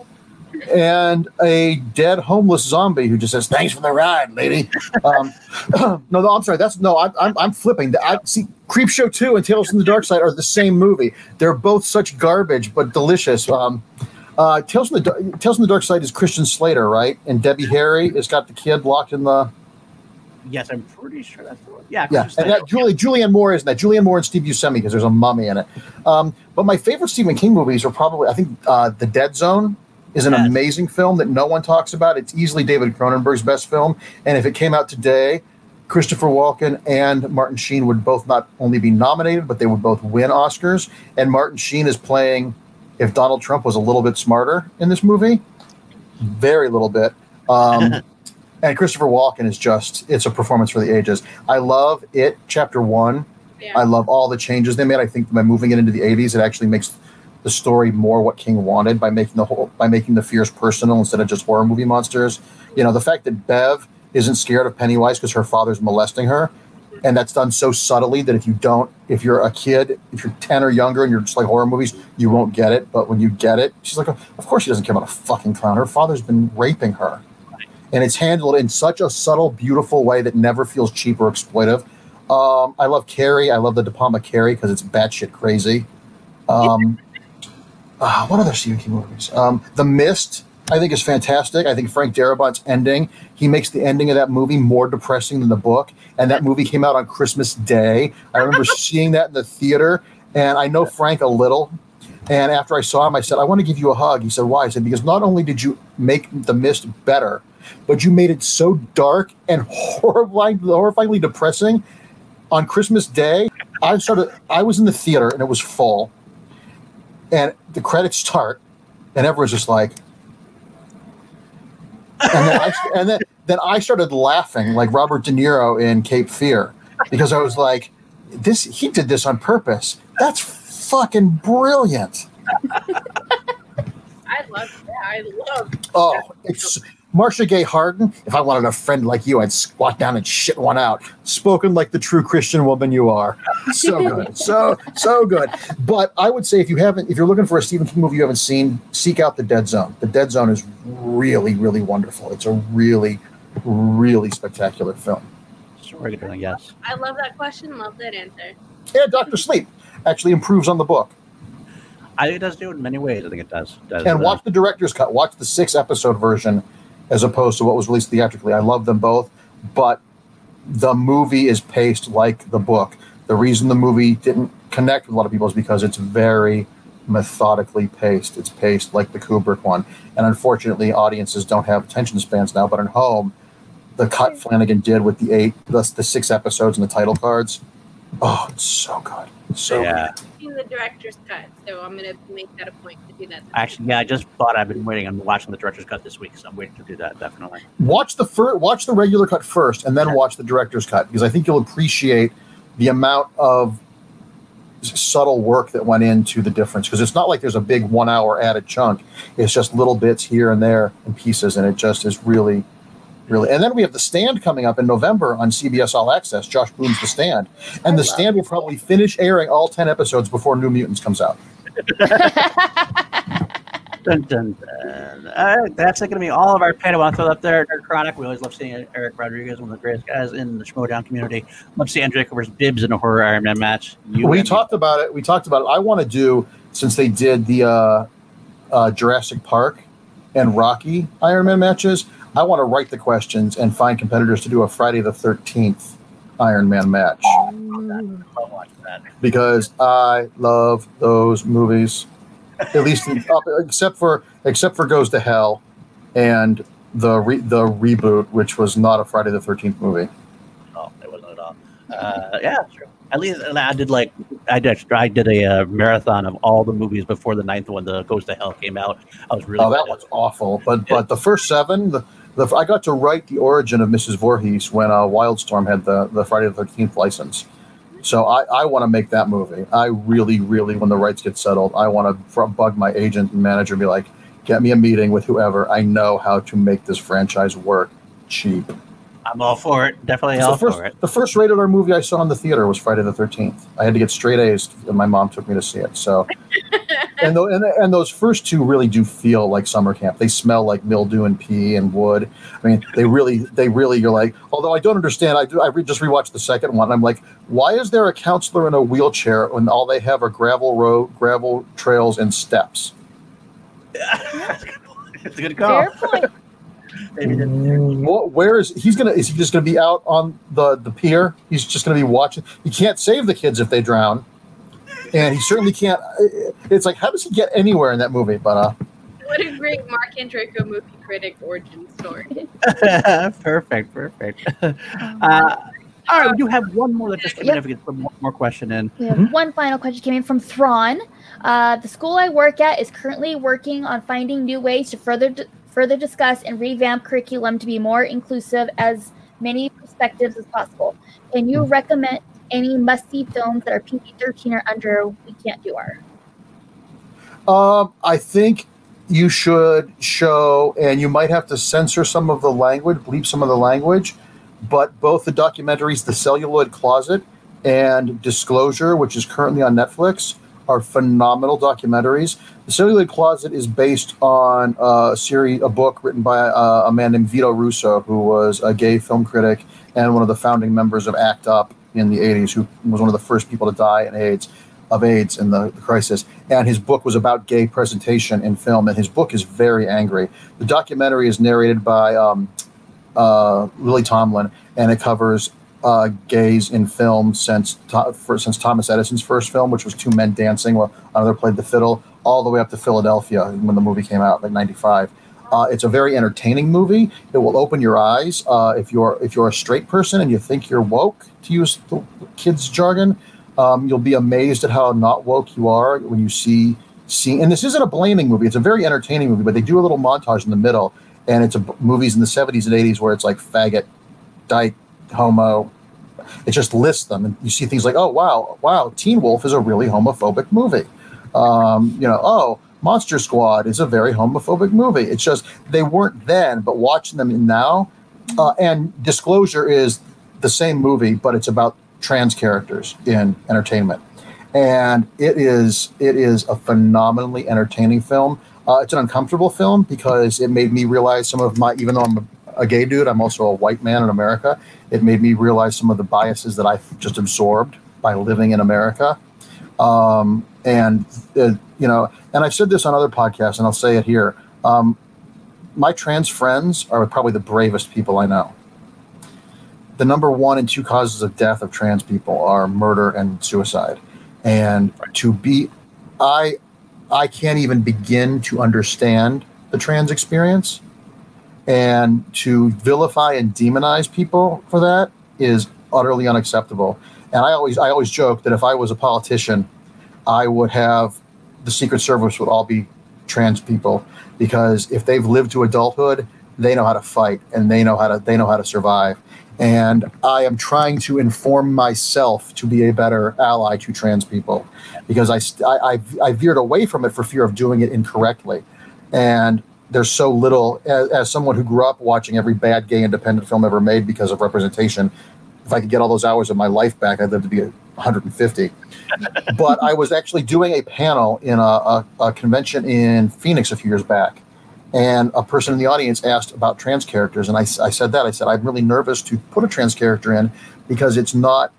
And a dead homeless zombie who just says thanks for the ride lady. Um, no, no i'm sorry that's no i'm, I'm, I'm flipping. I see creep show 2 and tales from the dark side are the same movie. They're both such garbage but delicious. Um, uh, tales from the tales from the dark side is christian slater right? And debbie harry has got the kid locked in the yes i'm pretty sure that's the one yeah yeah and that julie julianne moore isn't that julianne moore and steve buscemi because there's a mummy in it um, but my favorite stephen king movies are probably i think uh, the dead zone is an yes. amazing film that no one talks about. It's easily David Cronenberg's best film. And if it came out today, Christopher Walken and Martin Sheen would both not only be nominated, but they would both win Oscars. And Martin Sheen is playing, if Donald Trump was a little bit smarter in this movie, very little bit. Um, and Christopher Walken is just, it's a performance for the ages. I love it, chapter one. Yeah. I love all the changes they made. I think by moving it into the 80s, it actually makes the story more what King wanted by making the whole by making the fears personal instead of just horror movie monsters. You know, the fact that Bev isn't scared of Pennywise because her father's molesting her, and that's done so subtly that if you don't, if you're a kid, if you're ten or younger and you're just like horror movies, you won't get it. But when you get it, she's like, of course she doesn't care about a fucking clown. Her father's been raping her, and it's handled in such a subtle, beautiful way that never feels cheap or exploitive. Um, I love Carrie. I love the De Palma Carrie because it's batshit crazy. Um, uh, what other Stephen King movies? Um, the Mist, I think, is fantastic. I think Frank Darabont's ending, he makes the ending of that movie more depressing than the book. And that movie came out on Christmas Day. I remember seeing that in the theater, and I know Frank a little. And after I saw him, I said, I want to give you a hug. He said, Why? I said, Because not only did you make The Mist better, but you made it so dark and horrifying, horrifyingly depressing. On Christmas Day, I started. I was in the theater and it was full, and the credits start, and everyone's just like, and then I, and then then I started laughing like Robert De Niro in Cape Fear because I was like, this he did this on purpose. That's fucking brilliant. I love that. I love. Oh, it's Marcia Gay Harden, if I wanted a friend like you, I'd squat down and shit one out. Spoken like the true Christian woman you are. So good. so, so good. But I would say if you haven't, if you're looking for a Stephen King movie you haven't seen, seek out The Dead Zone. The Dead Zone is really, really wonderful. It's a really, really spectacular film. Sorry, yes. I love that question. Love that answer. Yeah, Dr. Sleep actually improves on the book. I think it does do it in many ways. I think it does. does and uh, watch the director's cut. Watch the six episode version as opposed to what was released theatrically. I love them both, but the movie is paced like the book. The reason the movie didn't connect with a lot of people is because it's very methodically paced. It's paced like the Kubrick one. And unfortunately, audiences don't have attention spans now. But at home, the cut Flanagan did with the eight, the, the six episodes and the title cards, oh, it's so good. So yeah. good the director's cut, so I'm gonna make that a point to do that. Actually, yeah, I just thought I've been waiting. I'm watching the director's cut this week, so I'm waiting to do that definitely. Watch the first, watch the regular cut first, and then watch the director's cut because I think you'll appreciate the amount of subtle work that went into the difference because it's not like there's a big one hour added chunk it's just little bits here and there and pieces and it just is really really. And then we have The Stand coming up in November on CBS All Access. Josh Boone's The Stand, and I The Stand will probably finish airing all ten episodes before New Mutants comes out. dun, dun, dun. All right, that's going to be all of our pay. I want to throw up there. Nerd Chronic. We always love seeing Eric Rodriguez, one of the greatest guys in the Schmoedown community. Love seeing Andrew versus Bibbs in a horror Iron Man match. You we talked me. about it. We talked about it. I want to do since they did the uh, uh, Jurassic Park and Rocky Iron Man matches. I want to write the questions and find competitors to do a Friday the 13th Iron Man match. Because I love those movies. At least except for except for Goes to Hell and the re, the reboot, which was not a Friday the 13th movie. Oh, it wasn't at all. Uh, yeah, true. At least I did like I did I did a uh, marathon of all the movies before the ninth one, the Goes to Hell, came out. I was really oh, that was awful. But yeah. but the first seven, the, the, I got to write the origin of Mrs. Voorhees when uh, Wildstorm had the the Friday the Thirteenth license. So I, I want to make that movie. I really, really, when the rights get settled, I want to bug my agent and manager and be like, get me a meeting with whoever. I know how to make this franchise work cheap. I'm all for it. Definitely all first, for it. The first rated R movie I saw in the theater was Friday the 13th. I had to get straight A's, and my mom took me to see it. So, and, the, and, and those first two really do feel like summer camp. They smell like mildew and pee and wood. I mean, they really, they really, you're like, although I don't understand, I, do, I re- just rewatched the second one. I'm like, why is there a counselor in a wheelchair when all they have are gravel road, gravel trails, and steps? It's a good call. Fair point. What, where is he's gonna? Is he just gonna be out on the the pier? He's just gonna be watching. He can't save the kids if they drown, and he certainly can't. It's like how does he get anywhere in that movie? But uh, what a great Mark Andreyko movie critic origin story. perfect, perfect. Uh, all right, we do have one more that just came yep. in. If we one more question in. We have mm-hmm. one final question came in from Thrawn. Uh, the school I work at is currently working on finding new ways to further further discuss and revamp curriculum to be more inclusive as many perspectives as possible. Can you recommend any must-see films that are PG-13 or under? We can't do our. Um, I think you should show, and you might have to censor some of the language, bleep some of the language, but both the documentaries, The Celluloid Closet and Disclosure, which is currently on Netflix, are phenomenal documentaries. The Celluloid Closet is based on a series, a book written by uh, a man named Vito Russo, who was a gay film critic and one of the founding members of ACT UP in the 80s, who was one of the first people to die in AIDS of AIDS in the, the, crisis. And his book was about gay presentation in film, and his book is very angry. The documentary is narrated by um, uh, Lily Tomlin, and it covers uh, gays in film since for, since Thomas Edison's first film, which was Two Men Dancing, where another played the fiddle, all the way up to Philadelphia when the movie came out, like '95. Uh, it's a very entertaining movie. It will open your eyes uh, if you're if you're a straight person and you think you're woke, to use the kids' jargon. Um, you'll be amazed at how not woke you are when you see see. And this isn't a blaming movie; it's a very entertaining movie. But they do a little montage in the middle, and it's a movies in the '70s and '80s where it's like faggot, dyke, homo. It just lists them, and you see things like, "Oh wow, wow, Teen Wolf is a really homophobic movie." Um, you know, oh, Monster Squad is a very homophobic movie. It's just they weren't then, but watching them now. Uh, and Disclosure is the same movie, but it's about trans characters in entertainment, and it is it is a phenomenally entertaining film. Uh, it's an uncomfortable film because it made me realize some of my, even though I'm a, gay dude, I'm also a white man in America. It made me realize some of the biases that I've just absorbed by living in America. Um, and uh, you know, and I've said this on other podcasts, and I'll say it here. Um, my trans friends are probably the bravest people I know. The number one and two causes of death of trans people are murder and suicide, and to be, I, I can't even begin to understand the trans experience, and to vilify and demonize people for that is utterly unacceptable. And I always, I always joke that if I was a politician I would have the Secret Service would all be trans people because if they've lived to adulthood, they know how to fight and they know how to they know how to survive. And I am trying to inform myself to be a better ally to trans people because I, I, I veered away from it for fear of doing it incorrectly. And there's so little, as, as someone who grew up watching every bad gay independent film ever made because of representation, if I could get all those hours of my life back, I'd live to be 150 but I was actually doing a panel in a, a, a, convention in Phoenix a few years back. And a person in the audience asked about trans characters. And I, I said that. I said, I'm really nervous to put a trans character in because it's not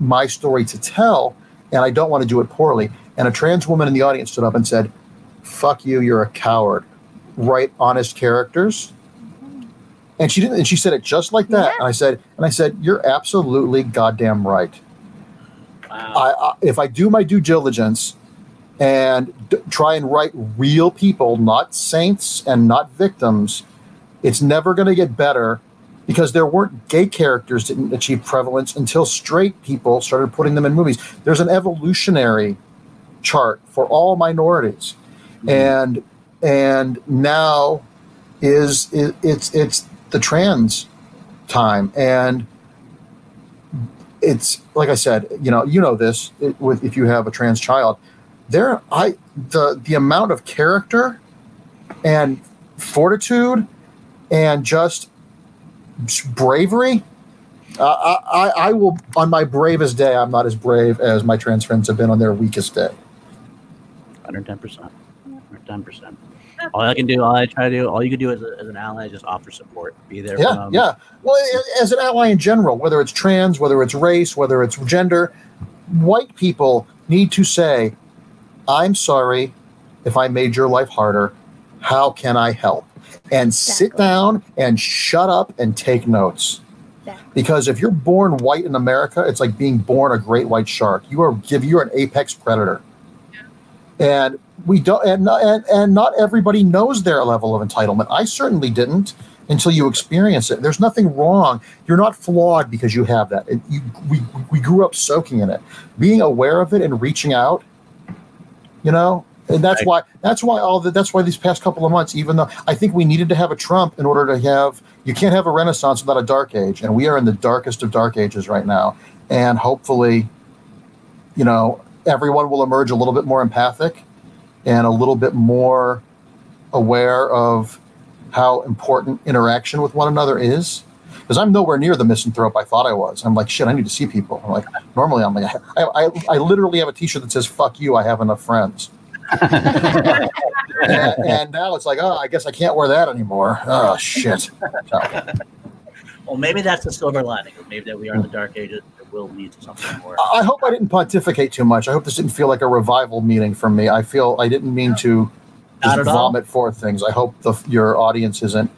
my story to tell. And I don't want to do it poorly. And a trans woman in the audience stood up and said, Fuck you, you're a coward. Write honest characters. And she didn't, and she said it just like that. Yeah. And I said, and I said, You're absolutely goddamn right Wow. I, I, if I do my due diligence and d- try and write real people, not saints and not victims, it's never going to get better because there weren't gay characters didn't achieve prevalence until straight people started putting them in movies. There's an evolutionary chart for all minorities, mm-hmm. and and now is it, it's it's the trans time and it's like I said, you know, you know this it, with if you have a trans child, there I the the amount of character and fortitude and just bravery. Uh, I, I will on my bravest day. I'm not as brave as my trans friends have been on their weakest day. 110 percent, 110 percent all I can do, all I try to do, all you can do as, a, as an ally is just offer support, be there. Yeah, yeah. Well, as an ally in general, whether it's trans, whether it's race, whether it's gender, white people need to say, "I'm sorry if I made your life harder. How can I help?" And exactly. sit down and shut up and take notes. Exactly. Because if you're born white in America, it's like being born a great white shark. You are give you're an apex predator. And we don't and, and and not everybody knows their level of entitlement. I certainly didn't until you experience it. There's nothing wrong. You're not flawed because you have that. It, you, we, we grew up soaking in it. Being aware of it and reaching out you know and that's why that's why all the that's why these past couple of months even though i think we needed to have a trump in order to have you can't have a renaissance without a dark age and we are in the darkest of dark ages right now. And hopefully you know everyone will emerge a little bit more empathic and a little bit more aware of how important interaction with one another is. Because I'm nowhere near the misanthrope I thought I was. I'm like, shit, I need to see people. I'm like, normally I'm like, I, I, I literally have a T-shirt that says "fuck you." I have enough friends. and, and, now it's like, oh, I guess I can't wear that anymore. Oh shit. So. Well, maybe that's the silver lining. Maybe that we are in the dark ages will lead to something more. I hope I didn't pontificate too much. I hope this didn't feel like a revival meeting from me. I feel I didn't mean to just vomit all. forth things. I hope the, your audience isn't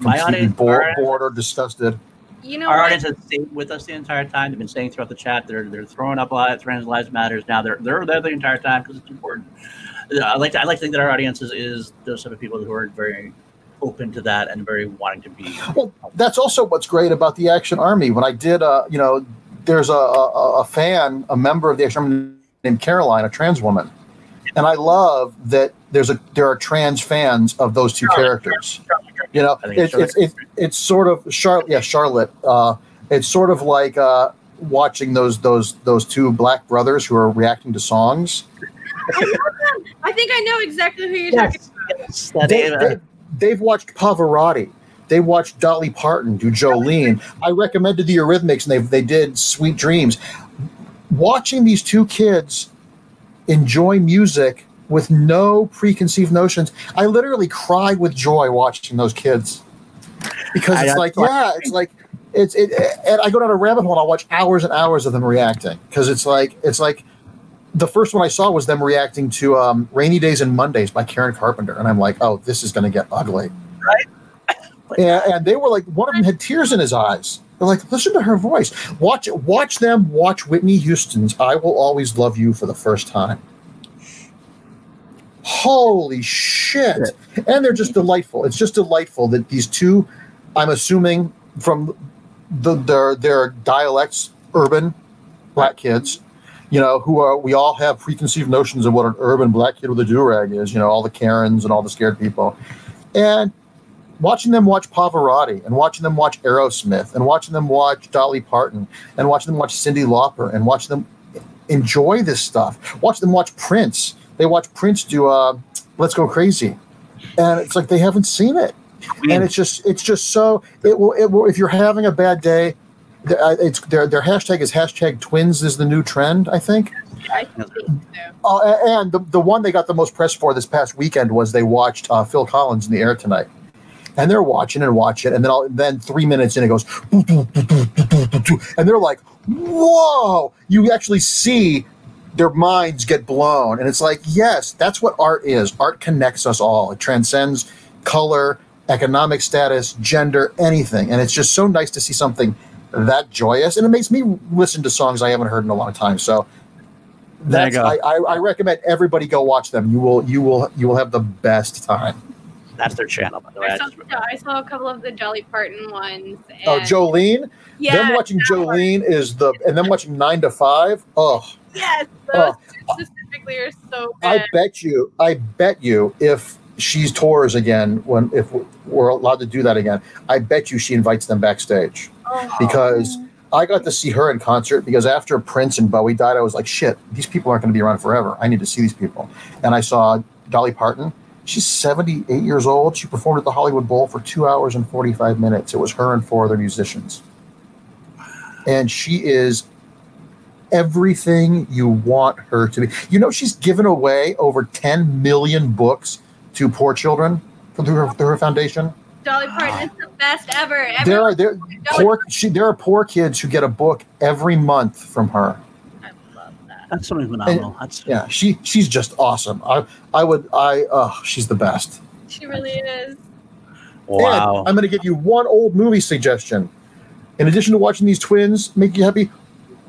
My audience, bored, bored or disgusted. You know, our what? audience has stayed with us the entire time. They've been saying throughout the chat they're they're throwing up a lot. Of trans lives matters. Now they're they're there the entire time because it's important. I like to, I like to think that our audience is, is those sort of people who are very open to that and very wanting to be. Well, that's also what's great about the Action Army. When I did, uh, you know, there's a, a, a fan, a member of the Action named Caroline, a trans woman, and I love that there's a there are trans fans of those two characters. You know, it's it's, it's it's sort of Charlotte, yeah, Charlotte. Uh, it's sort of like uh, watching those those those two black brothers who are reacting to songs. I think I know exactly who you're yes. talking about. They, they, they've watched Pavarotti they watched Dolly Parton do Jolene. I recommended the Eurythmics, and they they did Sweet Dreams. Watching these two kids enjoy music with no preconceived notions, I literally cried with joy watching those kids because it's I, like, yeah, it's like it's it, and I go down a rabbit hole and I watch hours and hours of them reacting because it's like it's like the first one I saw was them reacting to um, "Rainy Days and Mondays" by Karen Carpenter, and I'm like, oh, this is going to get ugly. Right and, and, they were like, one of them had tears in his eyes. They're like, listen to her voice. Watch watch them watch Whitney Houston's "I Will Always Love You" for the first time. Holy shit! And they're just delightful. It's just delightful that these two, I'm assuming from the, their their dialects, urban black kids, you know, who are we all have preconceived notions of what an urban black kid with a do rag is. You know, all the Karens and all the scared people, and watching them watch Pavarotti and watching them watch Aerosmith and watching them watch Dolly Parton and watching them watch Cyndi Lauper and watching them enjoy this stuff. Watch them watch Prince. They watch Prince do uh, "Let's Go Crazy," and it's like they haven't seen it. And it's just it's just so it will it will if you're having a bad day. Uh, it's their their hashtag is hashtag twins is the new trend. I think. I think so. Uh, and the, the one they got the most press for this past weekend was they watched uh, Phil Collins in the air tonight and they're watching and watching, and then I'll, then three minutes in it goes, and they're like, "Whoa!" You actually see their minds get blown, and it's like, yes, that's what art is. Art connects us all. It transcends color, economic status, gender, anything, and it's just so nice to see something that joyous, and it makes me listen to songs I haven't heard in a long time. So that's I, I, I recommend everybody go watch them. You will you will you will have the best time. That's their channel, by the way. I I saw, just. I saw a couple of the Dolly Parton ones. Oh, Jolene. Yeah, them watching that one. Jolene is the, and then watching Nine to Five. Oh, Yes, oh. those Oh. specifically are so good. I bet you, I bet you, if she's tours again, when if we're allowed to do that again, I bet you she invites them backstage Oh. because I got to see her in concert because after Prince and Bowie died, I was like, shit, these people aren't going to be around forever. I need to see these people. And I saw Dolly Parton. She's 78 years old. She performed at the Hollywood Bowl for two hours and 45 minutes. It was her and four other musicians. And she is everything you want her to be. You know, she's given away over 10 million books to poor children through her, through her foundation. Dolly Parton is the best ever. There are there poor she, there are poor kids who get a book every month from her. I love that. That's something phenomenal. That's Yeah, she she's just awesome. I I would I uh she's the best. She really is. wow. And I'm going to give you one old movie suggestion. In addition to watching these twins make you happy,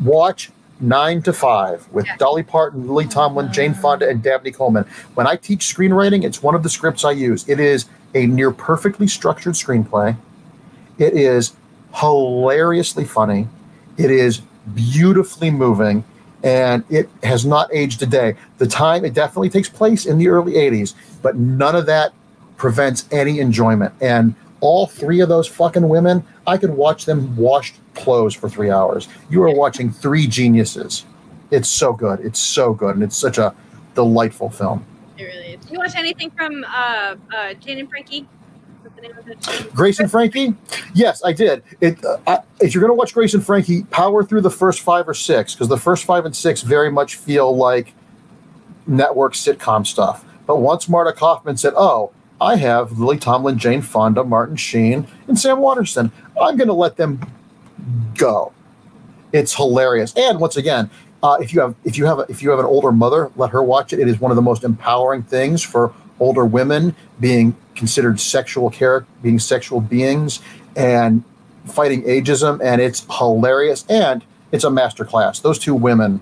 watch Nine to Five with Yeah. Dolly Parton, Lily Tomlin, Jane Fonda, and Dabney Coleman. When I teach screenwriting, it's one of the scripts I use. It is a near perfectly structured screenplay. It is hilariously funny. It is beautifully moving, and it has not aged a day. The time it definitely takes place in the early 80s, but none of that prevents any enjoyment. And all three of those fucking women, I could watch them wash clothes for three hours. You are watching three geniuses. It's so good. It's so good. And it's such a delightful film. It really is. You watch anything from uh, uh, Jane and Frankie? Grace and Frankie? Yes, I did. It. Uh, I, if you're going to watch Grace and Frankie, power through the first five or six because the first five and six very much feel like network sitcom stuff. But once Marta Kauffman said, "Oh, I have Lily Tomlin, Jane Fonda, Martin Sheen, and Sam Waterston. I'm going to let them go." It's hilarious. And once again, uh, if you have if you have a, if you have an older mother, let her watch it. It is one of the most empowering things for older women being considered sexual care, being sexual beings, and fighting ageism. And it's hilarious. And it's a master class. Those two women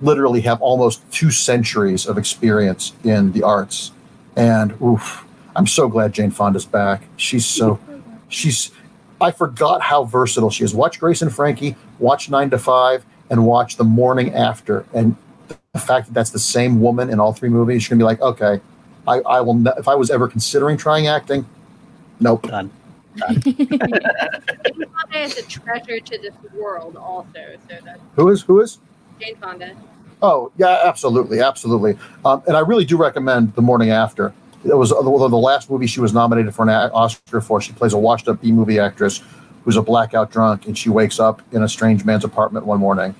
literally have almost two centuries of experience in the arts. And oof, I'm so glad Jane Fonda's back. She's so she's I forgot how versatile she is. Watch Grace and Frankie, watch Nine to Five, and watch The Morning After. And the fact that that's the same woman in all three movies, you're gonna be like, okay, I, I will. Ne- if I was ever considering trying acting, nope. Done. Jane Fonda is a treasure to this world, also. So that's Who is who is? Jane Fonda. Oh yeah, absolutely, absolutely. Um, and I really do recommend The Morning After. It was although the last movie she was nominated for an Oscar for. She plays a washed-up B movie actress who's a blackout drunk, and she wakes up in a strange man's apartment one morning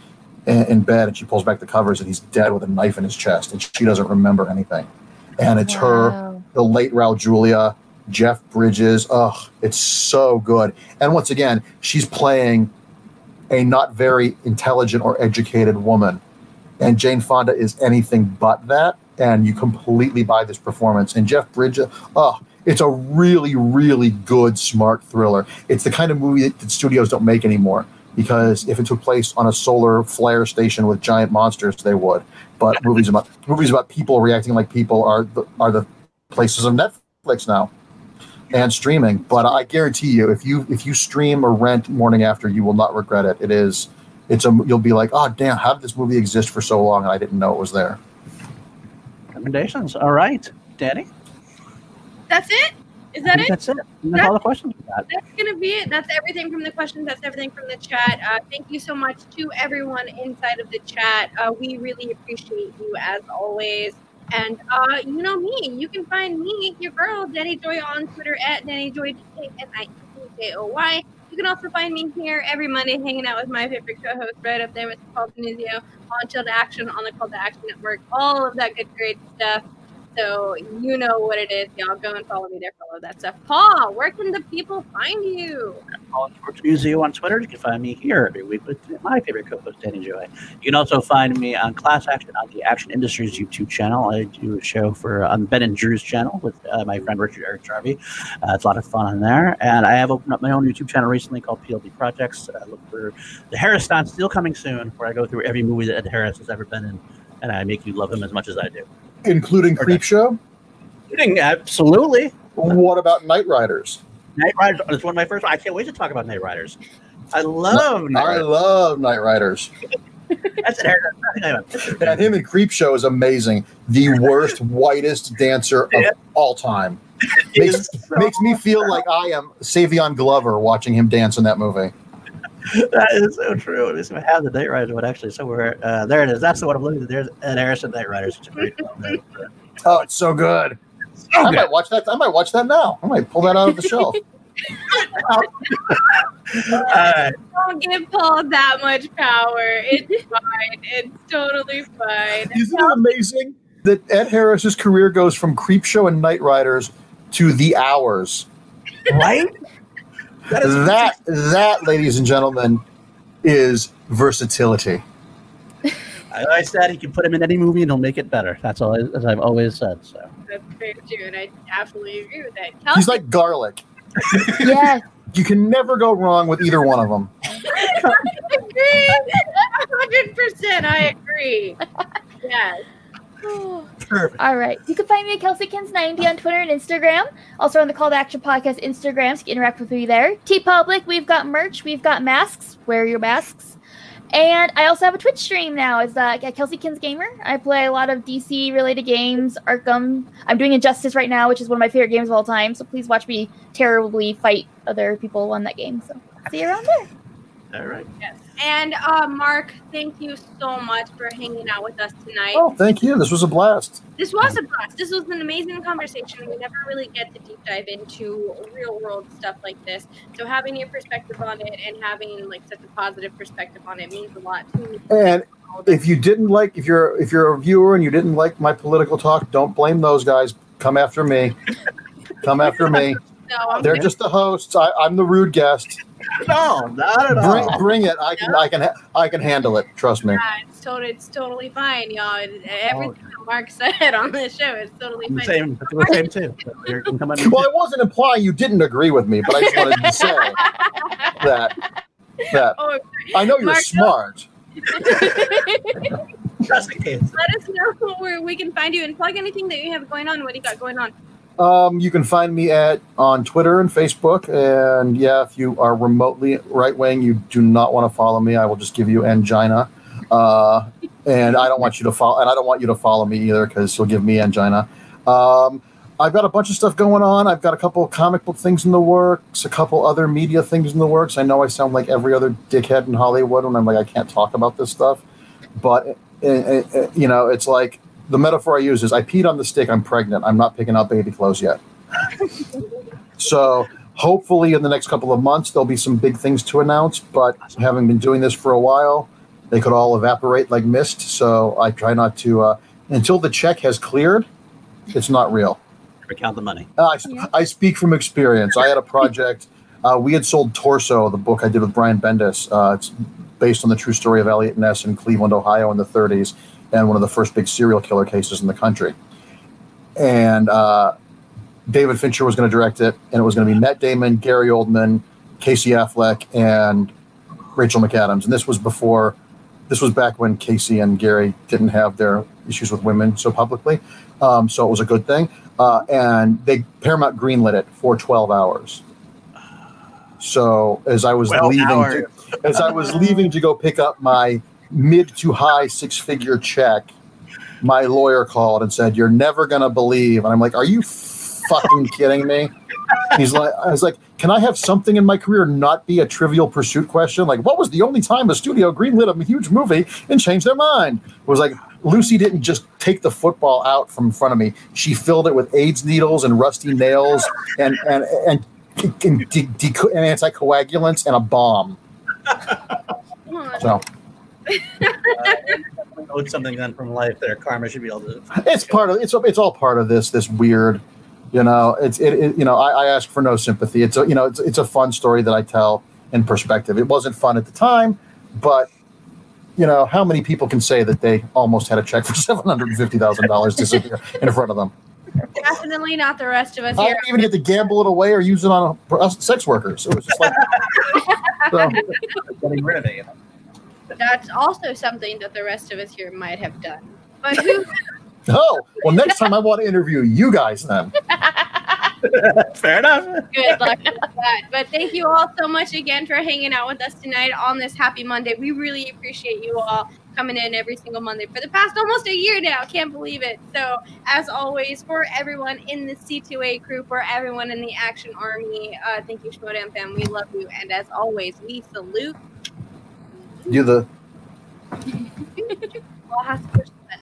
in, in bed, and she pulls back the covers, and he's dead with a knife in his chest, and she doesn't remember anything. And it's her, the late Raul Julia, Jeff Bridges. Ugh, it's so good. And once again, she's playing a not very intelligent or educated woman and Jane Fonda is anything but that. And you completely buy this performance. And Jeff Bridges, oh, it's a really, really good, smart thriller. It's the kind of movie that, that studios don't make anymore because if it took place on a solar flare station with giant monsters, they would. But movies about movies about people reacting like people are the, are the places of Netflix now and streaming. But I guarantee you, if you if you stream or rent Morning After, you will not regret it. It is it's a you'll be like, oh damn, how did this movie exist for so long and I didn't know it was there. Recommendations. All right, Danny. That's it? Is that it? That's it. That's all the questions. That's going to be it. That's everything from the questions. That's everything from the chat. Uh, thank you so much to everyone inside of the chat. Uh, we really appreciate you as always. And uh, you know me. You can find me, your girl, Danny Joy, on Twitter at Danny Joy, J-A-N-I-J-O-Y. You can also find me here every Monday hanging out with my favorite co-host right up there, Mr. Paul Panizio, on Chill to Action on the Call to Action Network. All of that good, great stuff. So you know what it is. Y'all go and follow me there for all of that stuff. Paul, where can the people find you? Paul Museum on Twitter. You can find me here every week with my favorite co-host Danny Joy. You can also find me on Class Action on the Action Industries YouTube channel. I do a show for on Ben and Drew's channel with uh, my friend Richard Eric Jarvie. Uh, it's a lot of fun on there, and I have opened up my own YouTube channel recently called PLD Projects. Uh, look for the Harris-Stan still coming soon, where I go through every movie that Ed Harris has ever been in, and I make you love him as much as I do. Including Okay. Creep Show. Including- Absolutely. What about Knight Riders? Knight Riders is one of my first. I can't wait to talk about Knight Riders. I love Knight I Riders. love Knight Riders. That's an area. I think I have a picture. And him in Creep Show is amazing. The worst, whitest dancer of Yeah. all time. Makes, so- makes me feel like I am Savion Glover watching him dance in that movie. that is so true. This I have the Knight Riders, but actually somewhere uh, there it is. That's the one I'm looking at. There's Ed Harris in Knight Riders. It's a great. Oh, it's so good. So I good. might watch that. I might watch that now. I might pull that out of the shelf. All right. Don't give Paul that much power. It's fine. It's totally fine. Isn't it amazing that Ed Harris's career goes from Creep Show and Knight Riders to The Hours? Right? That is That, that, ladies and gentlemen, is versatility. As I said, he can put him in any movie and he'll make it better. That's all. I, as I've always said. So That's very true, and I absolutely agree with that. He's like garlic. Yes. You can never go wrong with either one of them. I agree. hundred percent. I agree. Yes. perfect. All right. You can find me at KelseyKins90 on Twitter and Instagram. Also on the Call to Action Podcast Instagram, so you can interact with me there. TeePublic, we've got merch, we've got masks. Wear your masks. And I also have a Twitch stream now. It's uh, at Kelsey Kins Gamer. I play a lot of DC related games, Arkham. I'm doing Injustice right now, which is one of my favorite games of all time. So please watch me terribly fight other people on that game. So see you around there. All right. Yes. And uh, Mark, thank you so much for hanging out with us tonight. Oh, thank you. This was a blast. This was a blast. This was an amazing conversation. We never really get to deep dive into real world stuff like this. So having your perspective on it and having like such a positive perspective on it means a lot to me. And if you didn't like, if you're if you're a viewer and you didn't like my political talk, don't blame those guys. Come after me. Come after me. No, I'm They're just the hosts. I, I'm the rude guest. No, not at all. Bring, bring it. I can I can ha- I can handle it. Trust me. Yeah, it's totally, it's totally fine, y'all. It- Everything oh. that Mark said on this show is totally fine. saying the same too. You can come on. Well, I wasn't implying you didn't agree with me, but I just wanted to say that that oh, I know you're Mark, smart. just in case. let us know where we can find you and plug anything that you have going on. What do you got going on? Um, you can find me at on Twitter and Facebook. And yeah, if you are remotely right wing, you do not want to follow me. I will just give you angina. Uh, and I don't want you to follow. And I don't want you to follow me either because you'll give me angina. Um, I've got a bunch of stuff going on. I've got a couple of comic book things in the works, a couple other media things in the works. I know I sound like every other dickhead in Hollywood when I'm like I can't talk about this stuff, but uh, uh, uh, you know, it's like the metaphor I use is I peed on the stick. I'm pregnant. I'm not picking out baby clothes yet. so hopefully, in the next couple of months, there'll be some big things to announce. But having been doing this for a while, they could all evaporate like mist. So I try not to uh, until the check has cleared. It's not real. Never count the money. Uh, I, Yeah. I speak from experience. I had a project. Uh, we had sold Torso, the book I did with Brian Bendis. Uh, it's based on the true story of Eliot Ness in Cleveland, Ohio, in the 30s, and one of the first big serial killer cases in the country. And uh, David Fincher was going to direct it, and it was going to be Matt Damon, Gary Oldman, Casey Affleck, and Rachel McAdams. And this was before, this was back when Casey and Gary didn't have their issues with women so publicly. Um, so it was a good thing. Uh, and they Paramount greenlit it for 12 hours. So as I was leaving, to, as I was leaving to go pick up my mid to high six figure check, my lawyer called and said, "You're never gonna believe." And I'm like, "Are you fucking kidding me?" He's like, "I was like, can I have something in my career not be a Trivial Pursuit question? Like, what was the only time a studio greenlit a huge movie and changed their mind?" It was like Lucy didn't just take the football out from in front of me; she filled it with AIDS needles and rusty nails and and and. And, de- de- and anticoagulants and a bomb. Come on. So Owed something then from life. there. karma should be able to. it's part of it's it's all part of this this weird you know it's it, it you know I, I ask for no sympathy it's a you know it's, it's a fun story that i tell in perspective it wasn't fun at the time but you know how many people can say that they almost had a check for $750000 disappear in front of them Definitely not the rest of us i here. didn't even get to gamble it away or use it on uh, sex workers it was just like so, Getting rid of it. You know? That's also something that the rest of us here might have done. But who oh well next time i want to interview you guys then Fair enough. Good luck with that. But thank you all so much again for hanging out with us tonight on this happy Monday. We really appreciate you all coming in every single Monday for the past almost a year now. Can't believe it. So, as always, for everyone in the C2A crew, for everyone in the Action Army, uh, thank you, Schmoedown fam. We love you. And as always, we salute. You the All has to